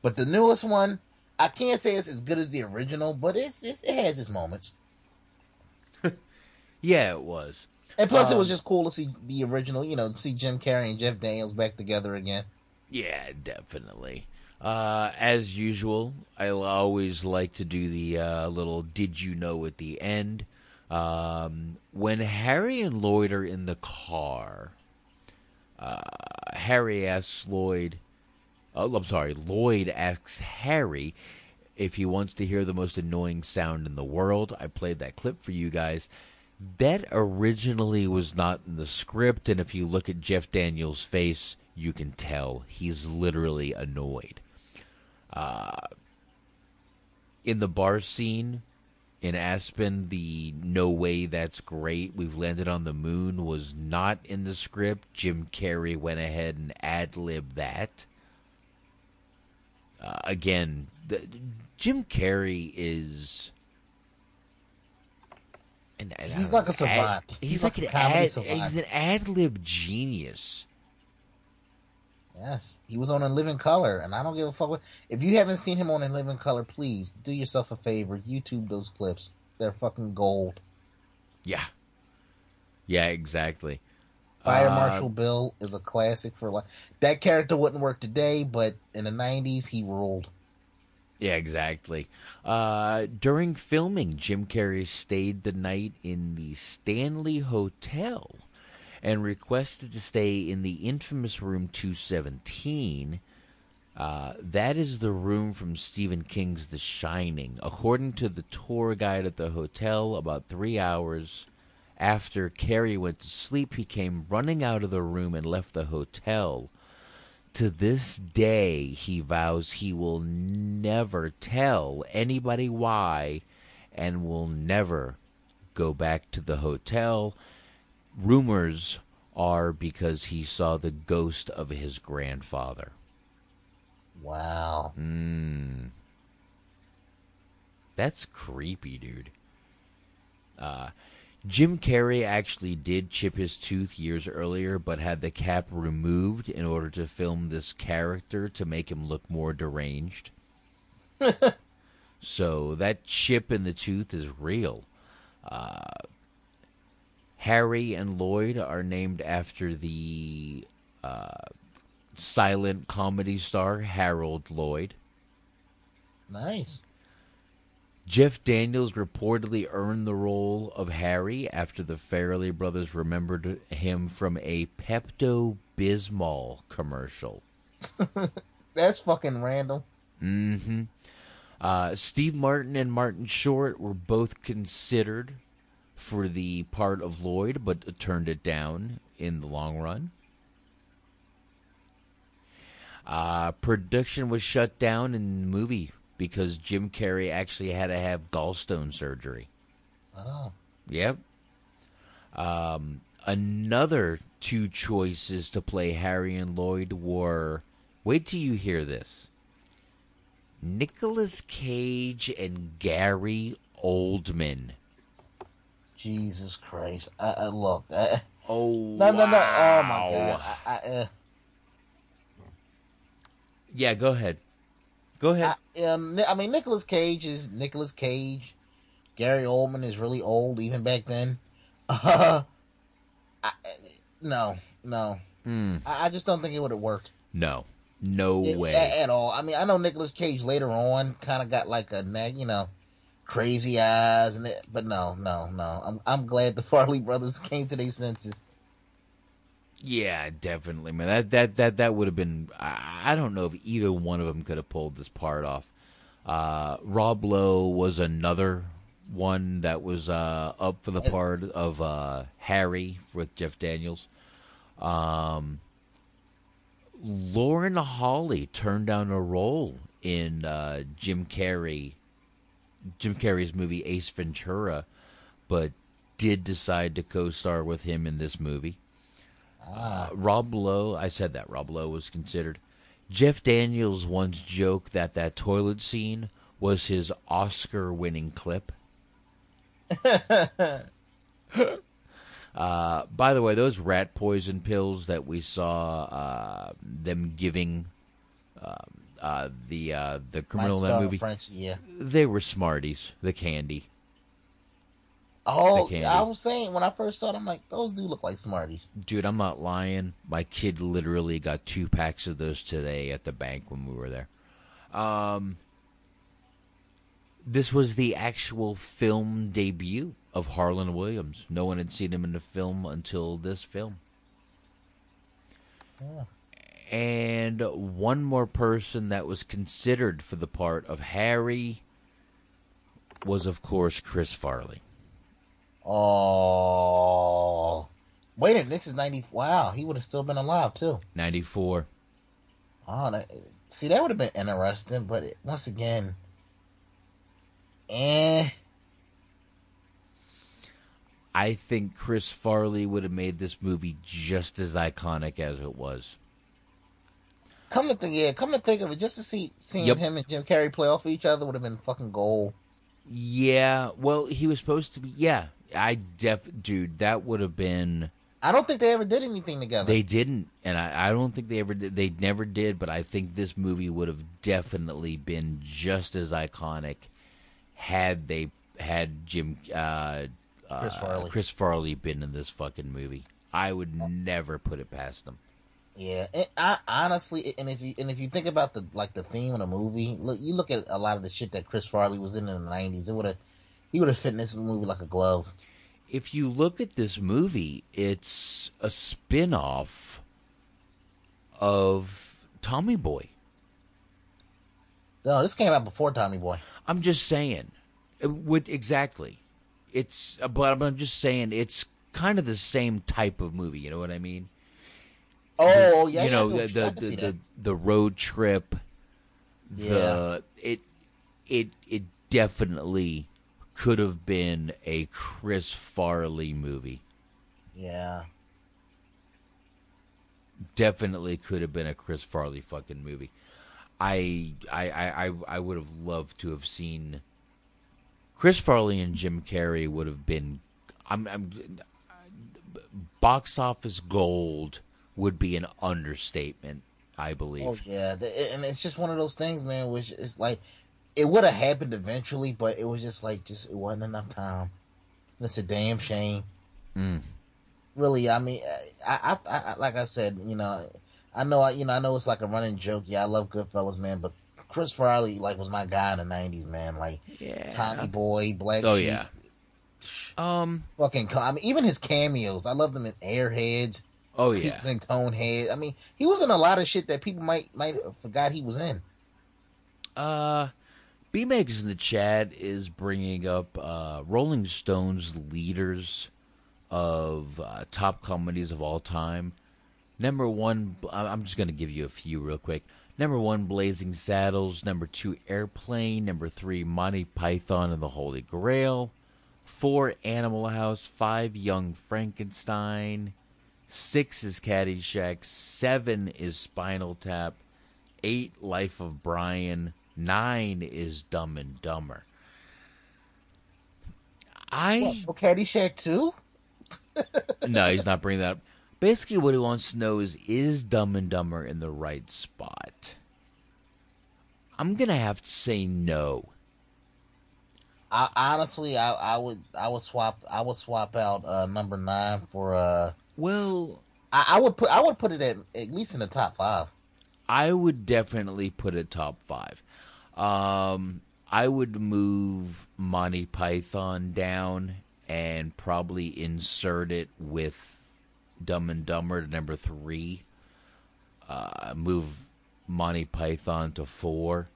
But the newest one, I can't say it's as good as the original, but it's, it's it has its moments. Yeah, it was. And plus, it was Um, just cool to see the original. You know, see Jim Carrey and Jeff Daniels back together again. Yeah, definitely. Uh, as usual, I always like to do the uh, little "Did you know?" at the end. Um, when Harry and Lloyd are in the car, uh, Harry asks Lloyd. Oh, I'm sorry. Lloyd asks Harry if he wants to hear the most annoying sound in the world. I played that clip for you guys. That originally was not in the script, and if you look at Jeff Daniels' face, you can tell he's literally annoyed. Uh, in the bar scene in Aspen, the "No way, that's great, we've landed on the moon" was not in the script. Jim Carrey went ahead and ad libbed that. Uh, again, the, Jim Carrey is. And He's like a savant. ad- He's he's, like like, an ad, savant. he's an ad lib genius. Yes, he was on In Living Color, and I don't give a fuck. What, if you haven't seen him on In Living Color, please do yourself a favor. YouTube those clips. They're fucking gold. Yeah. Yeah, exactly. Fire Uh, Marshal Bill is a classic for like that character wouldn't work today, but in the '90s he ruled. Yeah, exactly. Uh, during filming, Jim Carrey stayed the night in the Stanley Hotel and requested to stay in the infamous room 217. Uh, that is the room from Stephen King's The Shining. According to the tour guide at the hotel, about three hours after Carrey went to sleep, he came running out of the room and left the hotel. To this day, he vows he will never tell anybody why and will never go back to the hotel. Rumors are because he saw the ghost of his grandfather. Wow. Mm. That's creepy, dude. Uh, Jim Carrey actually did chip his tooth years earlier, but had the cap removed in order to film this character to make him look more deranged. so that chip in the tooth is real. Uh, Harry and Lloyd are named after the uh, silent comedy star Harold Lloyd. Nice. Jeff Daniels reportedly earned the role of Harry after the Farrelly brothers remembered him from a Pepto Bismol commercial. That's fucking random. Mm-hmm. Uh, Steve Martin and Martin Short were both considered for the part of Lloyd, but turned it down in the long run. Uh, production was shut down in the movie because Jim Carrey actually had to have gallstone surgery. Oh. Yep. Um, another two choices to play Harry and Lloyd were wait till you hear this. Nicolas Cage and Gary Oldman. Jesus Christ! Uh, uh, look. Uh, oh no, no, no! Oh my. God! I, I, uh, Yeah, go ahead. Go ahead. I, um, I mean, Nicolas Cage is Nicolas Cage. Gary Oldman is really old, even back then. Uh, I, no, no. Hmm. I, I just don't think it would have worked. No, no Yeah, way. a- at all. I mean, I know Nicolas Cage later on kind of got like a you know, crazy eyes, and it, but no, no, no. I'm I'm glad the Farrelly brothers came to their senses. Yeah, definitely, man. That that that that would have been. I, don't know if either one of them could have pulled this part off. Uh, Rob Lowe was another one that was uh, up for the part of uh, Harry with Jeff Daniels. Um, Lauren Holly turned down a role in uh, Jim Carrey, Jim Carrey's movie Ace Ventura, but did decide to co-star with him in this movie. Uh, Rob Lowe, I said that Rob Lowe was considered. Jeff Daniels once joked that that toilet scene was his Oscar-winning clip. uh, by the way, those rat poison pills that we saw uh, them giving uh, uh, the uh, the criminal in that movie, French, yeah. they were Smarties, the candy. Oh, I was saying when I first saw them, I'm like, those do look like Smarties. Dude, I'm not lying. My kid literally got two packs of those today at the bank when we were there. Um, this was the actual film debut of Harland Williams. No one had seen him in the film until this film. And one more person that was considered for the part of Harry was, of course, Chris Farley. Oh, wait a minute, this is ninety. Wow, he would have still been alive too. 94. Oh, that, see, that would have been interesting, but it, once again, eh. I think Chris Farley would have made this movie just as iconic as it was. Come to think, yeah, come to think of it, just to see seeing Yep. him and Jim Carrey play off of each other would have been fucking gold. Yeah, well, he was supposed to be. Yeah, I def, dude, that would have been. I don't think they ever did anything together. They didn't, and I, I don't think they ever did. They never did, but I think this movie would have definitely been just as iconic had they had Jim uh, Chris uh, Farley. Chris Farley been in this fucking movie. I would never put it past them. Yeah, and I honestly, and if you and if you think about the like the theme of the movie, look, you look at a lot of the shit that Chris Farley was in in the nineties. It would have, he would have fit in this movie like a glove. if you look at this movie, it's a spin off of Tommy Boy. No, this came out before Tommy Boy. I'm just saying. Would exactly. It's uh, but I'm just saying it's kind of the same type of movie. You know what I mean? Oh, yeah, You know no, the the the, the, the road trip. The it it it definitely could have been a Chris Farley movie. Yeah. definitely could have been a Chris Farley fucking movie. I I I I, would have loved to have seen Chris Farley and Jim Carrey would have been I'm, I'm box office gold would be an understatement, I believe. Oh yeah, and it's just one of those things, man. Which is like, it would have happened eventually, but it was just like, just it wasn't enough time. It's a damn shame. Mm. Really, I mean, I, I, I, like I said, you know, I know, I, you know, I know it's like a running joke. Yeah, I love Goodfellas, man, but Chris Farley, like, was my guy in the '90s, man. Like, Yeah. Tommy Boy, Black Oh, Sheep, yeah. Um, fucking. I mean, even his cameos, I love them in Airheads. Oh, yeah. Peeps and Conehead. I mean, he was in a lot of shit that people might might have forgot he was in. Uh, B Megs in the chat is bringing up uh, Rolling Stones leaders of uh, top comedies of all time. Number one, I'm just going to give you a few real quick. Number one, Blazing Saddles. Number two, Airplane. Number three, Monty Python and the Holy Grail. Four, Animal House. Five, Young Frankenstein. Six is Caddyshack. Seven is Spinal Tap. Eight, Life of Brian. Nine is Dumb and Dumber. I What, oh, Caddyshack too? no, he's not bringing that up. Basically, what he wants to know is is Dumb and Dumber in the right spot? I'm gonna have to say no. I, honestly, I, I would I would swap I would swap out uh, number nine for uh. Well, I, I would put I would put it at at least in the top five. I would definitely put it top five. Um, I would move Monty Python down and probably insert it with Dumb and Dumber to number three. Uh, move Monty Python to four.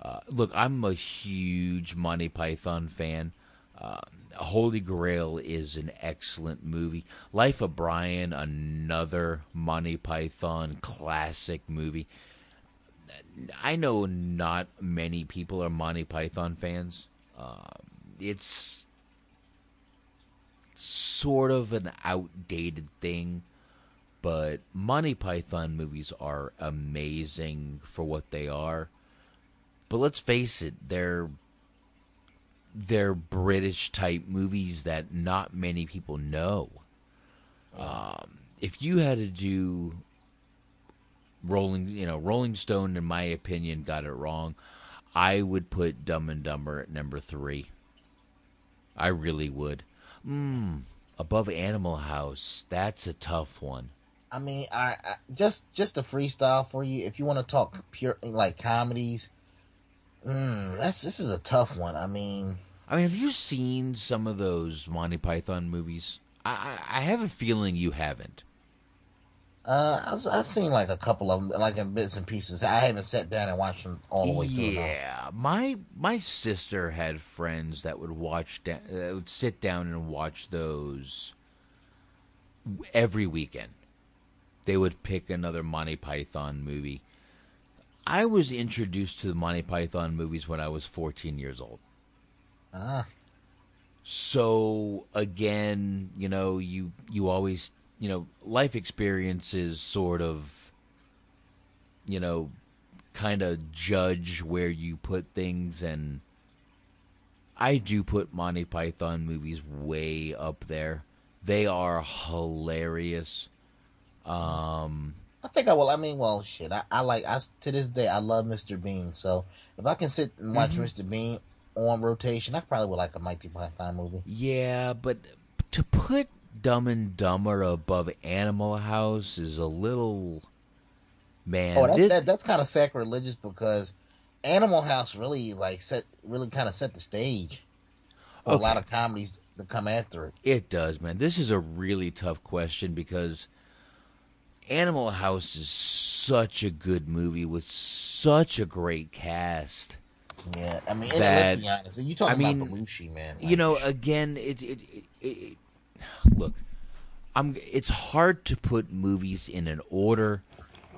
Uh, look, I'm a huge Monty Python fan. Uh, Holy Grail is an excellent movie. Life of Brian, another Monty Python classic movie. I know not many people are Monty Python fans. Um, it's sort of an outdated thing, but Monty Python movies are amazing for what they are. But let's face it, they're they're British type movies that not many people know. Um, if you had to do Rolling, you know, Rolling Stone, in my opinion, got it wrong. I would put Dumb and Dumber at number three. I really would. Mm, above Animal House, that's a tough one. I mean, I, I just just a freestyle for you. If you want to talk pure like comedies, mm, that's this is a tough one. I mean, I mean, have you seen some of those Monty Python movies? I, I, I have a feeling you haven't. Uh, I was, I've seen like a couple of them, like in bits and pieces. I haven't sat down and watched them all the way through. Yeah, my my sister had friends that would watch da- that would sit down and watch those every weekend. They would pick another Monty Python movie. I was introduced to the Monty Python movies when I was 14 years old. Ah, So again, you know, you you always, you know, life experiences sort of you know, kind of judge where you put things and I do put Monty Python movies way up there. They are hilarious. Um I think I will. I mean, well, shit. I, I like. I to this day I love Mr. Bean. So if I can sit and watch Mhm. Mr. Bean on rotation, I probably would like a Mikey Python movie. Yeah, but to put Dumb and Dumber above Animal House is a little man. oh, that's this- that, that's kind of sacrilegious because Animal House really like set really kind of set the stage for a lot of comedies to come after it. It does, man. This is a really tough question because Animal House is such a good movie with such a great cast. Yeah, I mean, that- let's be honest. You talking I mean, about Belushi, man? you know, again, it, it, it, it, look, I'm. It's hard to put movies in an order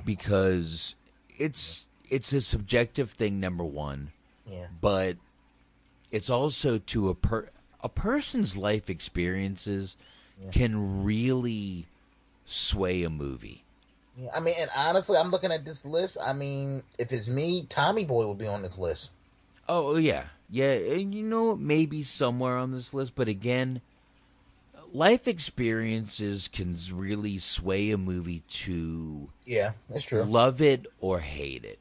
because it's it's a subjective thing. Number one, Yeah. but it's also to a per a person's life experiences can really sway a movie. Yeah, I mean, and honestly, I'm looking at this list. I mean, if it's me, Tommy Boy would be on this list. Oh yeah, yeah, and you know maybe somewhere on this list, but again, life experiences can really sway a movie to Yeah, that's true. love it or hate it.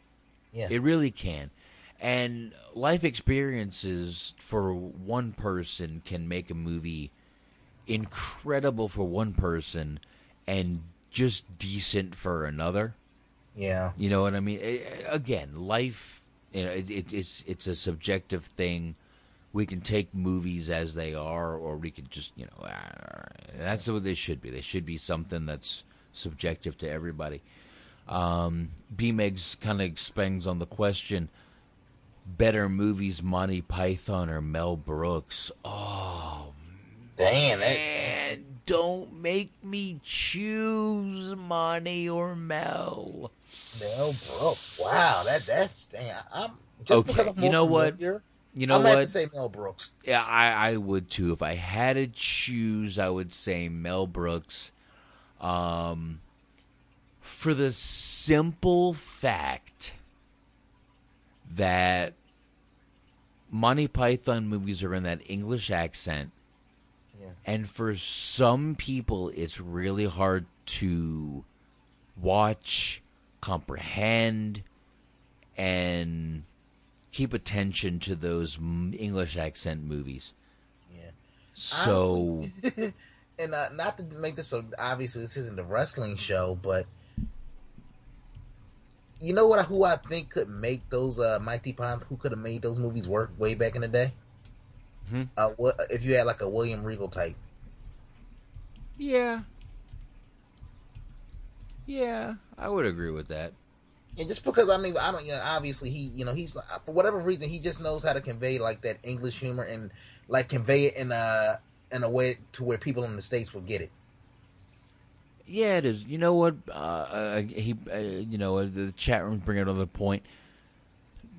Yeah. It really can. And life experiences for one person can make a movie incredible for one person and just decent for another. Yeah. You know what I mean? Eh, Again, life, you know, it, it, it's it's a subjective thing. We can take movies as they are, or we could just, you know, ah, that's what they should be. They should be something that's subjective to everybody. Um, B-Megs kind of expands on the question: better movies, Monty Python or Mel Brooks? Oh, Damn, man, don't make me choose Monty or Mel. Mel Brooks. Wow, that that's damn. I'm just okay, you know what? You know I'm what? have to say Mel Brooks. Yeah, I, I would too. If I had to choose, I would say Mel Brooks. Um, for the simple fact that Monty Python movies are in that English accent. And for some people, it's really hard to watch, comprehend, and keep attention to those English accent movies. Yeah. So, and uh, not to make this so obviously this isn't a wrestling show, but you know what? Who I think could make those uh, Mighty Python? Who could have made those movies work way back in the day? Hmm? Uh, what if you had like a William Regal type? yeah. Yeah, I would agree with that. And just because I mean I don't, you know, obviously he, you know, he's for whatever reason he just knows how to convey like that English humor and like convey it in a in a way to where people in the states will get it. Yeah, it is. You know what? Uh, uh, he, uh, you know, uh, the chat room's bringing another point.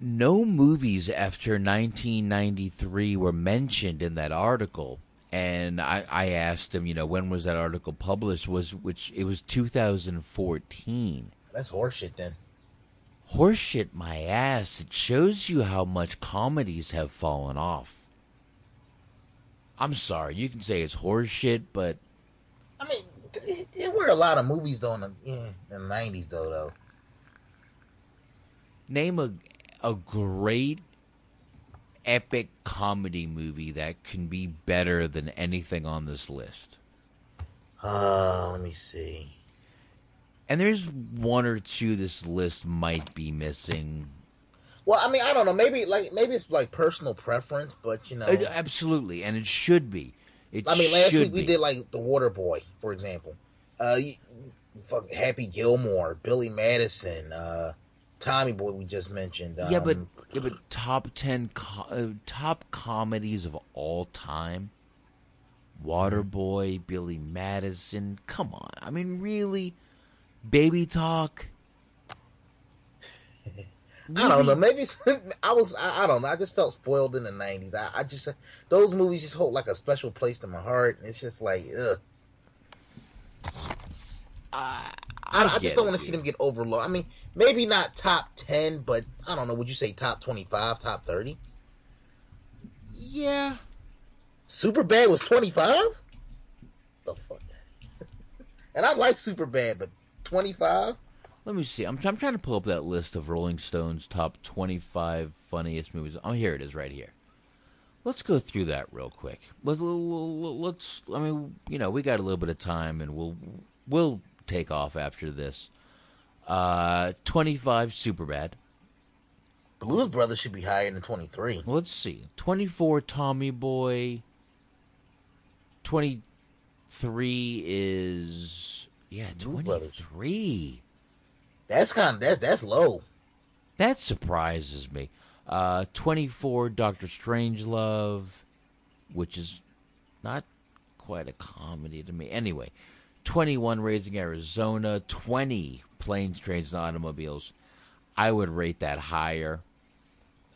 No movies after 1993 were mentioned in that article, and I, I asked him, you know, when was that article published? Was which it was 2014. That's horseshit then. Horseshit, my ass! It shows you how much comedies have fallen off. I'm sorry, you can say it's horseshit, but I mean, there were a lot of movies though in the in the nineties though though. Name a a great epic comedy movie that can be better than anything on this list. Uh, let me see. And there's one or two this list might be missing. Well, I mean, I don't know. Maybe like maybe it's like personal preference, but you know, Uh, absolutely, and it should be. It I mean, last week we be. did like the Water Boy, for example. Uh, you- fuck Happy Gilmore, Billy Madison, uh, Tommy Boy. We just mentioned. Um, yeah, but yeah, but top ten co- uh, top comedies of all time. Waterboy, Billy Madison. Come on, I mean, really, Baby Talk. I don't know. Maybe I was. I, I don't know. I just felt spoiled in the nineties. I, I just those movies just hold like a special place to my heart. It's just like, ugh. I, I, get just don't want to see them get overlooked. I mean, maybe not top ten, but I don't know. Would you say top twenty five, top thirty? Yeah. Super Bad was twenty five. The fuck. and I like Super Bad, but twenty five. Let me see. I'm, I'm trying to pull up that list of Rolling Stone's top 25 funniest movies. Oh, here it is, right here. Let's go through that real quick. Let's, let's. I mean, you know, we got a little bit of time, and we'll we'll take off after this. Uh, 25 Superbad. Blues Brothers should be higher than twenty three. Let's see. 24 Tommy Boy. 23 is Yeah, Brothers. 23. That's kind of that. That's low. That surprises me. Uh, 24, Doctor Strangelove, which is not quite a comedy to me. Anyway, 21, Raising Arizona. 20, Planes, Trains, and Automobiles. I would rate that higher.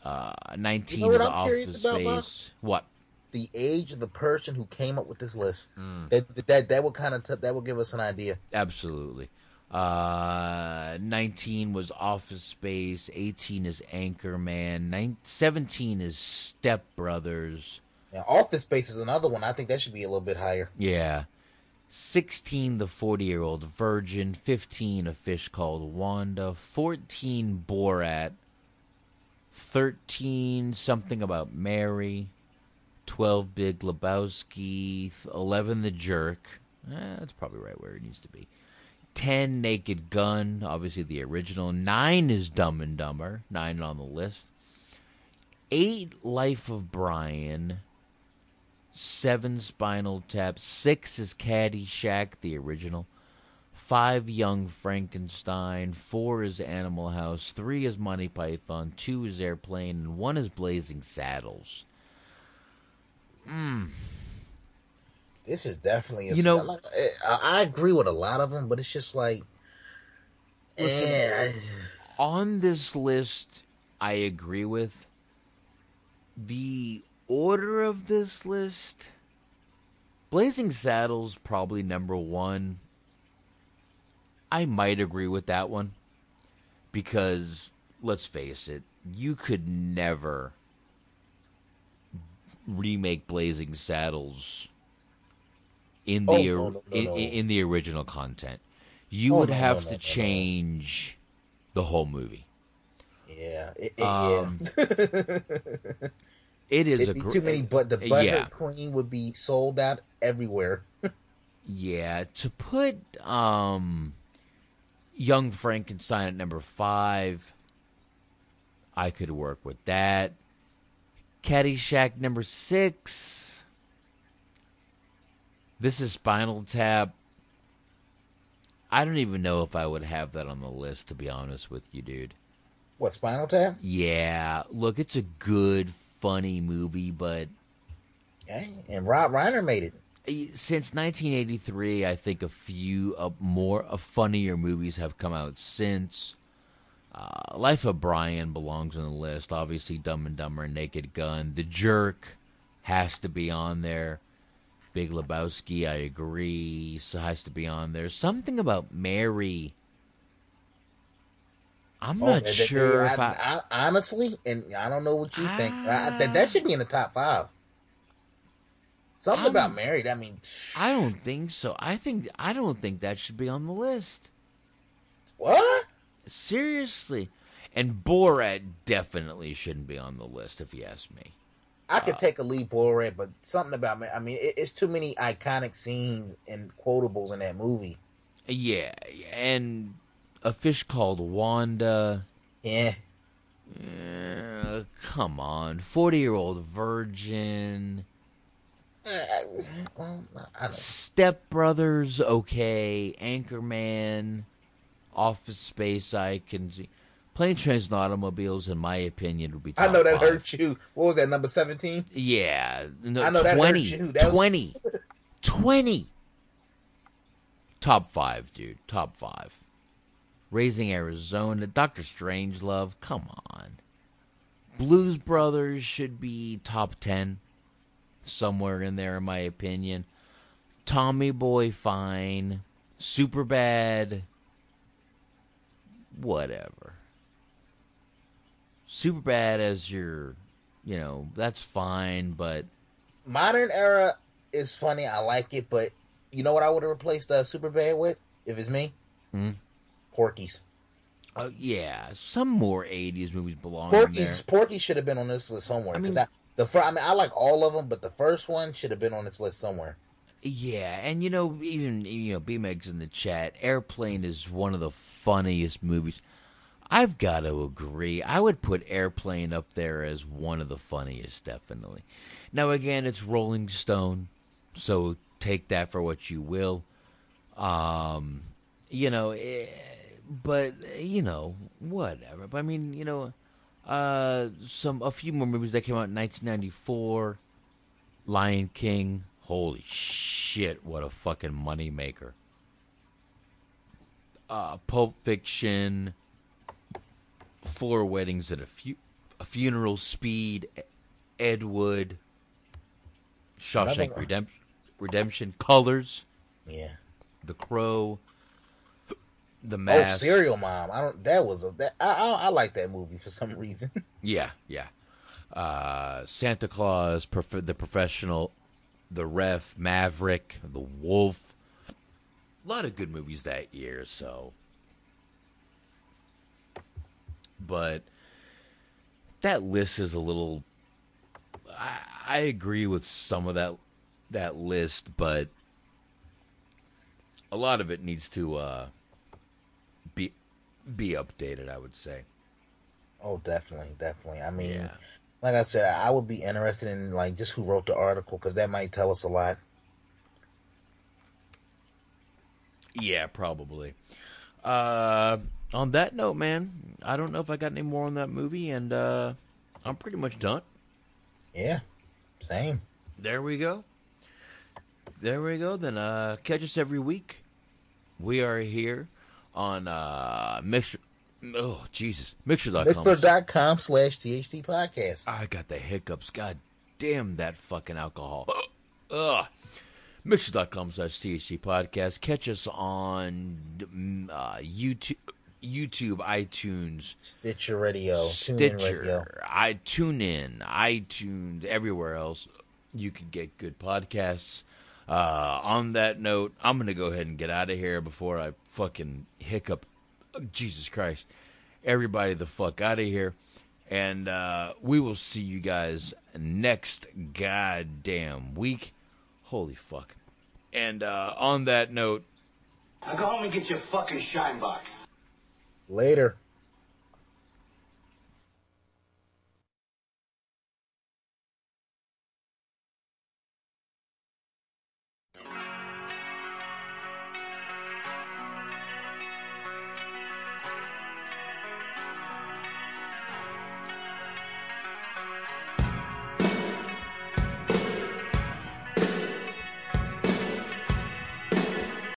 Uh, 19 You know what I'm curious about, Bob? What? The age of the person who came up with this list. Mm. That that that would kind of t- that would give us an idea. Absolutely. Uh, 19 was Office Space. 18 is Anchorman. Nine, 17 is Step Brothers. Now, Office Space is another one. I think that should be a little bit higher. Yeah. 16, The 40 Year Old Virgin. 15, A Fish Called Wanda. 14, Borat. 13, Something About Mary. 12, Big Lebowski. 11, The Jerk. Eh, that's probably right where it needs to be. 10, Naked Gun. Obviously the original. 9 is Dumb and Dumber. 9 on the list. 8, Life of Brian. Seven Spinal Tap. Six is Caddyshack, the original. Five Young Frankenstein. Four is Animal House. Three is Monty Python. Two is Airplane. And one is Blazing Saddles. Mm. This is definitely a, You know- like, I, I agree with a lot of them, but it's just like Listen, eh, on this list, I agree with the order of this list. Blazing Saddles probably number one. I might agree with that one because let's face it, you could never remake Blazing Saddles in the Oh, no, no, in, no. in the original content. You Oh, would have to change the whole movie. yeah, it, it, Um, yeah. It is It'd a be gr- too many, but the uh, butter yeah. cream would be sold out everywhere. Yeah, to put um Young Frankenstein at number 5 I could work with that. Caddyshack number 6 This is Spinal Tap. I don't even know if I would have that on the list to be honest with you, dude. What Spinal Tap? Yeah, look, it's a good funny movie, but Yeah, and Rob Reiner made it. since 1983, I think a few uh, more uh, funnier movies have come out since. Uh, Life of Brian belongs on the list. Obviously, Dumb and Dumber and Naked Gun. The Jerk has to be on there. Big Lebowski, I agree, so has to be on there. Something about Mary. I'm Oh, not sure if I, I, I- honestly, and I don't know what you think. That that should be in the top five. Something I'm- about married. I mean, I don't think so. I think I don't think that should be on the list. What? Seriously. And Borat definitely shouldn't be on the list if you ask me. I could take a leap Borat, but something about me. I mean, it, it's too many iconic scenes and quotables in that movie. Yeah, and a fish called Wanda. Yeah. Uh, come on, forty-year-old virgin. Step Brothers, okay. Anchorman, Office Space, I can see. Plane, Trains, and Automobiles, in my opinion, would be. I know that five. hurt you. What was that number seventeen? Yeah, no, I know that hurt 20, you. That was- 20, 20. Top five, dude. Top five. Raising Arizona, Doctor Strangelove. Come on. Blues Brothers should be top ten, somewhere in there, in my opinion. Tommy Boy, fine. Super bad. Whatever. Super bad as your, you know, that's fine, but Modern era is funny. I like it, but you know what I would have replaced uh, Superbad with if it's me? Hmm? Porky's. Uh, yeah, some more '80s movies belong in Porky's. Porky should have been on this list somewhere. I mean- I, the fir- I mean, I like all of them, but the first one should have been on this list somewhere. Yeah, and you know, even you know, B-Meg's in the chat. Airplane is one of the funniest movies. I've got to agree. I would put Airplane up there as one of the funniest, definitely. Now, again, it's Rolling Stone, so take that for what you will. Um, you know, eh, but you know, whatever. But I mean, you know, uh, some a few more movies that came out in 1994. Lion King. Holy shit! What a fucking money maker. Uh, Pulp Fiction. Four weddings at a fu- a funeral. Speed. Ed Wood. Shawshank Redemption. Redemption. Colors. Yeah. The Crow. The Oh, Serial Mom. I don't. That was a. That, I, I I like that movie for some reason. Yeah, yeah. Uh, Santa Claus, prof- the professional, the ref, Maverick, the Wolf. A lot of good movies that year. So, but that list is a little. I, I agree with some of that that list, but a lot of it needs to uh, be be updated. I would say. oh, definitely, definitely. I mean, Yeah. Like I said, I would be interested in like just who wrote the article because that might tell us a lot. Yeah, probably. Uh, on that note, man, I don't know if I got any more on that movie, and uh, I'm pretty much done. Yeah, same. There we go. There we go. Then uh, catch us every week. We are here on uh, Mixer. Oh Jesus, Mixer.com. Mixler.com slash THT podcast. I got the hiccups. God damn that fucking alcohol. Ugh. Mixer.com slash THC podcast. Catch us on mm, uh, YouTube, YouTube, iTunes, Stitcher Radio, TuneIn Stitcher, Radio. I tune in, iTunes, everywhere else. You can get good podcasts. Uh, on that note, I'm gonna go ahead and get out of here before I fucking hiccup. Jesus Christ! Everybody, the fuck out of here, and uh, we will see you guys next goddamn week. Holy fuck! And uh, on that note, Now go home and get your fucking shine box. Later.